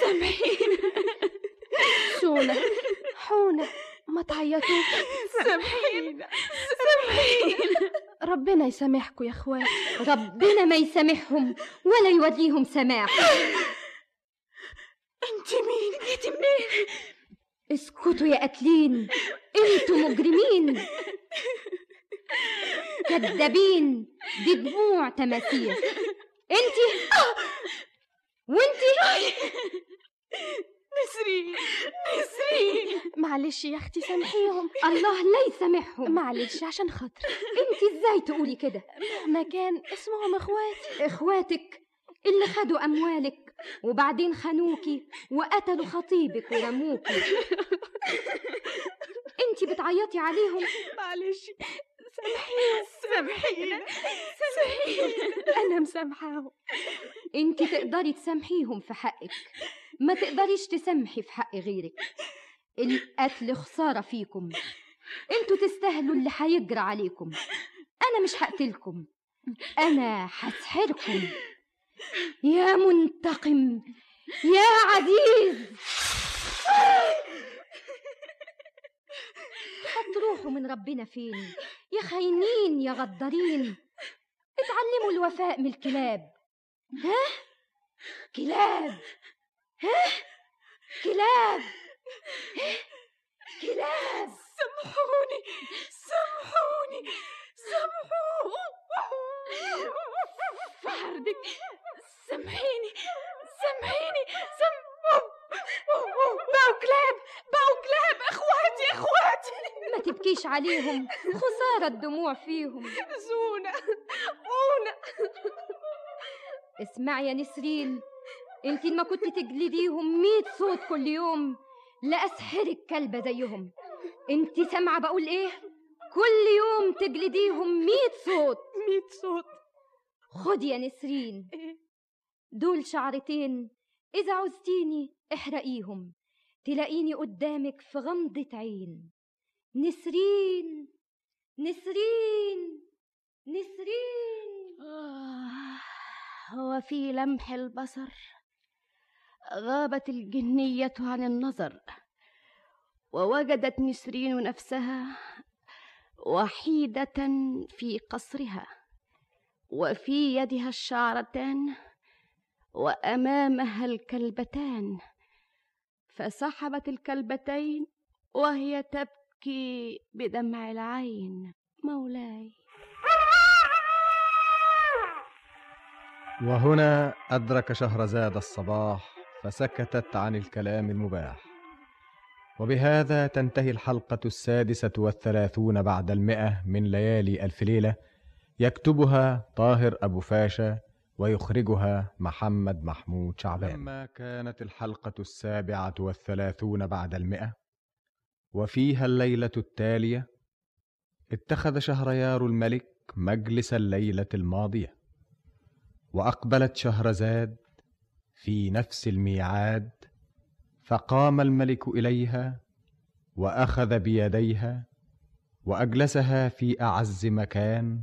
سامحينا سونا حونة. ما تعيطوش. سامحينا سامحينا ربنا يسامحكم يا اخواتي ربنا ما يسامحهم ولا يوليهم سماح. انت مين؟ جيتي منين؟ اسكتوا يا قاتلين أنتوا مجرمين. كدابين. دي دموع تماثيل انتي وانتي؟ نسرين نسرين معلش يا أختي سامحيهم. الله لا يسامحهم. معلش عشان خاطري انتي إزاي تقولي كده؟ مهما كان اسمهم إخواتي. إخواتك اللي خدوا أموالك وبعدين خانوكي وقتلوا خطيبك ورموكي. انتي بتعيطي عليهم؟ معلش. سامحيهم سامحينا سامحينا. أنا مسامحاهم. انتي تقدري تسامحيهم في حقك. ما تقدريش تسامحي في حق غيرك. القتل خسارة فيكم. أنتوا تستاهلوا اللي هيجرى عليكم. أنا مش هقتلكم. أنا هسحركم. يا منتقم. يا عزيز. هتروحوا من ربنا فين؟ يا خاينين يا غدارين. اتعلموا الوفاء من الكلاب. ها؟ كلاب. كلاب؟ كلاب. سامحوني سامحوني سامحوني. فهردك سامحيني سامحيني سام بقوا كلاب بقوا كلاب. أخواتي أخواتي. ما تبكيش عليهم. خسارة الدموع فيهم. زونة أونة اسمعي يا نسرين. انت ما كنت تجلديهم ميت صوت كل يوم لأسحرك كلبة زيهم. أنت سامعة بقول إيه؟ كل يوم تجلديهم ميت صوت. ميت صوت. خدي يا نسرين. دول شعرتين. إذا عوزتيني احرقيهم. تلاقيني قدامك في غمضة عين. نسرين نسرين نسرين. آه هو في لمح البصر. غابت الجنية عن النظر ووجدت نسرين نفسها وحيدة في قصرها وفي يدها الشعرتان وأمامها الكلبتان. فسحبت الكلبتين وهي تبكي بدمع العين. مولاي. وهنا أدرك شهرزاد الصباح فسكتت عن الكلام المباح. وبهذا تنتهي الحلقة السادسة والثلاثون بعد المئة من ليالي ألف ليلة يكتبها طاهر أبو فاشا ويخرجها محمد محمود شعبان. لما كانت الحلقة السابعة والثلاثون بعد المئة وفيها الليلة التالية اتخذ شهريار الملك مجلس الليلة الماضية وأقبلت شهرزاد في نفس الميعاد فقام الملك إليها وأخذ بيديها وأجلسها في أعز مكان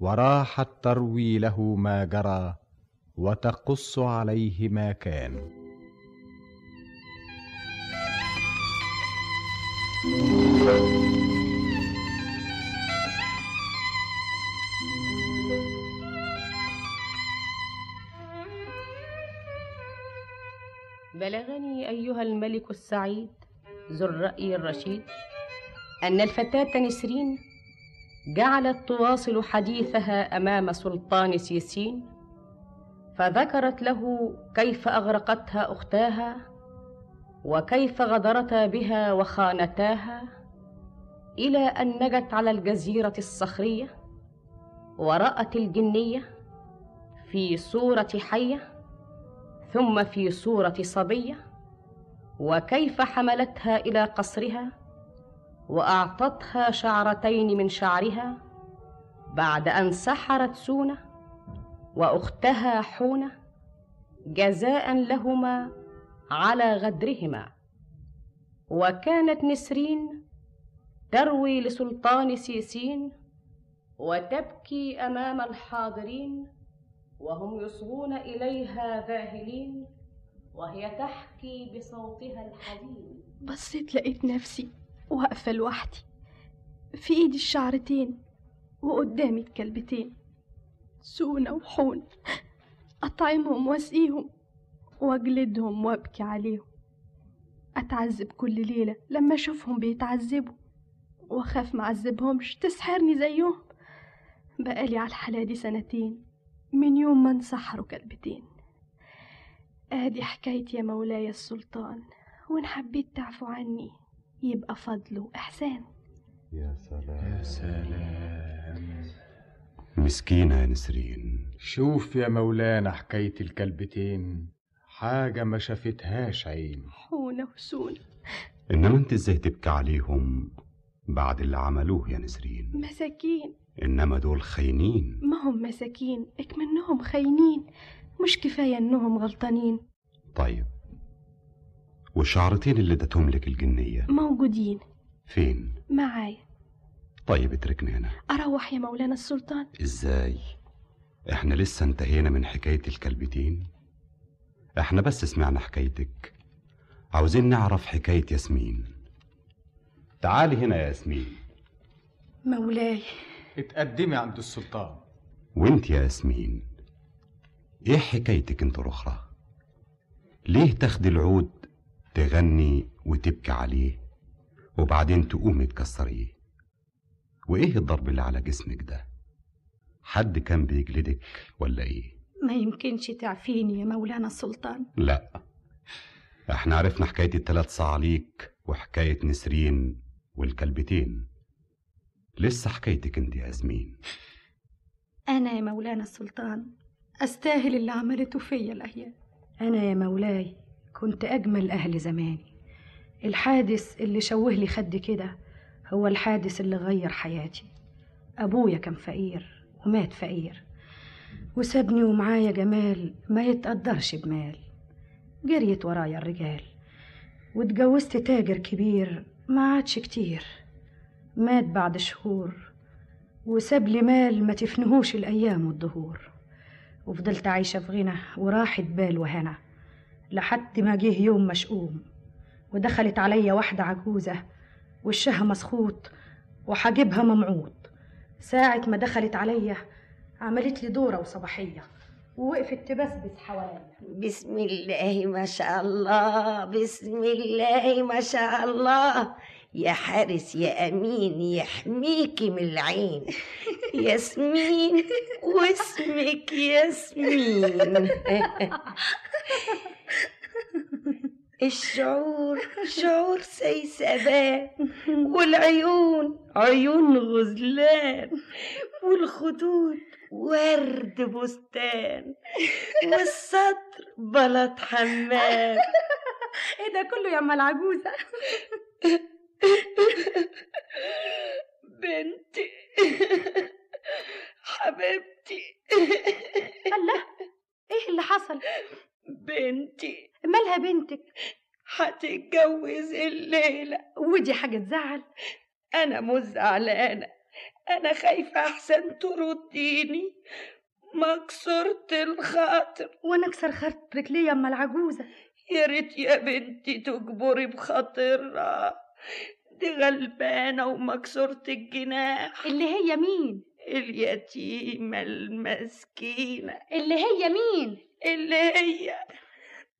وراحت تروي له ما جرى وتقص عليه ما كان. بلغني أيها الملك السعيد ذو الرأي الرشيد. أن الفتاة نسرين جعلت تواصل حديثها أمام سلطان سيسين فذكرت له كيف أغرقتها أختاها وكيف غدرتا بها وخانتاها إلى أن نجت على الجزيرة الصخرية ورأت الجنية في صورة حية ثم في صورة صبية وكيف حملتها إلى قصرها؟ وأعطتها شعرتين من شعرها بعد أن سحرت سونة وأختها حونة جزاء لهما على غدرهما. وكانت نسرين تروي لسلطان سيسين وتبكي أمام الحاضرين وهم يصغون إليها ذاهلين وهي تحكي بصوتها الحزين. بصيت لقيت نفسي واقفة لوحدي في ايدي الشعرتين وقدامي الكلبتين سونة وحون أطعمهم وأسقيهم وأجلدهم وأبكي عليهم. أتعذب كل ليلة لما أشوفهم بيتعذبوا وأخاف معذبهمش تسحرني زيهم. بقالي على الحالة دي سنتين. من يوم ما انسحروا كلبتين ادي حكايتي يا مولاي السلطان. وإن حبيت تعفو عني يبقى فضل وإحسان. يا سلام. يا سلام. مسكينة يا نسرين. شوف يا مولانا حكاية الكلبتين حاجة ما شافتهاش عين. حونة وسونة إنما أنت إزاي تبكي عليهم بعد اللي عملوه يا نسرين؟ مساكين. إنما دول خاينين ما هم مساكين اكمنهم خاينين مش كفاية إنهم غلطانين. طيب والشعرتين اللي ادتهم لك الجنية؟ موجودين. فين؟ معايا طيب اتركني هنا أروح يا مولانا السلطان. إزاي؟ إحنا لسه انتهينا من حكاية الكلبتين. إحنا بس سمعنا حكايتك. عاوزين نعرف حكاية ياسمين. تعالي هنا يا ياسمين. مولاي. اتقدمي عند السلطان. وانت يا ياسمين إيه حكايتك انت الاخرى؟ ليه تاخدي العود تغني وتبكي عليه وبعدين تقومي تكسريه؟ وايه الضرب اللي على جسمك ده؟ حد كان بيجلدك ولا إيه؟ ما يمكنش تعفيني يا مولانا السلطان. لا إحنا عرفنا حكاية التلات صعاليك وحكاية نسرين والكلبتين. لسه حكايتك انت يا ياسمين أنا يا مولانا السلطان أستاهل اللي عملته فيا الأيام. أنا يا مولاي كنت أجمل أهل زماني. الحادث اللي شوه لي خدي كده هو الحادث اللي غير حياتي. أبويا كان فقير ومات فقير وسابني ومعايا جمال ما يتقدرش بمال. جريت ورايا الرجال واتجوزت تاجر كبير ما عادش كتير. مات بعد شهور وساب لي مال ما تفنهوش الأيام والدهور وفضلت عايشة في غنى وراحت بال وهنا لحد ما جه يوم مشؤوم. ودخلت عليا واحدة عجوزة وشها مسخوط وحاجبها ممعوط ساعة ما دخلت عليا عملت لي دورة وصباحية ووقفت تبسبس حواليا. بسم الله ما شاء الله بسم الله ما شاء الله. يا حارس يا أمين يحميكي من العين. ياسمين واسمك ياسمين. الشعور شعور سيسبان والعيون عيون غزلان والخدود ورد بستان والصدر بلط حمام. إيه ده كله يا ام العجوزة بنتي. حبيبتي. الله إيه اللي حصل؟ بنتي. مالها بنتك؟ هتتجوز الليلة. ودي حاجة تزعل. أنا مش زعلانة. أنا خايفة أحسن ترديني مكسورة الخاطر. وأنا اكسر خاطرك ليه يا أم العجوزة؟ يا ريت يا بنتي تجبري بخاطرها. دي غلبانة ومكسورة الجناح. اللي هي مين؟ اليتيمة المسكينة. اللي هي مين؟ اللي هي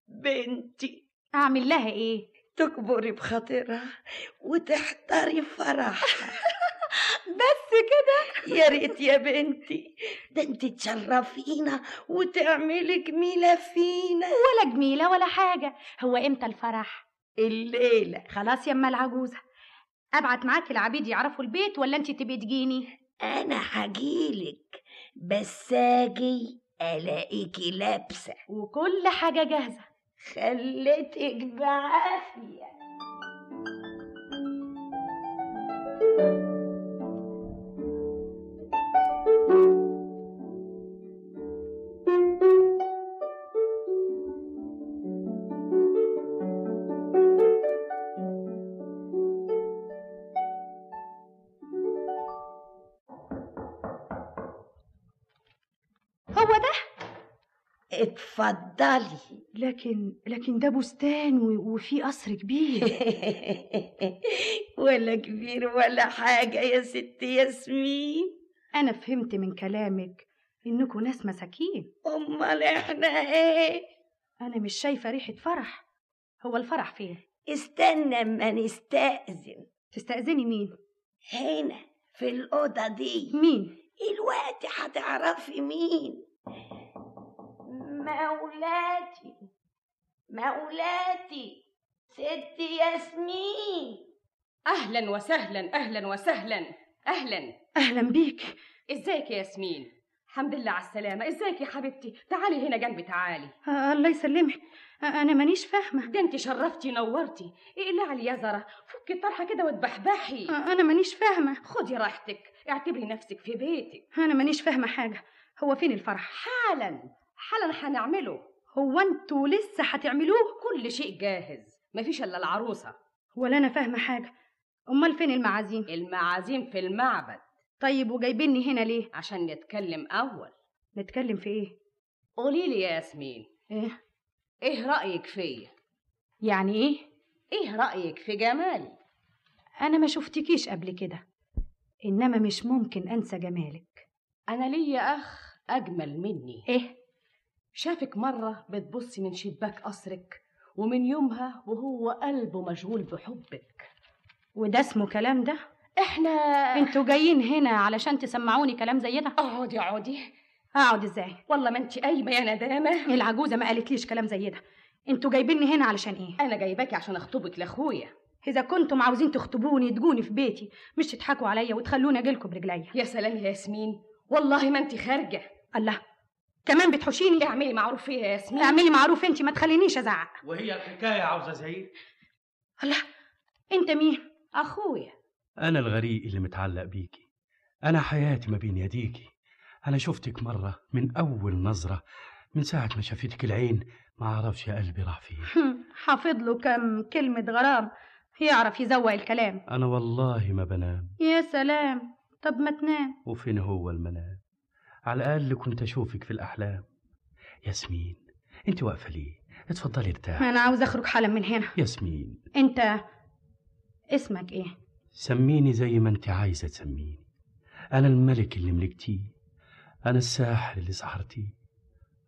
بنتي. أعمل لها إيه؟ تكبري بخاطرها وتحضري فرحها. بس كده؟ يا ريت يا بنتي ده انت تشرفينا وتعملي جميلة فينا. ولا جميلة ولا حاجة. هو إمتى الفرح؟ الليلة خلاص يا أم العجوزة. أبعت معاكي العبيد يعرفوا البيت ولا انت تبي تجيني؟ أنا هجيلك بس آجي الاقيكي لابسة. وكل حاجة جاهزة. خليتك بعافية. اتفضلي لكن لكن ده بستان و- وفيه قصر كبير ولا كبير ولا حاجة يا ست ياسمين أنا فهمت من كلامك إنكم ناس مساكين أمال إحنا إيه؟ أنا مش شايفة ريحة فرح هو الفرح فين؟ استنى أما نستأذن تستأذني مين؟ هنا في الأوضة دي مين؟ الوقت هتعرفي مين مولاتي مولاتي ست ياسمين. أهلا وسهلا أهلا وسهلا أهلا. أهلا بيك. إزيك يا ياسمين؟ الحمد لله على السلامة. إزيك يا حبيبتي؟ تعالي هنا جنبي تعالي. آه الله يسلمك. آه أنا مانيش فاهمة. ده انت شرفتي نورتي. اقلعي اليزرة؟ فكي الطرحة كده واتبحبحي آه أنا مانيش فاهمة. خدي راحتك. اعتبري نفسك في بيتك. أنا مانيش فاهمة حاجة. هو فين الفرح؟ حالا. حالا هنعمله هو أنتوا لسه هتعملوه؟ كل شيء جاهز مفيش إلا العروسة ولا أنا فاهمة حاجة أمال فين المعازيم؟ المعازيم في المعبد طيب وجايبيني هنا ليه؟ عشان نتكلم أول نتكلم في إيه؟ قولي لي يا ياسمين إيه؟ إيه رأيك فيا يعني إيه؟ إيه رأيك في جمالي أنا ما شفتكيش قبل كده إنما مش ممكن أنسى جمالك أنا ليا أخ أجمل مني إيه؟ شافك مرة بتبصي من شباك قصرك ومن يومها وهو قلبه مشغول بحبك وده اسمه كلام ده؟ إحنا أنتوا جايين هنا علشان تسمعوني كلام زي ده؟ اقعدي اقعدي اقعد إزاي؟ والله ما انت قايمة يا ندامة العجوزة ما قالتليش كلام زي ده أنتوا جايبيني هنا علشان إيه؟ أنا جايباكي عشان أخطبك لأخويا إذا كنتم عاوزين تخطبوني تجوني في بيتي مش تضحكوا عليا وتخلوني أجيلكم برجليا يا سلام يا ياسمين والله ما انت خارجة الله كمان بتحوشيني. اعملي معروف فيا يا ياسمين. اعملي معروف انت ما تخلينيش ازعق. وهي الحكاية عاوزة زعيق الله انت مين؟ أخويا. أنا الغريق اللي متعلق بيكي. أنا حياتي ما بين يديكي. أنا شفتك مرة من أول نظرة من ساعة ما شافتك العين ما أعرفش يا قلبي راح فين. حافظ له كم كلمة غرام يعرف يزوق الكلام. أنا والله ما بنام. يا سلام. طب ما تنام. وفين هو المنام؟ على الأقل كنت أشوفك في الأحلام. ياسمين أنت واقفة ليه؟ اتفضلي ارتاحي. أنا عاوز أخرج حالا من هنا. ياسمين. أنت اسمك إيه؟ سميني زي ما أنت عايزة تسميني. أنا الملك اللي ملكتيه أنا الساحر اللي سحرتيه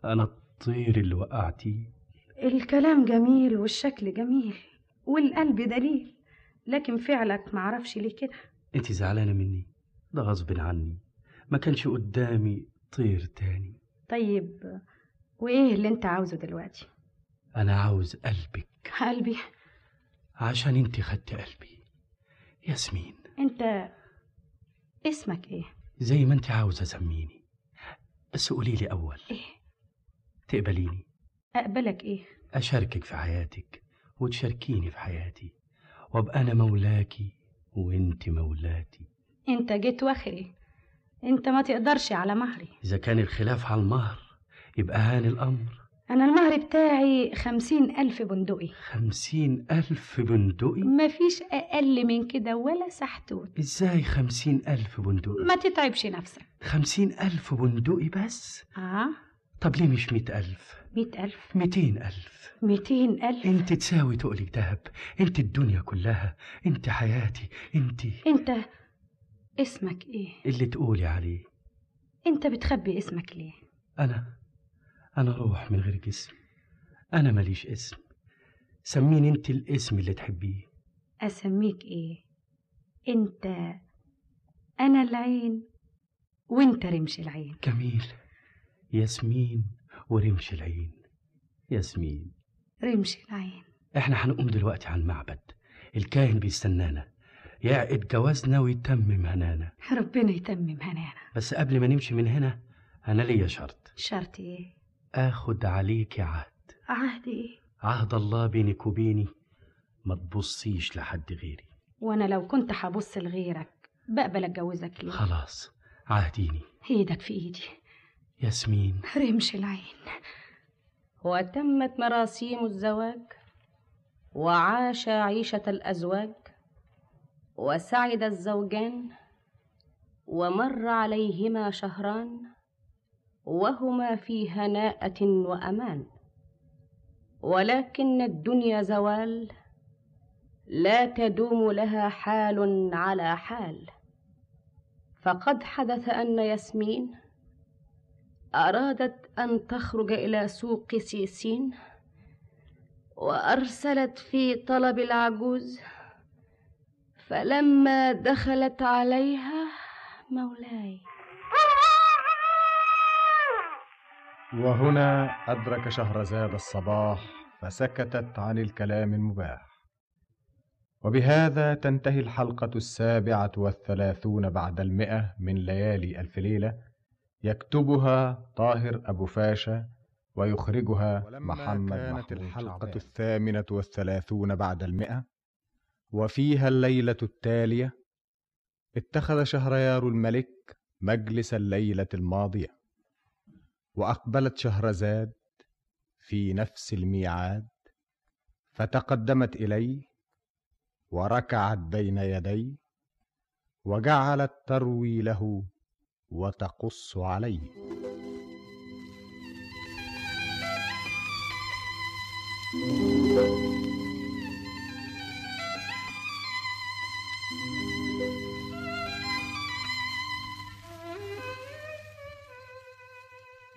أنا الطير اللي وقعتيه الكلام جميل والشكل جميل والقلب دليل لكن فعلك معرفش ليه كده. أنت زعلانة مني؟ ده غصب عني. ما كانش قدامي طير تاني. طيب وإيه اللي أنت عاوزه دلوقتي؟ أنا عاوز قلبك. قلبي؟ عشان أنت خدت قلبي. ياسمين. أنت اسمك إيه؟ زي ما أنت عاوزة سميني. بس قولي لي أول. إيه؟ تقبليني. أقبلك إيه؟ أشاركك في حياتك وتشاركيني في حياتي. وأبقى أنا مولاكي وأنت مولاتي. أنت جيت وأخري. انت ما تقدرش على مهري. إذا كان الخلاف على المهر يبقى هان الأمر. أنا المهر بتاعي خمسين ألف بندقي. خمسين ألف بندقي؟ مفيش أقل من كده ولا سحتوت. إزاي خمسين ألف بندقي؟ ما تتعبش نفسك. خمسين ألف بندقي بس؟ آه. طب ليه مش مئة ألف؟ مئة ألف. ميتين ألف. ميتين ألف. انت تساوي تقلك دهب. انت الدنيا كلها انت حياتي انت انت اسمك إيه؟ اللي تقولي عليه. أنت بتخبي اسمك ليه؟ أنا أنا روح من غير جسم. أنا ماليش اسم. سميني أنت الاسم اللي تحبيه. أسميك إيه؟ أنت أنا العين وأنت رمش العين. جميل. ياسمين ورمش العين. ياسمين. رمش العين. إحنا هنقوم دلوقتي على المعبد. الكاهن بيستنانا. يعقد جوازنا ويتمم هنانا ربنا يتمم هنانا بس قبل ما نمشي من هنا أنا ليا شرط. شرط إيه؟ اخد عليكي عهد. عهد إيه؟ عهد الله بينك وبيني ما تبصيش لحد غيري. وأنا لو كنت هبص لغيرك بقبل أتجوزك ليه؟ خلاص عهديني. إيدك في إيدي. ياسمين. رمش العين. وتمت مراسيم الزواج وعاش عيشة الأزواج وسعد الزوجان ومر عليهما شهران وهما في هناءة وأمان. ولكن الدنيا زوال لا تدوم لها حال على حال. فقد حدث أن ياسمين أرادت أن تخرج إلى سوق سيسين وأرسلت في طلب العجوز فلما دخلت عليها مولاي. وهنا أدرك شهرزاد الصباح فسكتت عن الكلام المباح. وبهذا تنتهي الحلقة السابعة والثلاثون بعد المئة من ليالي ألف ليلة يكتبها طاهر أبو فاشا ويخرجها محمد كانت الحلقة الثامنة والثلاثون بعد المئة وفيها الليلة التالية اتخذ شهريار الملك مجلس الليلة الماضية وأقبلت شهرزاد في نفس الميعاد فتقدمت إليه وركعت بين يديه وجعلت تروي له وتقص عليه.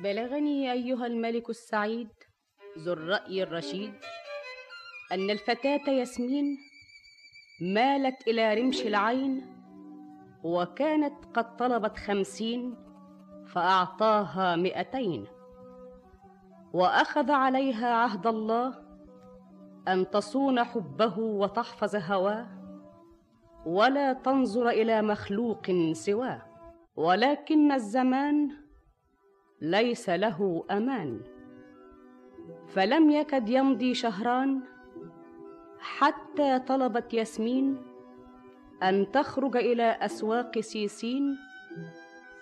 بلغني أيها الملك السعيد ذو الرأي الرشيد أن الفتاة ياسمين مالت إلى رمش العين وكانت قد طلبت خمسين فأعطاها مئتين وأخذ عليها عهد الله أن تصون حبه وتحفظ هواه ولا تنظر إلى مخلوق سواه ولكن الزمان ليس له أمان. فلم يكد يمضي شهران حتى طلبت ياسمين أن تخرج إلى أسواق سيسين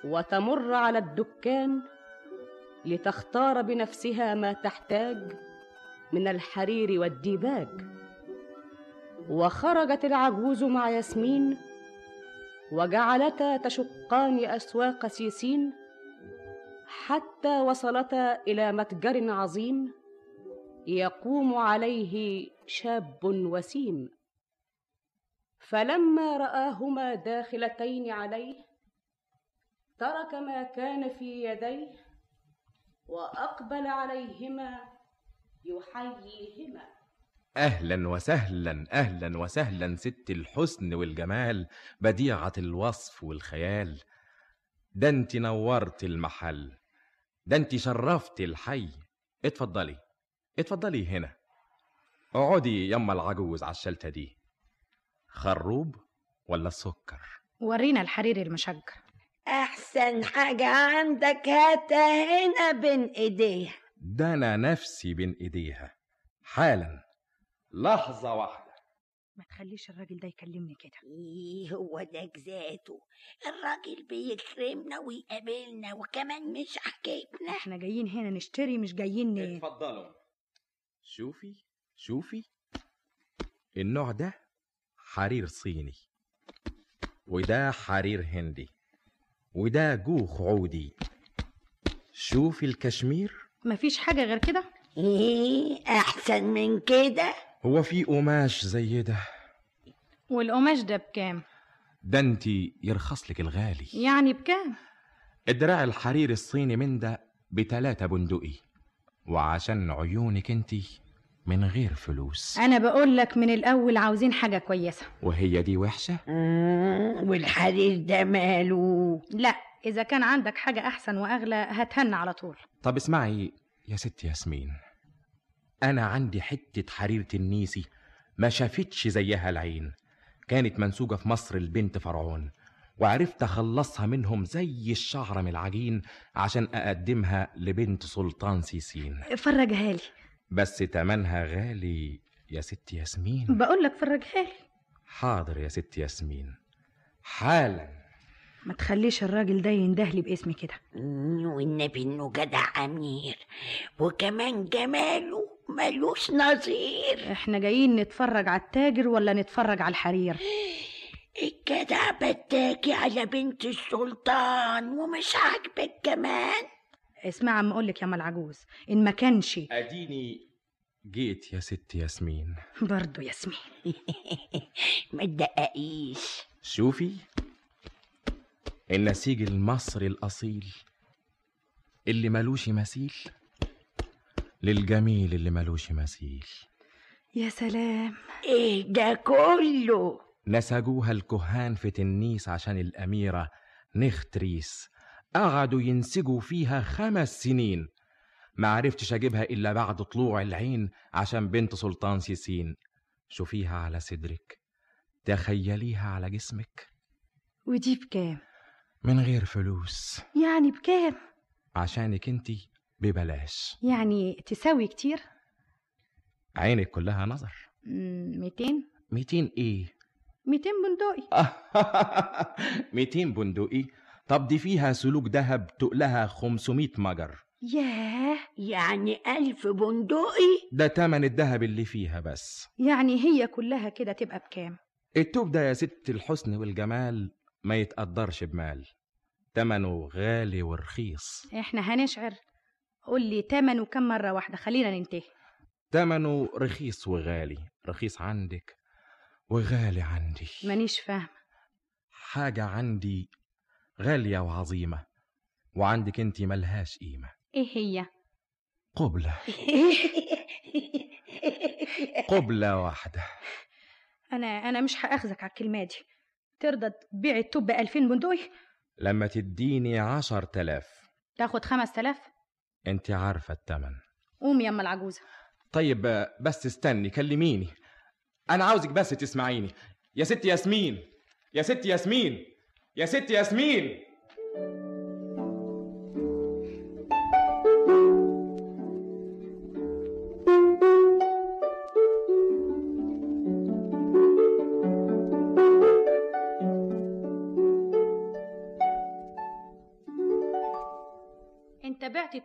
وتمر على الدكان لتختار بنفسها ما تحتاج من الحرير والديباج. وخرجت العجوز مع ياسمين وجعلتا تشقان أسواق سيسين حتى وصلتا إلى متجر عظيم يقوم عليه شاب وسيم. فلما رآهما داخلتين عليه ترك ما كان في يديه وأقبل عليهما يحييهما. أهلا وسهلا أهلا وسهلا ست الحسن والجمال بديعة الوصف والخيال. ده انت نورت المحل. ده انت شرفت الحي. اتفضلي اتفضلي هنا. اقعدي يما العجوز على الشلتة دي. خروب ولا السكر؟ ورينا الحرير المشجر. أحسن حاجة عندك هاتها هنا بين إيديها. ده أنا نفسي بين إيديها. حالا. لحظة واحدة. ما تخليش الراجل ده يكلمني كده. إيه هو ده ذاته الراجل بيكرمنا ويقابلنا وكمان مش حكايتنا. إحنا جايين هنا نشتري مش جايين ن... اتفضلوا. شوفي شوفي. النوع ده حرير صيني وده حرير هندي وده جوخ عودي. شوفي الكشمير. مفيش حاجة غير كده؟ إيه أحسن من كده؟ هو في قماش زي ده. والقماش ده بكام؟ ده انت يرخص لك الغالي. يعني بكام؟ الدراع الحرير الصيني من ده بتلاتة بندقي. وعشان عيونك انت من غير فلوس. أنا بقول لك من الأول عاوزين حاجة كويسة. وهي دي وحشة؟ والحرير ده ماله؟ لا إذا كان عندك حاجة أحسن وأغلى هتهن على طول. طب اسمعي يا ست ياسمين. أنا عندي حتة حرير تنيسي ما شافتش زيها العين. كانت منسوجة في مصر البنت فرعون وعرفت أخلصها منهم زي الشعرة من العجين عشان أقدمها لبنت سلطان سيسين. فرجها لي. بس تمنها غالي يا ست ياسمين. بقول لك فرجها لي. حاضر يا ست ياسمين. حالا. ما تخليش الراجل ده يندهلي باسمي كده. والنبي إنه جدع أمير وكمان جماله ملوش نظير. إحنا جايين نتفرج على التاجر ولا نتفرج على الحرير؟ الجدع بتاكي على بنت السلطان ومش عاجبك كمان؟ اسمع عم أقولك يا ام العجوز إن ما كانش. أديني جيت يا ست ياسمين. برضه ياسمين. ما تدققيش. شوفي النسيج المصري الأصيل اللي ملوش مثيل للجميل اللي ملوش مثيل. يا سلام. إيه ده كله؟ نسجوها الكهان في تنيس عشان الأميرة نختريس. قعدوا ينسجوا فيها خمس سنين. ما عرفتش أجيبها إلا بعد طلوع العين عشان بنت سلطان سيسين. شوفيها على صدرك. تخيليها على جسمك. ودي بكام من غير فلوس. يعني بكام؟ عشانك انتي ببلاش. يعني تساوي كتير؟ عينك كلها نظر. 200 ميتين. إيه؟ 200 بندقي. 200 بندقي. طب دي فيها سلوك دهب تقلها 500 مجر. ياه يعني ألف بندقي؟ ده تمن الدهب اللي فيها بس. يعني هي كلها كده تبقى بكام؟ التوب ده يا ست الحسن والجمال ما يتقدرش بمال. تمنه غالي ورخيص. إحنا هنشعر. قول لي تمنه كم مرة واحدة؟ خلينا ننتهي. تمنه رخيص وغالي. رخيص عندك وغالي عندي. مانيش فاهمة. حاجة عندي غالية وعظيمة وعندك أنت ملهاش قيمة. إيه هي؟ قبلة. قبلة واحدة. أنا أنا مش هأخذك على الكلمة دي. ترضى تبيع التوب ب 2000 بندقي لما تديني عشر تلاف تاخد 5000 انت عارفة التمن. قوم يا أم العجوزة. طيب بس استني كلميني. أنا عاوزك بس تسمعيني. يا ست ياسمين يا ست ياسمين يا ست ياسمين.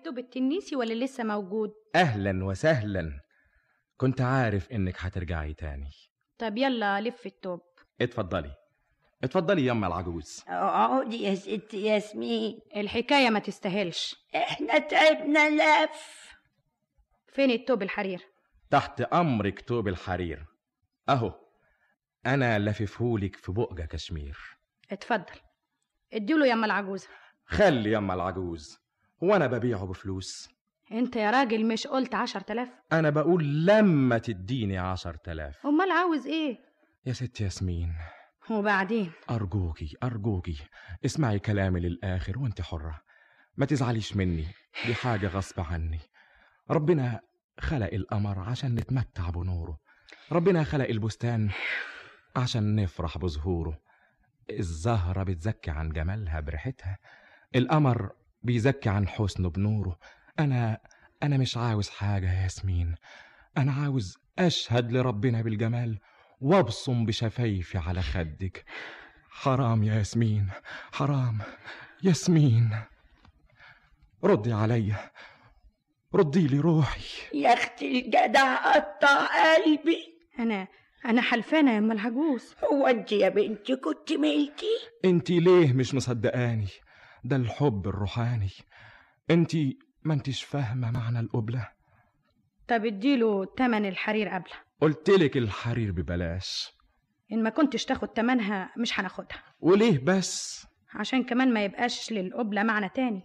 التوب التنيسي ولا لسه موجود؟ أهلا وسهلا. كنت عارف إنك هترجعي تاني. طب يلا لف التوب. اتفضلي. اتفضلي يما العجوز. اقعدي يا ست ياسمين الحكاية ما تستاهلش. إحنا تعبنا لف. فين التوب الحرير؟ تحت أمرك توب الحرير. أهو. أنا لففهولك في بؤجة كشمير. اتفضل. اديله يا أم العجوزة خلي يما العجوز. هو أنا ببيعه بفلوس. أنت يا راجل مش قلت عشر تلاف أنا بقول لما تديني عشر تلاف أمال عاوز إيه؟ يا ست ياسمين. وبعدين؟ أرجوكي أرجوكي. اسمعي كلامي للآخر وأنت حرة. ما تزعليش مني. دي حاجة غصب عني. ربنا خلق القمر عشان نتمتع بنوره. ربنا خلق البستان عشان نفرح بزهوره الزهرة بتزكي عن جمالها بريحتها. القمر بيزكي عن حسنه بنوره. أنا أنا مش عاوز حاجة يا ياسمين. أنا عاوز أشهد لربنا بالجمال وأبصم بشفايفي على خدك. حرام يا ياسمين حرام. ياسمين ردي عليا ردي لي روحي. يا أختي الجدع قطع قلبي. أنا أنا حلفانة يا أم العجوز هو أنت يا بنتي كنت ملتي أنت ليه مش مصدقاني؟ ده الحب الروحاني. انت ما انتش فاهمة معنى القبلة. طب اديله تمن الحرير قبله قلتلك الحرير ببلاش. إن ما كنتش تاخد تمنها مش هناخدها. وليه بس؟ عشان كمان ما يبقاش للقبلة معنى تاني.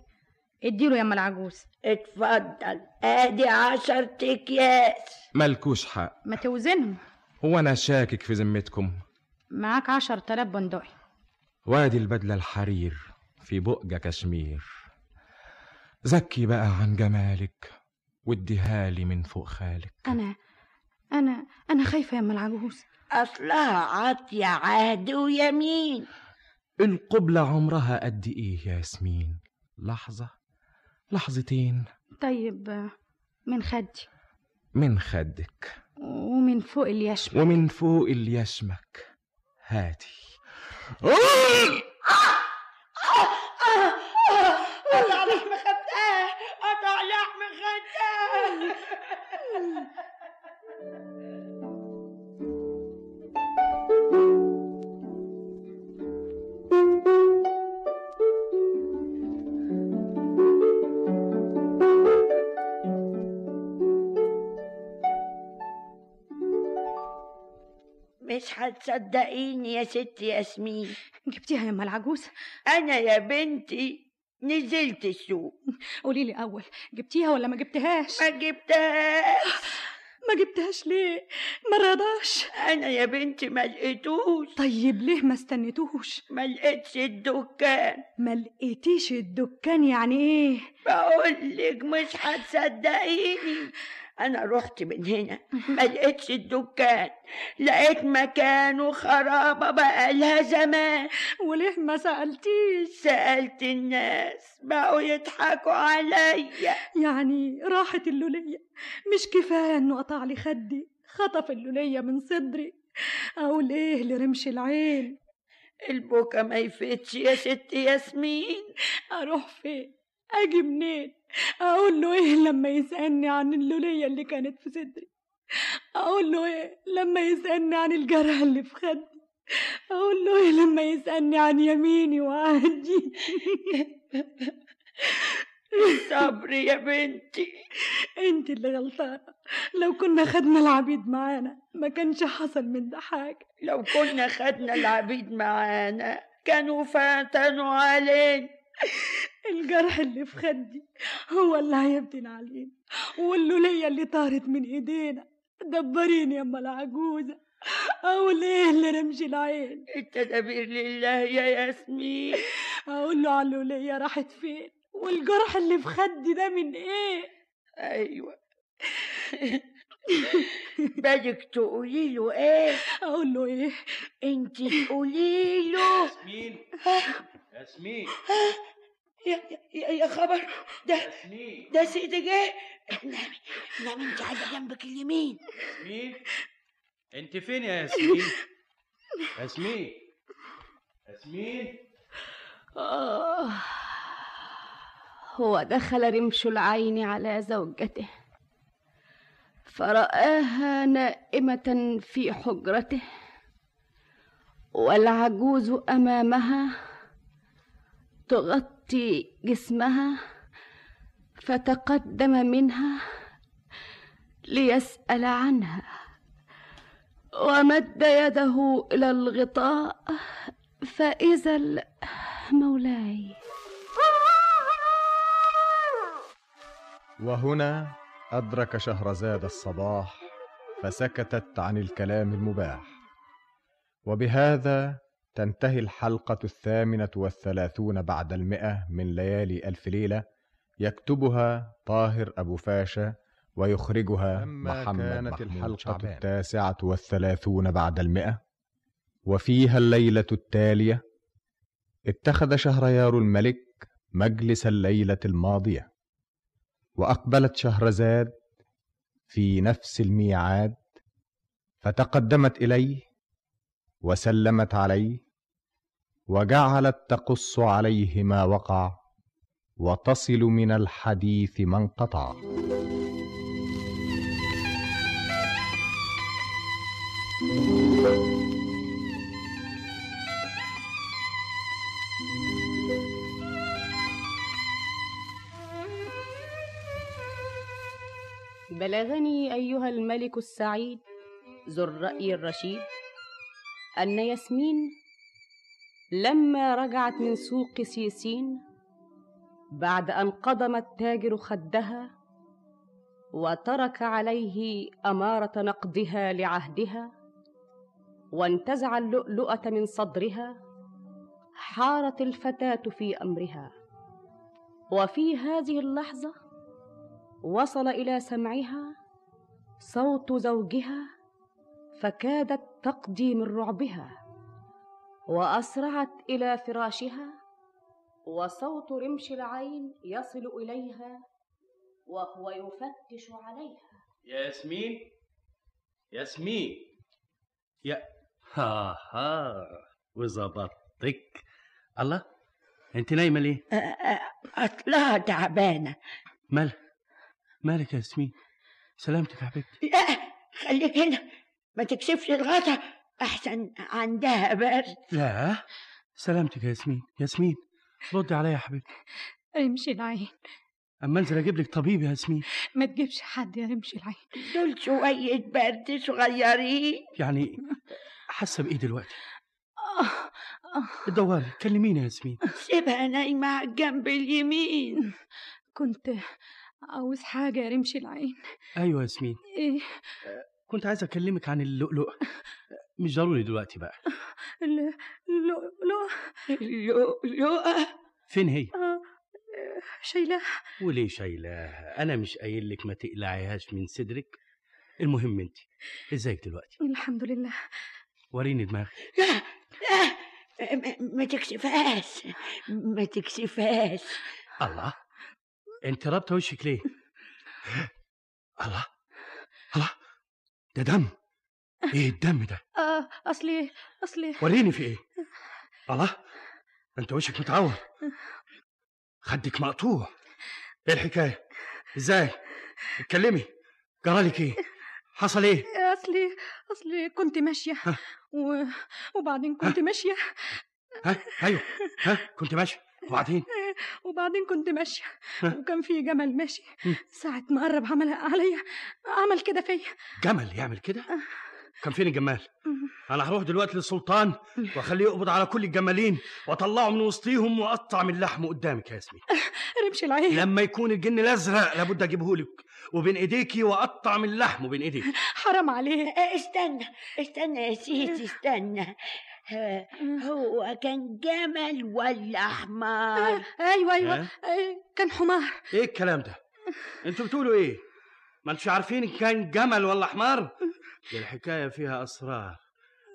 اديله يا أم العجوز. اتفضل. ادي عشر اكياس ملكوش حق. ما توزنهم. هو أنا شاكك في ذمتكم. معاك عشر تلاف بندقي. وادي البدلة الحرير. في بؤجة كشمير. زكي بقى عن جمالك واديها لي من فوق خالك. أنا أنا أنا خايفة يا أم العجوز. أصلها عاطية عهد ويمين. القبلة عمرها قد إيه يا ياسمين؟ لحظة لحظتين. طيب من خدي. من خدك. ومن فوق اليشم ومن فوق اللي يشمك هاتي قطع لحم خداه قطع لحم خداه مش هتصدقيني يا ست ياسمين. جبتيها يا العجوز؟ أنا يا بنتي نزلت السوق. قولي لي أول جبتيها ولا ما جبتهاش؟ ما جبتهاش. ما جبتهاش ليه؟ ما رضاش. أنا يا بنتي ما لقيتوش. طيب ليه ما استنيتوش ما لقيتش الدكان. ما لقيتيش الدكان يعني إيه؟ بقول لك مش هتصدقيني. أنا رحت من هنا ما لقيتش الدكان. لقيت مكانه خرابة بقالها زمان. وليه ما سألتيش؟ سألت الناس بقوا يضحكوا عليا. يعني راحت اللولية. مش كفاية إنه قطع لي خدي خطف اللولية من صدري. أقول إيه لرمش العين؟ البكا ما يفتش يا ست ياسمين. أروح فين؟ أجي منين؟ أقول له إيه لما يسألني عن اللولية اللي كانت في صدري؟ أقول له إيه لما يسألني عن الجرح اللي في خدي؟ أقول له إيه لما يسألني عن يميني وعهدي صبر يا بنتي. أنت اللي غلطانة. لو كنا خدنا العبيد معانا ما كانش حصل من ده حاجة. لو كنا خدنا العبيد معانا كانوا فاتنوا علينا. الجرح اللي في خدي هو اللي هيفتن علينا واللولية اللي طارت من إيدينا دبريني يا اما العجوزة. أقول إيه اللي رمش العين؟ التدابير لله يا ياسمين. أقول له على اللولية راحت فين؟ والجرح اللي في خدي ده من إيه؟ أيوه. بدك تقولي له إيه؟ أقول له إيه؟ انت تقولي له. ياسمين ياسمين. يا, يا, يا خبر. ده ده سيدي جه. نامي نامي انت قاعدة جنبك اليمين. ياسمين. انت فين يا ياسمين؟ ياسمين. ياسمين. آه هو دخل رمش العين على زوجته. فرآها نائمة في حجرته. والعجوز أمامها تغطي جسمها فتقدم منها ليسأل عنها. ومد يده إلى الغطاء فإذا مولاي. وهنا أدرك شهرزاد الصباح فسكتت عن الكلام المباح. وبهذا تنتهي الحلقة الثامنة والثلاثون بعد المئة من ليالي ألف ليلة يكتبها طاهر أبو فاشا ويخرجها محمد كانت الحلقة شعبان. التاسعة والثلاثون بعد المئة. وفيها الليلة التالية. اتخذ شهريار الملك مجلس الليلة الماضية. وأقبلت شهرزاد في نفس الميعاد فتقدمت إليه وسلمت عليه وجعلت تقص عليه ما وقع وتصل من الحديث ما انقطع. بلغني أيها الملك السعيد ذو الرأي الرشيد أن ياسمين لما رجعت من سوق سيسين بعد أن قضم التاجر خدها وترك عليه أمارة نقضها لعهدها وانتزع اللؤلؤة من صدرها حارت الفتاة في أمرها. وفي هذه اللحظة وصل إلى سمعها صوت زوجها فكادت تقضي من رعبها وأسرعت إلى فراشها وصوت رمش العين يصل إليها وهو يفتش عليها. ياسمين ياسمين. يا ها ها وظبطتك الله أنت نايمة ليه؟ اصلها تعبانة. مال مالك يا ياسمين؟ سلامتك يا حبيبتي. لا خليك هنا ما تكشفش الغطا. أحسن عندها برد لا سلامتك يا ياسمين. ياسمين ردي عليا يا حبيبتي. امشي العين. أما أنزل أجيب لك طبيب يا ياسمين. ما تجيبش حد يا امشي العين. دول شوية برد صغيرين. يعني حاسة بإيه دلوقتي؟ آه آه. دوري كلميني يا ياسمين. سيبها نايمة على الجنب اليمين. كنت عاوز حاجة يا رمشي العين. أيوه يا ياسمين. إيه؟ كنت عايز أكلمك عن اللؤلؤ مش ضروري دلوقتي بقى. ال- لو لو لو فين هي؟ آه، شايلاه. وليه شايلاها أنا مش قايل لك ما تقلعيهاش من صدرك. المهم أنت ازيك دلوقتي؟ الحمد لله. وريني دماغك. لا لا ما- تكشفهاش ما تكشفهاش. الله أنت رابطة وشك ليه؟ الله الله ده دم. إيه الدم ده؟ آه أصلي أصلي. وريني في إيه؟ الله أنت وشك متعور خدك مقطوع. إيه الحكاية؟ إزاي؟ اتكلمي. جرالك إيه؟ حصل إيه؟ أصلي أصلي كنت ماشية. و... وبعدين كنت ماشية. ها؟ أيوه. ها؟ كنت ماشي وبعدين؟ وبعدين كنت ماشية. ها؟ وكان في جمل ماشي. ساعة ما قرب عمل عليا عمل كده فيا. جمل يعمل كده؟ كان فين الجمال أنا هروح دلوقتي للسلطان وأخليه يقبض على كل الجمالين وأطلعه من وسطيهم وأقطع من لحمه قدامك يا ياسمين. رمش العين. لما يكون الجن الأزرق لابد أجيبه لك وبين ايديكي وأقطع من لحمه بين ايديك. حرام عليك استنى استنى يا سيدي استنى. هو كان جمل ولا حمار؟ أيوه أيوه. ها؟ آه، كان حمار. إيه الكلام ده؟ أنتوا بتقولوا إيه؟ ما أنتوا عارفين كان جمل ولا حمار؟ دي الحكاية فيها أسرار.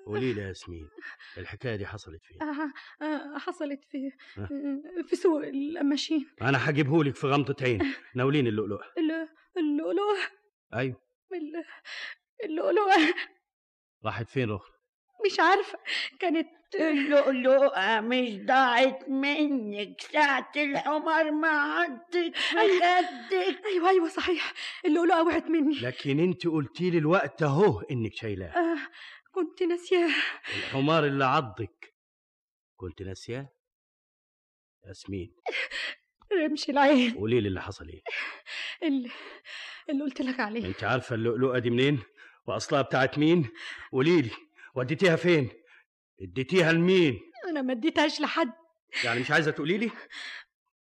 قولي لي يا ياسمين الحكاية دي حصلت فين؟ آه آه حصلت في؟ آه، في سوق الماشيين أنا هجيبهولك في غمضة عين. ناولين اللؤلؤ ال- اللؤلؤ أيوه. ال- اللؤلؤ راحت فين رخ مش عارفة كانت اللؤلؤة مش ضاعت منك ساعة الحمار ما عضك في خدك أيوه أيوه صحيح اللؤلؤة وقعت مني. لكن انت قلتي لي الوقت اهو انك شايلاه. آه كنت ناسياه. الحمار اللي عضك. كنت ناسياه؟ ياسمين. رمش العين. قولي لي اللي حصل إيه. اللي, اللي قلت لك عليه. انت عارفة اللؤلؤة دي منين؟ وأصلها بتاعت مين؟ قولي لي. وديتيها فين؟ اديتيها لمين؟ أنا ما اديتهاش لحد. يعني مش عايزة تقولي لي؟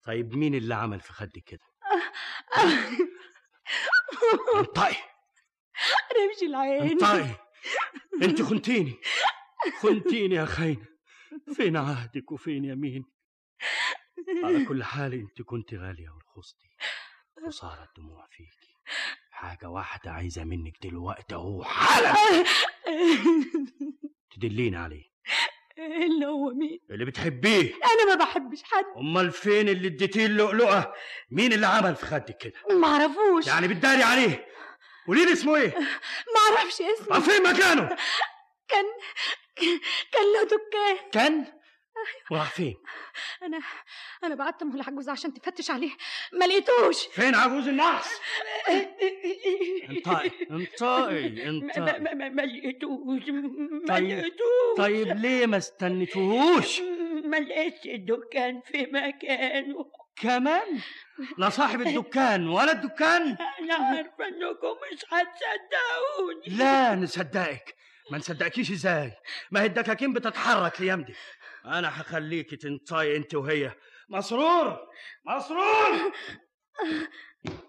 طيب مين اللي عمل في خدك كده؟ انطقي. رمش العين. انطقي. انت خنتيني. خنتيني يا خاينه فين عهدك وفين يمين على كل حال انت كنت غالية ورخصتي وصارت دموع فيكي. حاجة واحدة عايزة منك دلوقتي أهو حالا! تدليني عليه. اللي هو مين؟ اللي بتحبيه. أنا ما بحبش حد. أمال فين اللي اديتيه اللؤلؤة؟ مين اللي عمل في خدك كده؟ ما أعرفوش. يعني بتداري عليه. قولي لي اسمه ما أعرفش اسمه. طب فين مكانه. كان كان له دكان. كان؟ وراح فين؟ أنا أنا بعتمه لعجوز عشان تفتش عليه. ما لقيتوش. فين عجوز النحس انطقي انطقي. انطقي. ما- لقيتوش. ما طيب لقيتوش. طيب ليه ما استنيتوهوش؟ ما لقيتش الدكان في مكانه. كمان؟ لا صاحب الدكان ولا الدكان. أنا عارفة إنكم مش هتصدقوني. لا نصدقك. ما نصدقكيش إزاي؟ ما هي الدكاكين بتتحرك ليمدي. أنا هخليكي تنطاي أنت وهي. مسرور! مسرور!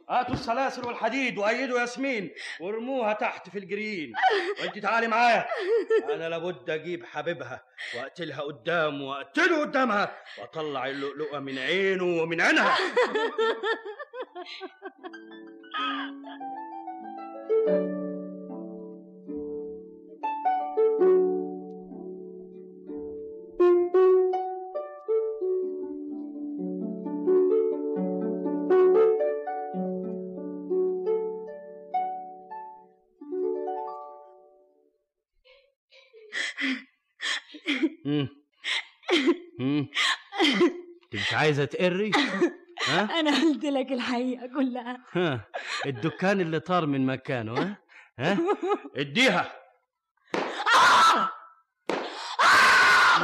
هاتوا السلاسل والحديد وأيدوا ياسمين. وارموها تحت في الجريين وانت تعالي معايا. أنا لابد أجيب حبيبها وأقتلها قدام وأقتله قدامها وأطلع اللؤلؤة من عينه ومن عينها. thank you عايزة تقري؟ ها؟ أنا قلت لك الحقيقة كلها. ها الدكان اللي طار من مكانه ها؟ ها؟ اديها.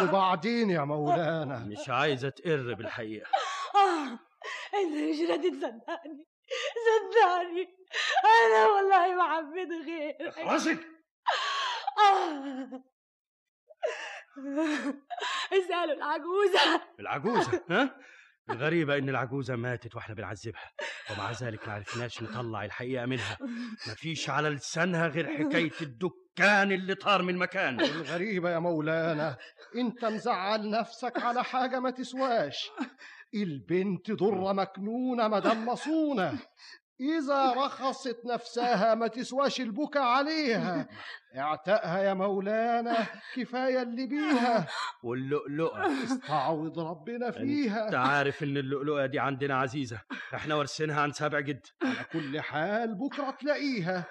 وبعدين يا مولانا. مش عايزة تقر بالحقيقة. آه، إنت مش راضي تصدقني. صدقني. أنا والله ما حبيت غيرك. آه. اسالوا العجوزة. العجوزة ها؟ الغريبة إن العجوزة ماتت وإحنا بنعذبها ومع ذلك ما عرفناش نطلع الحقيقة منها. مفيش على لسانها غير حكاية الدكان اللي طار من مكانه الغريبة يا مولانا أنت مزعل نفسك على حاجة ما تسواش. البنت ضرة مكنونة مدام مصونة. إذا رخصت نفسها ما تسواش البكا عليها. اعتقها يا مولانا كفاية اللي بيها. واللؤلؤة. استعوض ربنا فيها. أنت عارف إن اللؤلؤة دي عندنا عزيزة. إحنا وارثينها عن سابع جد. على كل حال بكرة تلاقيها.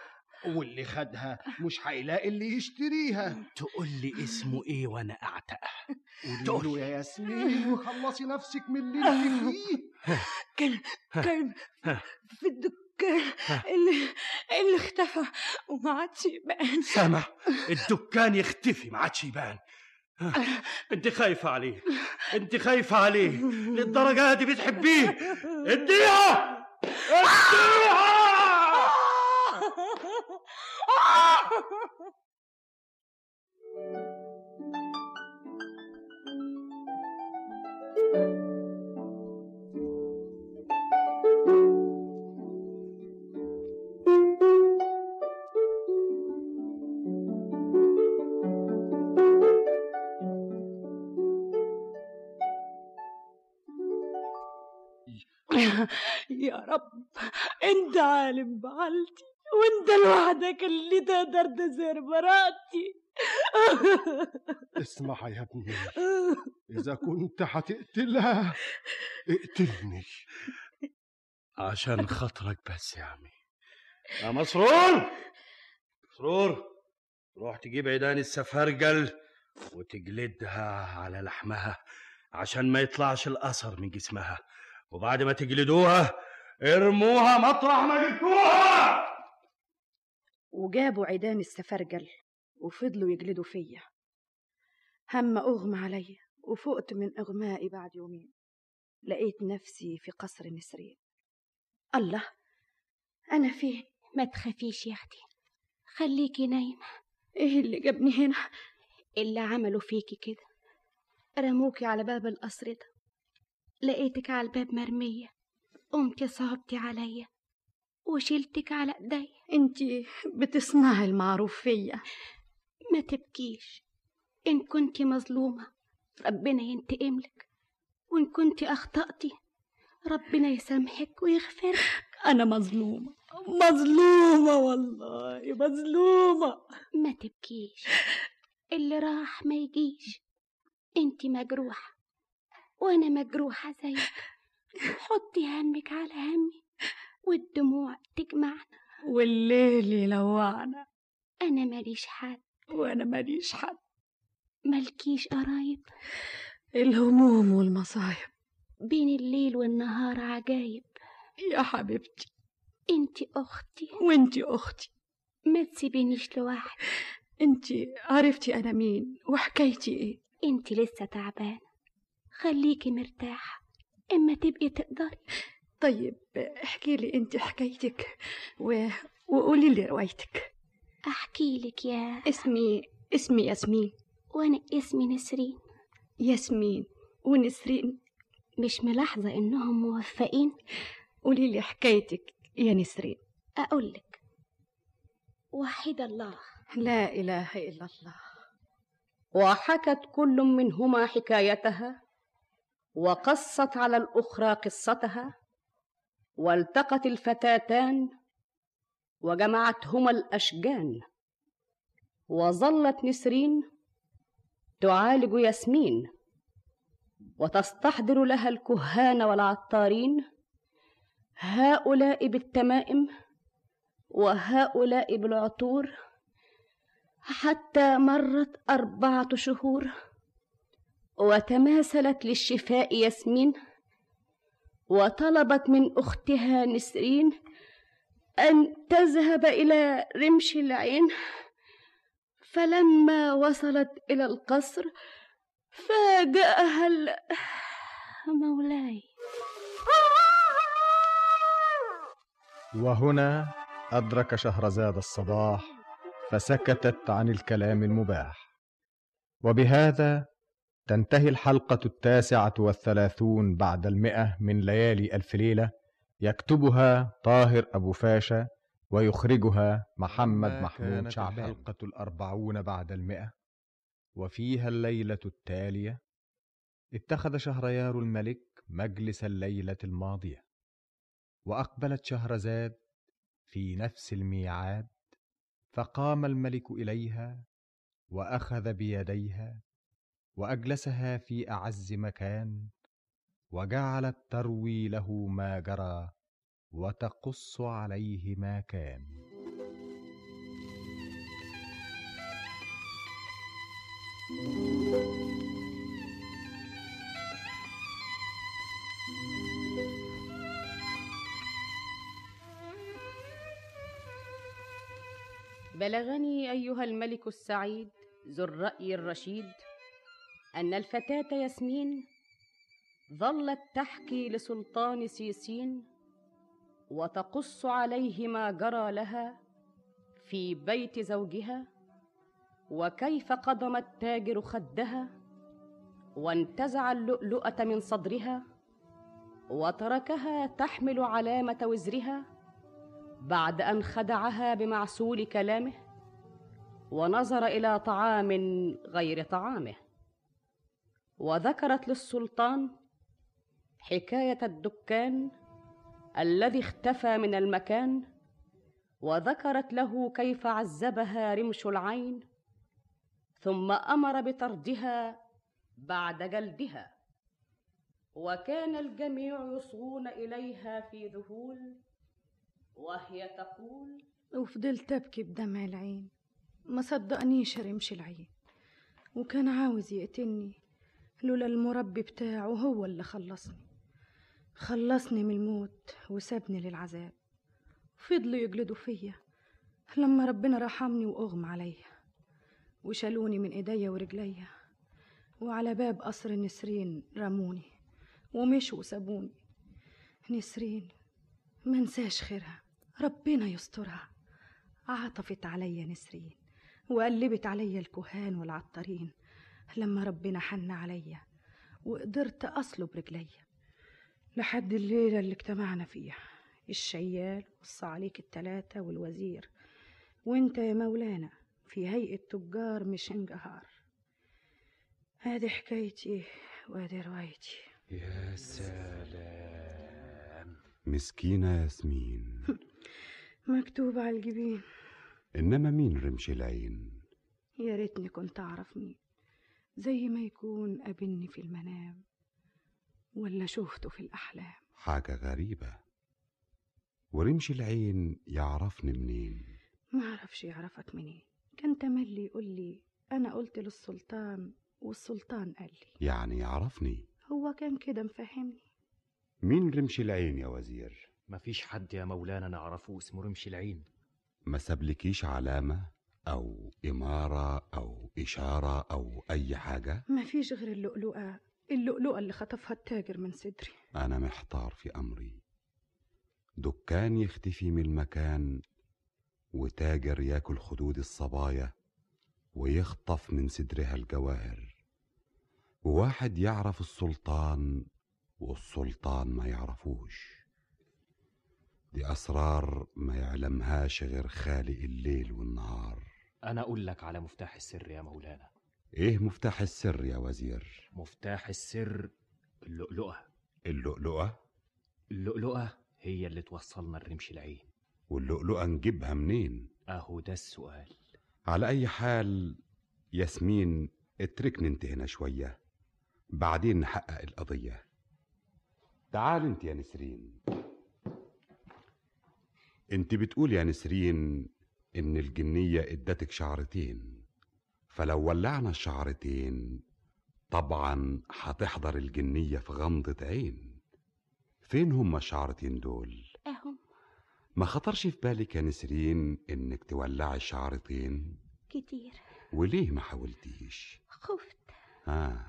واللي خدها مش هيلاقي اللي يشتريها. تقول لي اسمه إيه وأنا أعتقها قولي له يا ياسمين وخلصي نفسك من اللي انت فيه. كان كان في الدكان اللي اللي اختفى وما عادش يبان. سامع الدكان يختفي ما عادش يبان. انت خايفة عليه انت خايفة عليه. للدرجة دي بتحبيه. اديها! اديها! يا رب انت عالم بعلتي. وانت لوحدك اللي تقدر تزهر براءتي اسمع يا ابني. إذا كنت هتقتلها اقتلني. عشان خاطرك بس يا عمي. يا مسرور! مسرور! روح تجيب عيدان السفرجل وتجلدها على لحمها عشان ما يطلعش الأثر من جسمها. وبعد ما تجلدوها ارموها مطرح ما جبتوها! وجابوا عيدان السفرجل وفضلوا يجلدوا فيا. هم أغمى عليا وفقت من إغمائي بعد يومين. لقيت نفسي في قصر نسرين الله أنا فين؟ ما تخافيش يا أختي خليكي نايمة. إيه اللي جابني هنا؟ اللي عملوا فيكي كده. رموكي على باب القصر ده. لقيتك على الباب مرمية. قمتي صعبتي عليا. وشيلتك على ايديا انتي بتصنعي المعروف فيا ما تبكيش. إن كنتي مظلومة ربنا ينتقملك وإن كنتي أخطأتي ربنا يسامحك ويغفرك. أنا مظلومة. مظلومة والله مظلومة. ما تبكيش. اللي راح ما يجيش. إنتي مجروحة وأنا مجروحة زيك. حطي همك على همي. والدموع تجمعنا. والليل يلوعنا. أنا ماليش حد. وأنا ماليش حد. ملكيش قرايب. الهموم والمصايب. بين الليل والنهار عجايب. يا حبيبتي. انتي أختي. وانتي أختي. ما تسيبينيش لوحدي. انتي عرفتي أنا مين وحكايتي إيه. انتي لسه تعبانة. خليكي مرتاحة. إما تبقي تقدري. طيب احكي لي انت حكايتك و... وقولي لي روايتك. أحكي لك يا اسمي اسمي ياسمين. وأنا اسمي نسرين. ياسمين ونسرين. مش ملاحظة إنهم موفقين؟ قولي لي حكايتك يا نسرين. اقولك وحد الله. لا إله إلا الله. وحكت كل منهما حكايتها وقصت على الأخرى قصتها والتقت الفتاتان وجمعتهما الأشجان وظلت نسرين تعالج ياسمين وتستحضر لها الكهان والعطارين هؤلاء بالتمائم وهؤلاء بالعطور حتى مرت أربعة شهور وتماثلت للشفاء ياسمين. وطلبت من أختها نسرين أن تذهب إلى رمش العين فلما وصلت إلى القصر فاجأها. مولاي وهنا أدرك شهرزاد الصباح فسكتت عن الكلام المباح وبهذا تنتهي الحلقة التاسعة والثلاثون بعد المئة من ليالي ألف ليلة يكتبها طاهر أبو فاشا ويخرجها محمد محمود كانت شعبان. الحلقة الأربعون بعد المئة وفيها الليلة التالية. اتخذ شهريار الملك مجلس الليلة الماضية وأقبلت شهرزاد في نفس الميعاد فقام الملك إليها وأخذ بيديها وأجلسها في أعز مكان وجعلت تروي له ما جرى وتقص عليه ما كان. بلغني أيها الملك السعيد ذو الرأي الرشيد أن الفتاة ياسمين ظلت تحكي لسلطان سيسين وتقص عليه ما جرى لها في بيت زوجها وكيف قضم التاجر خدها وانتزع اللؤلؤة من صدرها وتركها تحمل علامة وزرها بعد أن خدعها بمعسول كلامه ونظر إلى طعام غير طعامه. وذكرت للسلطان حكاية الدكان الذي اختفى من المكان وذكرت له كيف عذبها رمش العين ثم أمر بطردها بعد جلدها. وكان الجميع يصغون إليها في ذهول وهي تقول وفضلت أبكي بدمع العين ما صدقنيش رمش العين وكان عاوز يقتلني. لولا المربي بتاعه هو اللي خلصني. خلصني من الموت وسابني للعذاب. فضلوا يجلدوا فيا لما ربنا رحمني وأغمى عليا. وشالوني من إيديا ورجليا. وعلى باب قصر نسرين رموني. ومشوا وسابوني. نسرين منساش خيرها. ربنا يسترها. عطفت عليا نسرين. وقلبت عليا الكهان والعطارين. لما ربنا حن عليا وقدرت أصلب رجليا لحد الليلة اللي اجتمعنا فيها الشيال والصعاليك التلاتة والوزير وانت يا مولانا في هيئة تجار مش انجهار هذه حكايتي وهذه روايتي. يا سلام. مسكينة ياسمين. مكتوب على الجبين. إنما مين رمش العين؟ يا ريتني كنت أعرف مين. زي ما يكون قابلني في المنام ولا شوفته في الأحلام. حاجة غريبة. ورمش العين يعرفني منين؟ ما أعرفش يعرفك منين. كان تملي يقول لي أنا قلت للسلطان والسلطان قال لي. يعني يعرفني؟ هو كان كده مفهمني. مين رمش العين يا وزير؟ مفيش حد يا مولانا نعرفه اسمه رمش العين. ما سابلكيش علامة؟ أو إمارة أو إشارة أو أي حاجة؟ ما فيش غير اللؤلؤة اللؤلؤة اللي خطفها التاجر من صدري. أنا محتار في أمري. دكان يختفي من المكان وتاجر ياكل خدود الصبايا ويخطف من صدرها الجواهر. وواحد يعرف السلطان والسلطان ما يعرفوش. دي أسرار ما يعلمهاش غير خالق الليل والنهار. أنا أقول لك على مفتاح السر يا مولانا. إيه مفتاح السر يا وزير؟ مفتاح السر اللؤلؤة. اللؤلؤة؟ اللؤلؤة هي اللي توصلنا لرمش العين. واللؤلؤة نجيبها منين؟ أهو ده السؤال. على أي حال ياسمين اتركني انت هنا شوية. بعدين نحقق القضية. تعال انت يا نسرين. انت بتقول يا نسرين إن الجنية إدتك شعرتين فلو ولعنا الشعرتين طبعا هتحضر الجنية في غمضة عين. فين هما الشعرتين دول؟ أهم ما خطرش في بالك يا نسرين إنك تولعي الشعرتين؟ كتير. وليه ما حاولتيش؟ خفت. آه.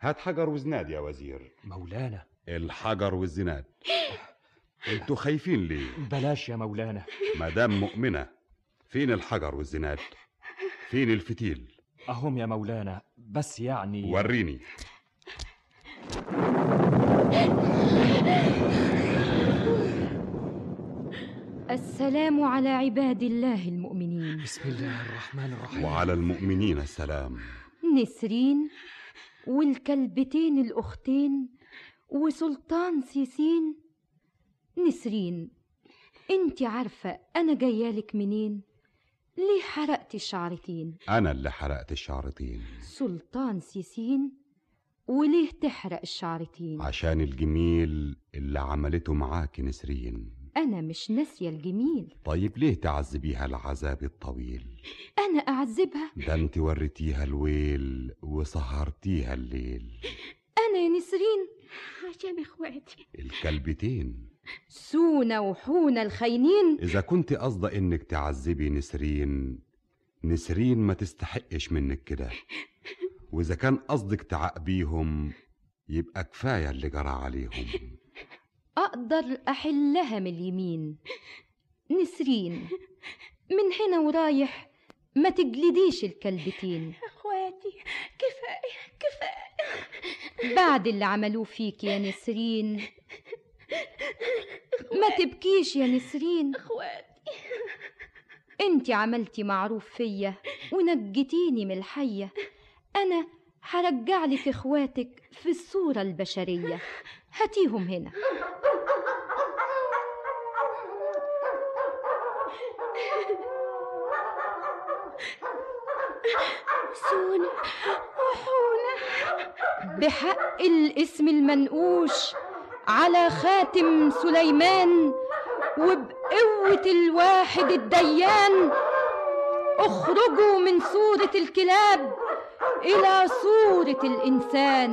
هات حجر وزناد يا وزير. مولانا. الحجر والزناد. أنتوا خايفين ليه؟ بلاش يا مولانا مدام مؤمنة فين الحجر والزناد؟ فين الفتيل؟ أهم يا مولانا بس يعني وريني السلام على عباد الله المؤمنين بسم الله الرحمن الرحيم وعلى المؤمنين السلام نسرين والكلبتين الأختين وسلطان سيسين نسرين أنت عارفة أنا جايالك منين؟ ليه حرقت الشعرتين. أنا اللي حرقت الشعرتين. سلطان سيسين وليه تحرق الشعرتين؟ عشان الجميل اللي عملته معاك نسرين. أنا مش ناسية الجميل. طيب ليه تعذبيها العذاب الطويل؟ أنا أعذبها؟ ده أنت وريتيها الويل وسهرتيها الليل. أنا يا نسرين. عشان إخواتي. الكلبتين. سونا وحونا الخاينين إذا كنت قصدة إنك تعذبي نسرين نسرين ما تستحقش منك كده. وإذا كان قصدك تعاقبيهم يبقى كفاية اللي جرى عليهم. أقدر أحلها من اليمين. نسرين من هنا ورايح ما تجلديش الكلبتين. إخواتي كفاية كفاية. بعد اللي عملوه فيك يا نسرين. ما تبكيش يا نسرين. إخواتي. انت عملتي معروف فيا ونجتيني من الحية. أنا هرجع لك إخواتك في الصورة البشرية. هاتيهم هنا. سونا وحونا بحق الاسم المنقوش. على خاتم سليمان وبقوة الواحد الديان. اخرجوا من صورة الكلاب إلى صورة الإنسان.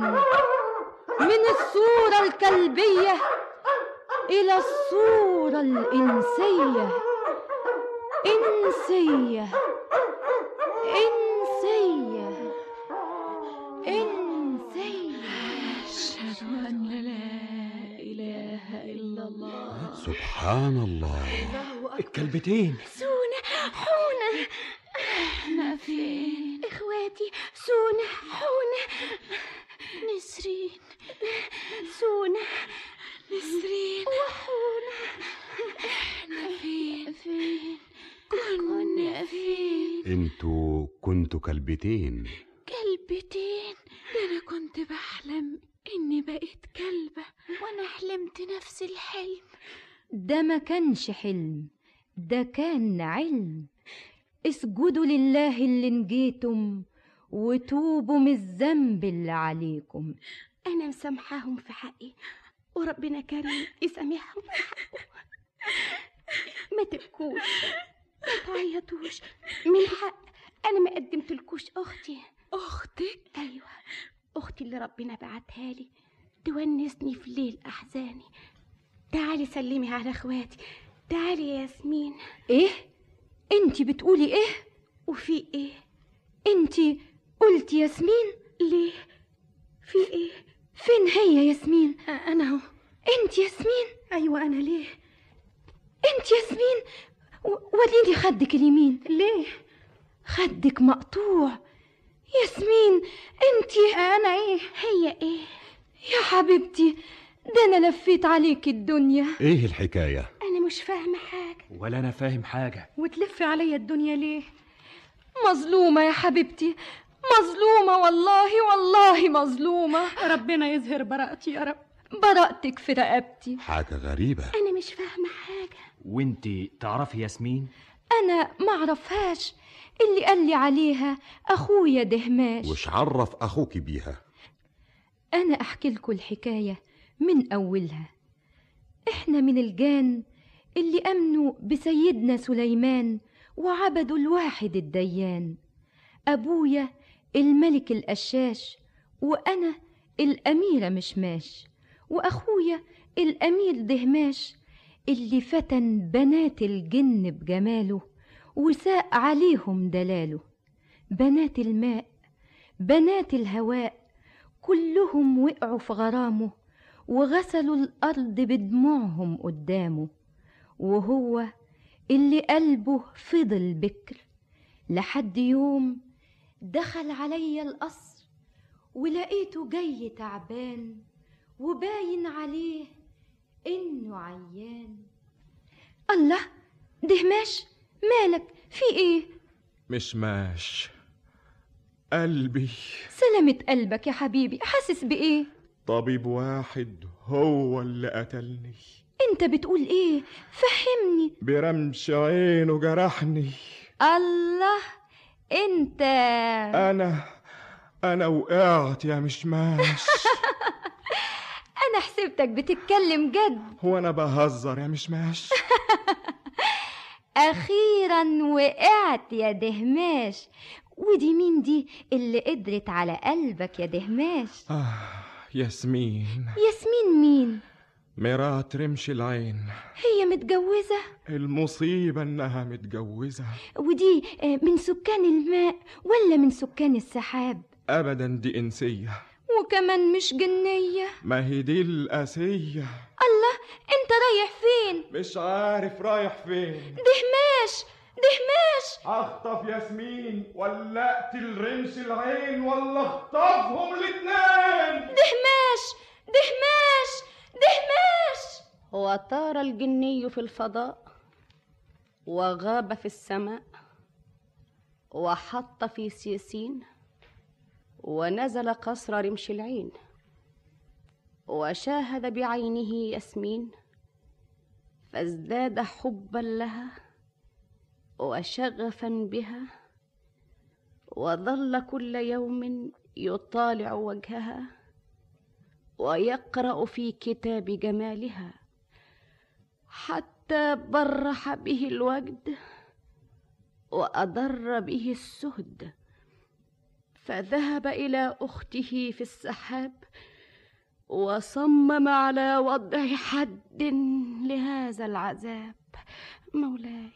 من الصورة الكلبية إلى الصورة الإنسية. إنسية. إنسية الله سبحان الله. الكلبتين. سونا حونا إحنا فين؟ إخواتي سونا حونا نسرين. سونا نسرين. وحونا إحنا فين؟ فين؟ كنا فين؟ أنتوا كنتوا كلبتين. كلبتين. ده أنا كنت بحلم إني بقيت كلبة وأنا حلمت نفس الحلم. ده ما كانش حلم ده كان علم. اسجدوا لله اللي نجيتم وتوبوا من الذنب اللي عليكم. أنا مسامحاهم في حقي وربنا كريم يسامحهم في حقه ما تبكوش ما تعيطوش. من حق أنا ما قدمتلكوش أختي. أختك؟ أيوة. أختي اللي ربنا بعتها لي تونسني في ليل أحزاني. تعالي سلمي على إخواتي. تعالي يا ياسمين. إيه؟ انت بتقولي إيه؟ وفي إيه؟ انت قلتي ياسمين؟ ليه؟ في إيه؟ فين هي ياسمين؟ أنا أهو. أنت ياسمين؟ أيوة أنا ليه؟ أنت ياسمين؟ و- وريني خدك اليمين. ليه؟ خدك مقطوع. ياسمين انت؟ أنا إيه؟ هي إيه؟ يا حبيبتي ده أنا لفيت عليك الدنيا. إيه الحكاية؟ أنا مش فاهمة حاجة. ولا أنا فاهم حاجة. وتلف عليا الدنيا ليه؟ مظلومة يا حبيبتي مظلومة والله والله مظلومة. ربنا يظهر براءتي يا رب. براءتك في رقبتي. حاجة غريبة. أنا مش فاهمة حاجة. وانت تعرفي ياسمين؟ أنا معرفهاش اللي قال لي عليها أخويا دهماش. وش عرف أخوك بيها؟ أنا أحكي لكم الحكاية من أولها. إحنا من الجان اللي أمنوا بسيدنا سليمان وعبدوا الواحد الديان. أبويا الملك القشاش وأنا الأميرة مشماش. وأخويا الأمير دهماش اللي فتن بنات الجن بجماله. وساق عليهم دلاله. بنات الماء بنات الهواء كلهم وقعوا في غرامه وغسلوا الأرض بدموعهم قدامه. وهو اللي قلبه فضل بكر. لحد يوم دخل عليا القصر ولقيته جاي تعبان وباين عليه إنه عيان. الله! دهماش مالك؟ في إيه؟ مش ماش قلبي. سلامة قلبك يا حبيبي حاسس بإيه؟ طبيب واحد هو اللي قتلني. أنت بتقول إيه؟ فهمني. برمش عينه جرحني الله أنت. أنا أنا وقعت يا مشماش. أنا حسبتك بتتكلم جد. هو أنا بهزر يا مشماش. أخيرا وقعت يا دهماش. ودي مين دي اللي قدرت على قلبك يا دهماش؟ آه ياسمين. ياسمين مين؟ مرات رمش العين. هي متجوزة؟ المصيبة إنها متجوزة. ودي آه، من سكان الماء ولا من سكان السحاب؟ ابدا دي إنسية. وكمان مش جنية. ما هي دي الأسية. الله أنت رايح فين؟ مش عارف رايح فين. دهماش دهماش. أخطف ياسمين ولا اقتل رمش العين ولا أخطفهم الاتنين. دهماش دهماش دهماش. وطار الجني في الفضاء وغاب في السماء وحط في سيسين ونزل قصر رمش العين. وشاهد بعينه ياسمين فازداد حبا لها وشغفا بها وظل كل يوم يطالع وجهها ويقرأ في كتاب جمالها. حتى برح به الوجد وأضر به السهد. فذهب إلى أخته في السحاب وصمم على وضع حد لهذا العذاب. مولاي.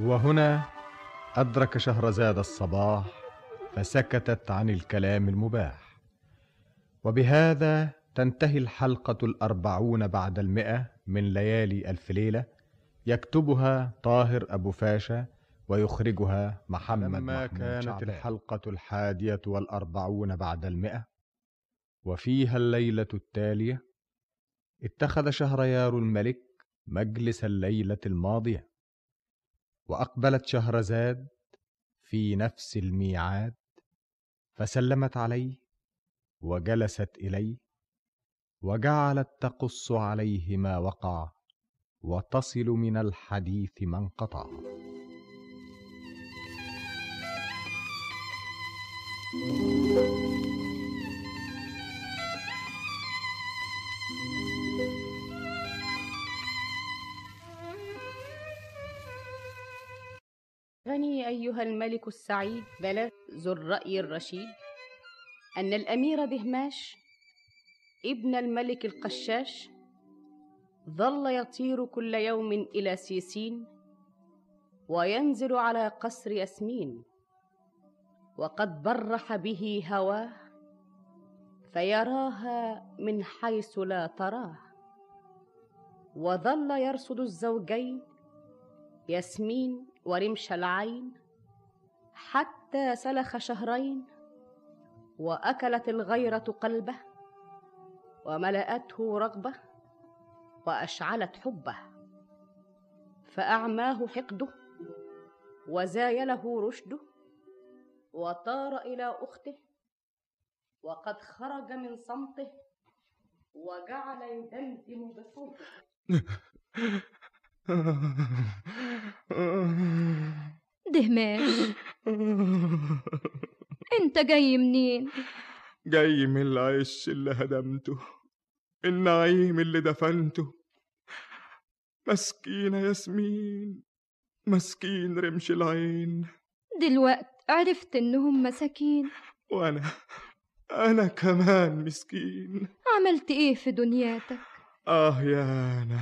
وهنا أدرك شهرزاد الصباح فسكتت عن الكلام المباح. وبهذا تنتهي الحلقة الأربعون بعد المئة من ليالي ألف ليلة يكتبها طاهر أبو فاشا ويخرجها محمد لما محمود كانت شعبان. الحلقة الحلقة الحادية والأربعون بعد المئة وفيها الليلة التالية اتخذ شهريار الملك مجلس الليلة الماضية وأقبلت شهرزاد في نفس الميعاد فسلمت عليه وجلست إليه وجعلت تقص عليه ما وقع وتصل من الحديث ما انقطع غني أيها الملك السعيد بلغ ذو الرأي الرشيد. أن الأمير دهماش ابن الملك القشاش ظل يطير كل يوم إلى سيسين وينزل على قصر ياسمين. وقد برح به هواه فيراها من حيث لا تراه. وظل يرصد الزوجين ياسمين ورمش العين حتى سلخ شهرين وأكلت الغيرة قلبه وملأته رغبه وأشعلت حبه. فأعماه حقده وزايله رشده وطار إلى أخته وقد خرج من صمته وجعل يدمدم بصوته. دهماش أنت جاي منين؟ جاي من العش اللي هدمته النعيم اللي دفنته. مسكينة ياسمين مسكين رمش العين. دلوقت عرفت إنهم مساكين. وأنا أنا كمان مسكين. عملت إيه في دنياتك؟ آه يا أنا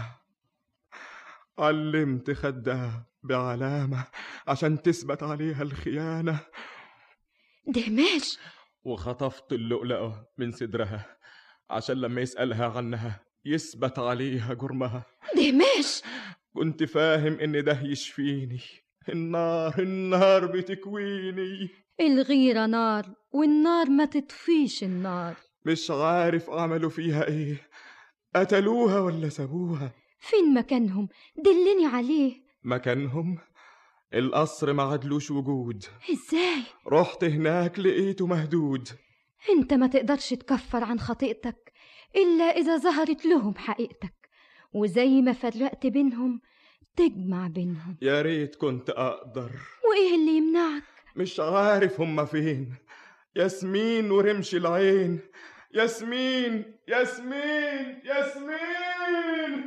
علمت خدها بعلامة عشان تثبت عليها الخيانة. دهماش وخطفت اللؤلؤة من صدرها عشان لما يسألها عنها يثبت عليها جرمها. دهماش كنت فاهم إن ده يشفيني. النار النار بتكويني. الغيرة نار والنار ما تطفيش النار. مش عارف عملوا فيها إيه. قتلوها ولا سابوها؟ فين مكانهم؟ دلني عليه. مكانهم؟ القصر ما عدلوش وجود. إزاي؟ رحت هناك لقيته مهدود. أنت ما تقدرش تكفر عن خطيئتك إلا إذا ظهرت لهم حقيقتك. وزي ما فرقت بينهم تجمع بينهم. يا ريت كنت أقدر. وإيه اللي يمنعك؟ مش عارف هما فين. ياسمين ورمش العين. ياسمين ياسمين ياسمين.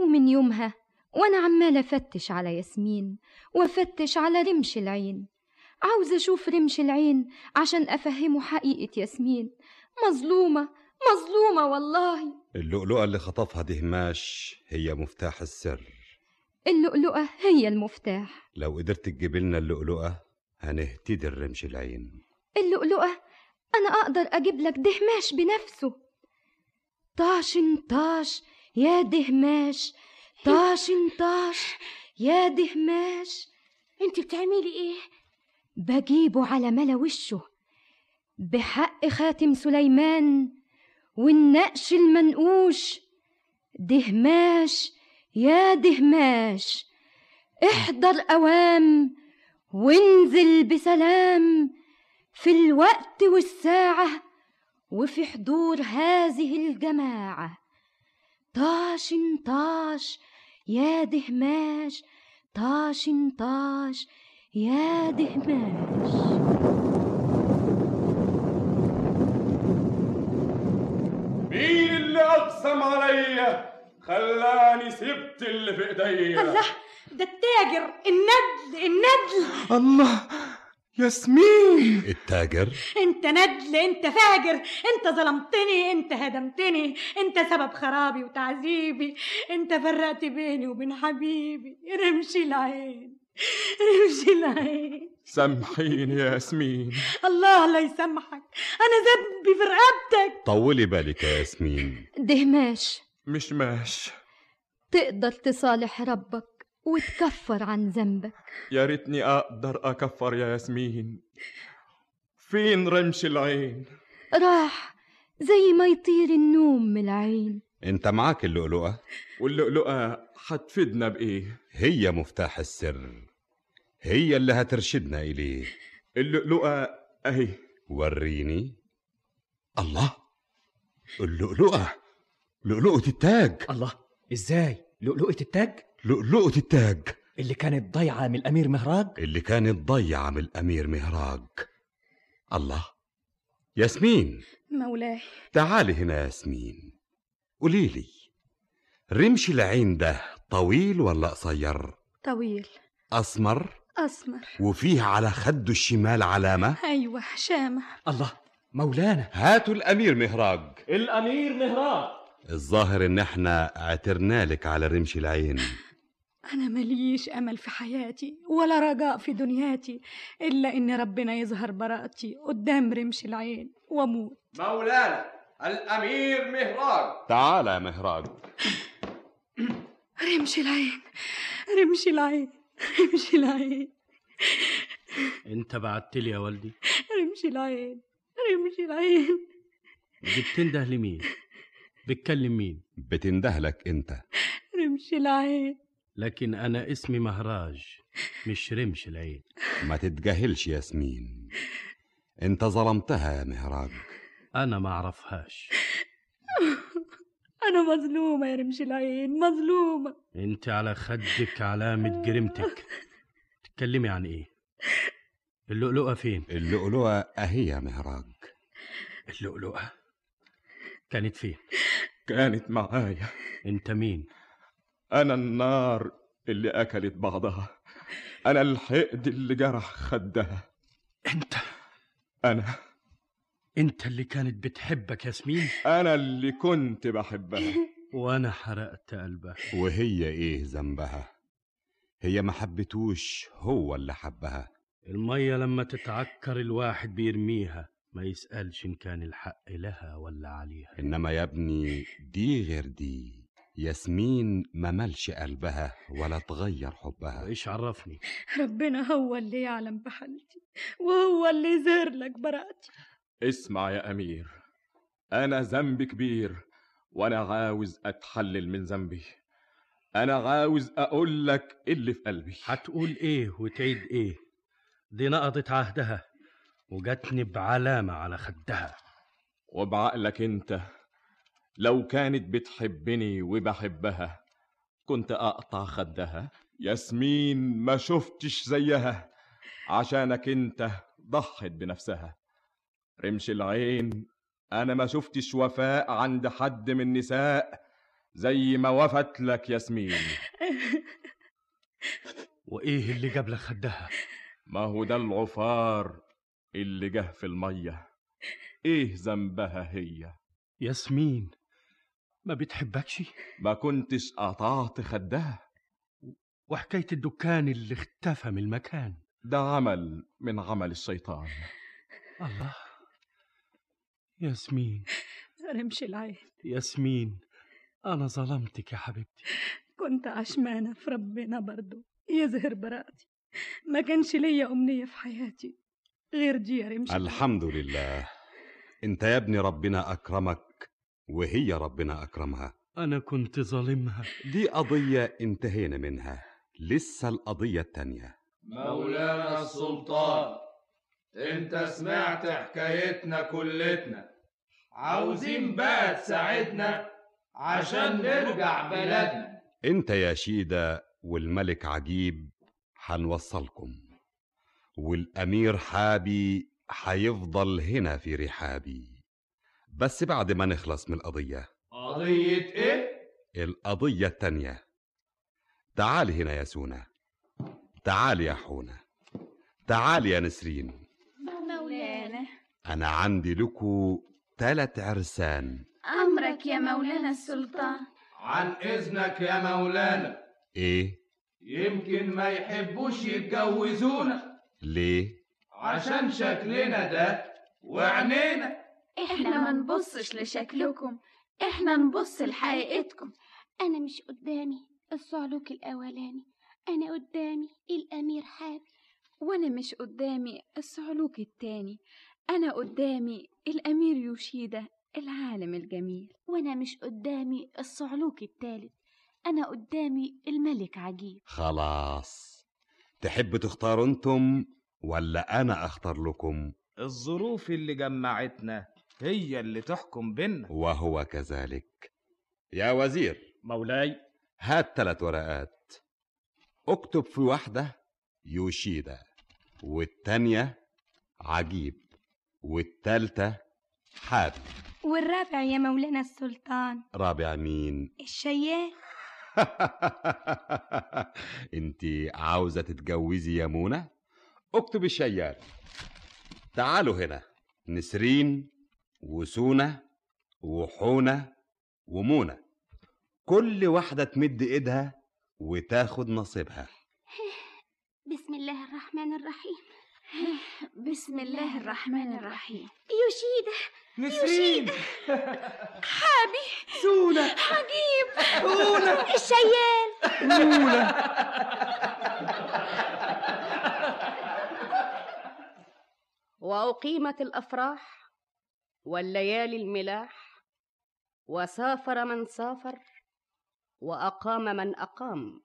ومن يومها وأنا عمالة أفتش على ياسمين وأفتش على رمش العين. عاوزة أشوف رمش العين عشان أفهمه حقيقة ياسمين. مظلومة مظلومة والله. اللؤلؤة اللي خطفها دهماش هي مفتاح السر. اللؤلؤة هي المفتاح. لو قدرت تجيب لنا اللؤلؤة هنهتدي الرمش العين. اللؤلؤة أنا أقدر أجيب لك دهماش بنفسه. طاشن طاش يا دهماش طاشن طاش يا دهماش. أنت بتعملي إيه؟ بجيبه على ملا وشه. بحق خاتم سليمان والنقش المنقوش. دهماش يا دهماش احضر أوام وانزل بسلام في الوقت والساعة وفي حضور هذه الجماعة. طاش طاش يا دهماش طاش طاش يا دهماش مين أقسم عليا خلاني سبت اللي في ايديا الله ده التاجر الندل الندل الله ياسمين. التاجر؟ انت ندل انت فاجر انت ظلمتني انت هدمتني انت سبب خرابي وتعذيبي انت فرقت بيني وبين حبيبي. رمشي العين رمشي العين. سامحيني يا ياسمين. الله لا يسامحك. أنا ذنبي في رقبتك طولي بالك يا ياسمين. دهماش مش ماش. تقدر تصالح ربك وتكفر عن ذنبك. يا ريتني أقدر أكفر يا ياسمين. فين رمش العين؟ راح زي ما يطير النوم من العين. أنت معاك اللؤلؤة؟ واللؤلؤة هتفيدنا بإيه؟ هي مفتاح السر. هي اللي هترشدنا إليه. اللؤلؤة أهي. وريني. الله. اللؤلؤة. لؤلؤة التاج. الله. إزاي؟ لؤلؤة التاج؟ لؤلؤة التاج. اللي كانت ضايعة من الأمير مهراج؟ اللي كانت ضيعة من الأمير مهراج. الله. ياسمين. مولاي. تعالي هنا يا ياسمين قوليلي رمش العين ده طويل ولا قصير؟ طويل. أسمر؟ أسمر. وفيه على خده الشمال علامة؟ أيوة شامة. الله مولانا. هاتوا الأمير مهراج. الأمير مهراج. الظاهر إن إحنا اعترنا لك على رمش العين. أنا مليش أمل في حياتي ولا رجاء في دنياتي إلا إن ربنا يظهر براءتي قدام رمش العين وأموت. مولانا الأمير مهراج. تعال يا مهراج. رمش العين رمش العين. رمش العين. انت بعت لي يا والدي. رمش العين. رمش العين. دي بتنده لمين؟ بتكلم مين؟ بتندهلك انت. رمش العين. لكن أنا اسمي مهراج مش رمش العين. ما تتجاهلش ياسمين. انت ظلمتها يا مهراج. أنا ما اعرفهاش. أنا مظلومة يا رمش العين مظلومة. أنت على خدك علامة جريمتك. تتكلمي عن إيه؟ اللؤلؤة فين؟ اللؤلؤة أهي يا مهراج. اللؤلؤة؟ كانت فين؟ كانت معايا. أنت مين؟ أنا النار اللي أكلت بعضها. أنا الحقد اللي جرح خدها. أنت. أنا أنت اللي كانت بتحبك ياسمين أنا اللي كنت بحبها. وأنا حرقت قلبها وهي إيه ذنبها؟ هي ما حبتوش هو اللي حبها. المية لما تتعكر الواحد بيرميها ما يسألش إن كان الحق لها ولا عليها. إنما يا ابني دي غير دي. ياسمين ما ملش قلبها ولا تغير حبها. إيش عرفني؟ ربنا هو اللي يعلم بحالتي وهو اللي يظهر لك براءتي. اسمع يا أمير أنا ذنبي كبير وأنا عاوز أتحلل من ذنبي. أنا عاوز أقول لك اللي في قلبي. هتقول إيه وتعيد إيه؟ دي نقضت عهدها وجاتني بعلامة على خدها. وبعقلك أنت لو كانت بتحبني وبحبها كنت أقطع خدها. ياسمين ما شفتش زيها عشانك أنت ضحت بنفسها. رمش العين. أنا ما شفتش وفاء عند حد من النساء زي ما وفت لك ياسمين وإيه اللي جاب لك خدها؟ ما هو ده العفار اللي جه في المية. إيه ذنبها هي؟ ياسمين ما بتحبكش؟ ما كنتش قطعت خدها. وحكاية الدكان اللي اختفى من المكان. ده عمل من عمل الشيطان. الله. ياسمين. رمش العين. ياسمين أنا ظلمتك يا حبيبتي. كنت عشمانة في ربنا برضو. يظهر براءتي ما كانش ليا أمنية في حياتي غير دي يا رمش الحمد لله. أنت يا ابني ربنا أكرمك وهي ربنا أكرمها. أنا كنت ظالمها. دي قضية انتهينا منها. لسه القضية التانية. مولانا السلطان. انت سمعت حكايتنا كلتنا. عاوزين بقى تساعدنا عشان نرجع بلدنا. انت يا شيدة والملك عجيب حنوصلكم والأمير حابي حيفضل هنا في رحابي. بس بعد ما نخلص من القضية. قضية إيه؟ القضية التانية. تعال هنا يا سونا. تعال يا حونة تعال يا نسرين. أنا عندي لكو تلات عرسان. أمرك يا مولانا السلطان. عن إذنك يا مولانا. إيه؟ يمكن ما يحبوش يتجوزونا. ليه؟ عشان شكلنا ده وعينينا إحنا ما نبصش لشكلكم. إحنا نبص لحقيقتكم. أنا مش قدامي الصعلوك الأولاني. أنا قدامي الأمير حابي وأنا مش قدامي الصعلوك التاني. أنا قدامي الأمير يوشيدا العالم الجميل. وأنا مش قدامي الصعلوك التالت أنا قدامي الملك عجيب. خلاص. تحب تختاروا أنتم ولا أنا أختار لكم؟ الظروف اللي جمعتنا هي اللي تحكم بينا. وهو كذلك. يا وزير. مولاي. هات ثلاث ورقات. اكتب في واحدة يوشيدا والتانية عجيب. والتالتة حابي والرابع يا مولانا السلطان. رابع مين؟ الشيال انت عاوزة تتجوزي يا منى؟ اكتب الشيال تعالوا هنا. نسرين وسونة وحونة ومونة. كل واحدة تمد ايدها وتاخد نصيبها. بسم الله الرحمن الرحيم. بسم الله الرحمن الرحيم يوشيدا نسرين حابي سونة عجيب منى الشيال مونة وأقيمت الأفراح والليالي الملاح وسافر من سافر وأقام من أقام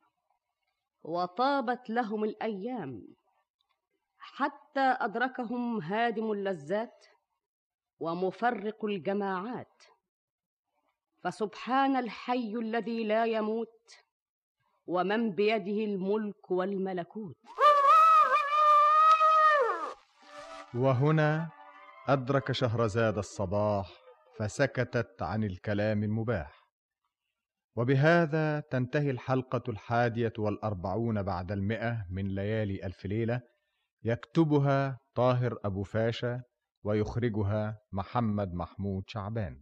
وطابت لهم الأيام. حتى أدركهم هادم اللذات ومفرق الجماعات. فسبحان الحي الذي لا يموت ومن بيده الملك والملكوت. وهنا أدرك شهرزاد الصباح فسكتت عن الكلام المباح. وبهذا تنتهي الحلقة الحادية والأربعون بعد المئة من ليالي ألف ليلة. يكتبها طاهر أبو فاشا ويخرجها محمد محمود شعبان.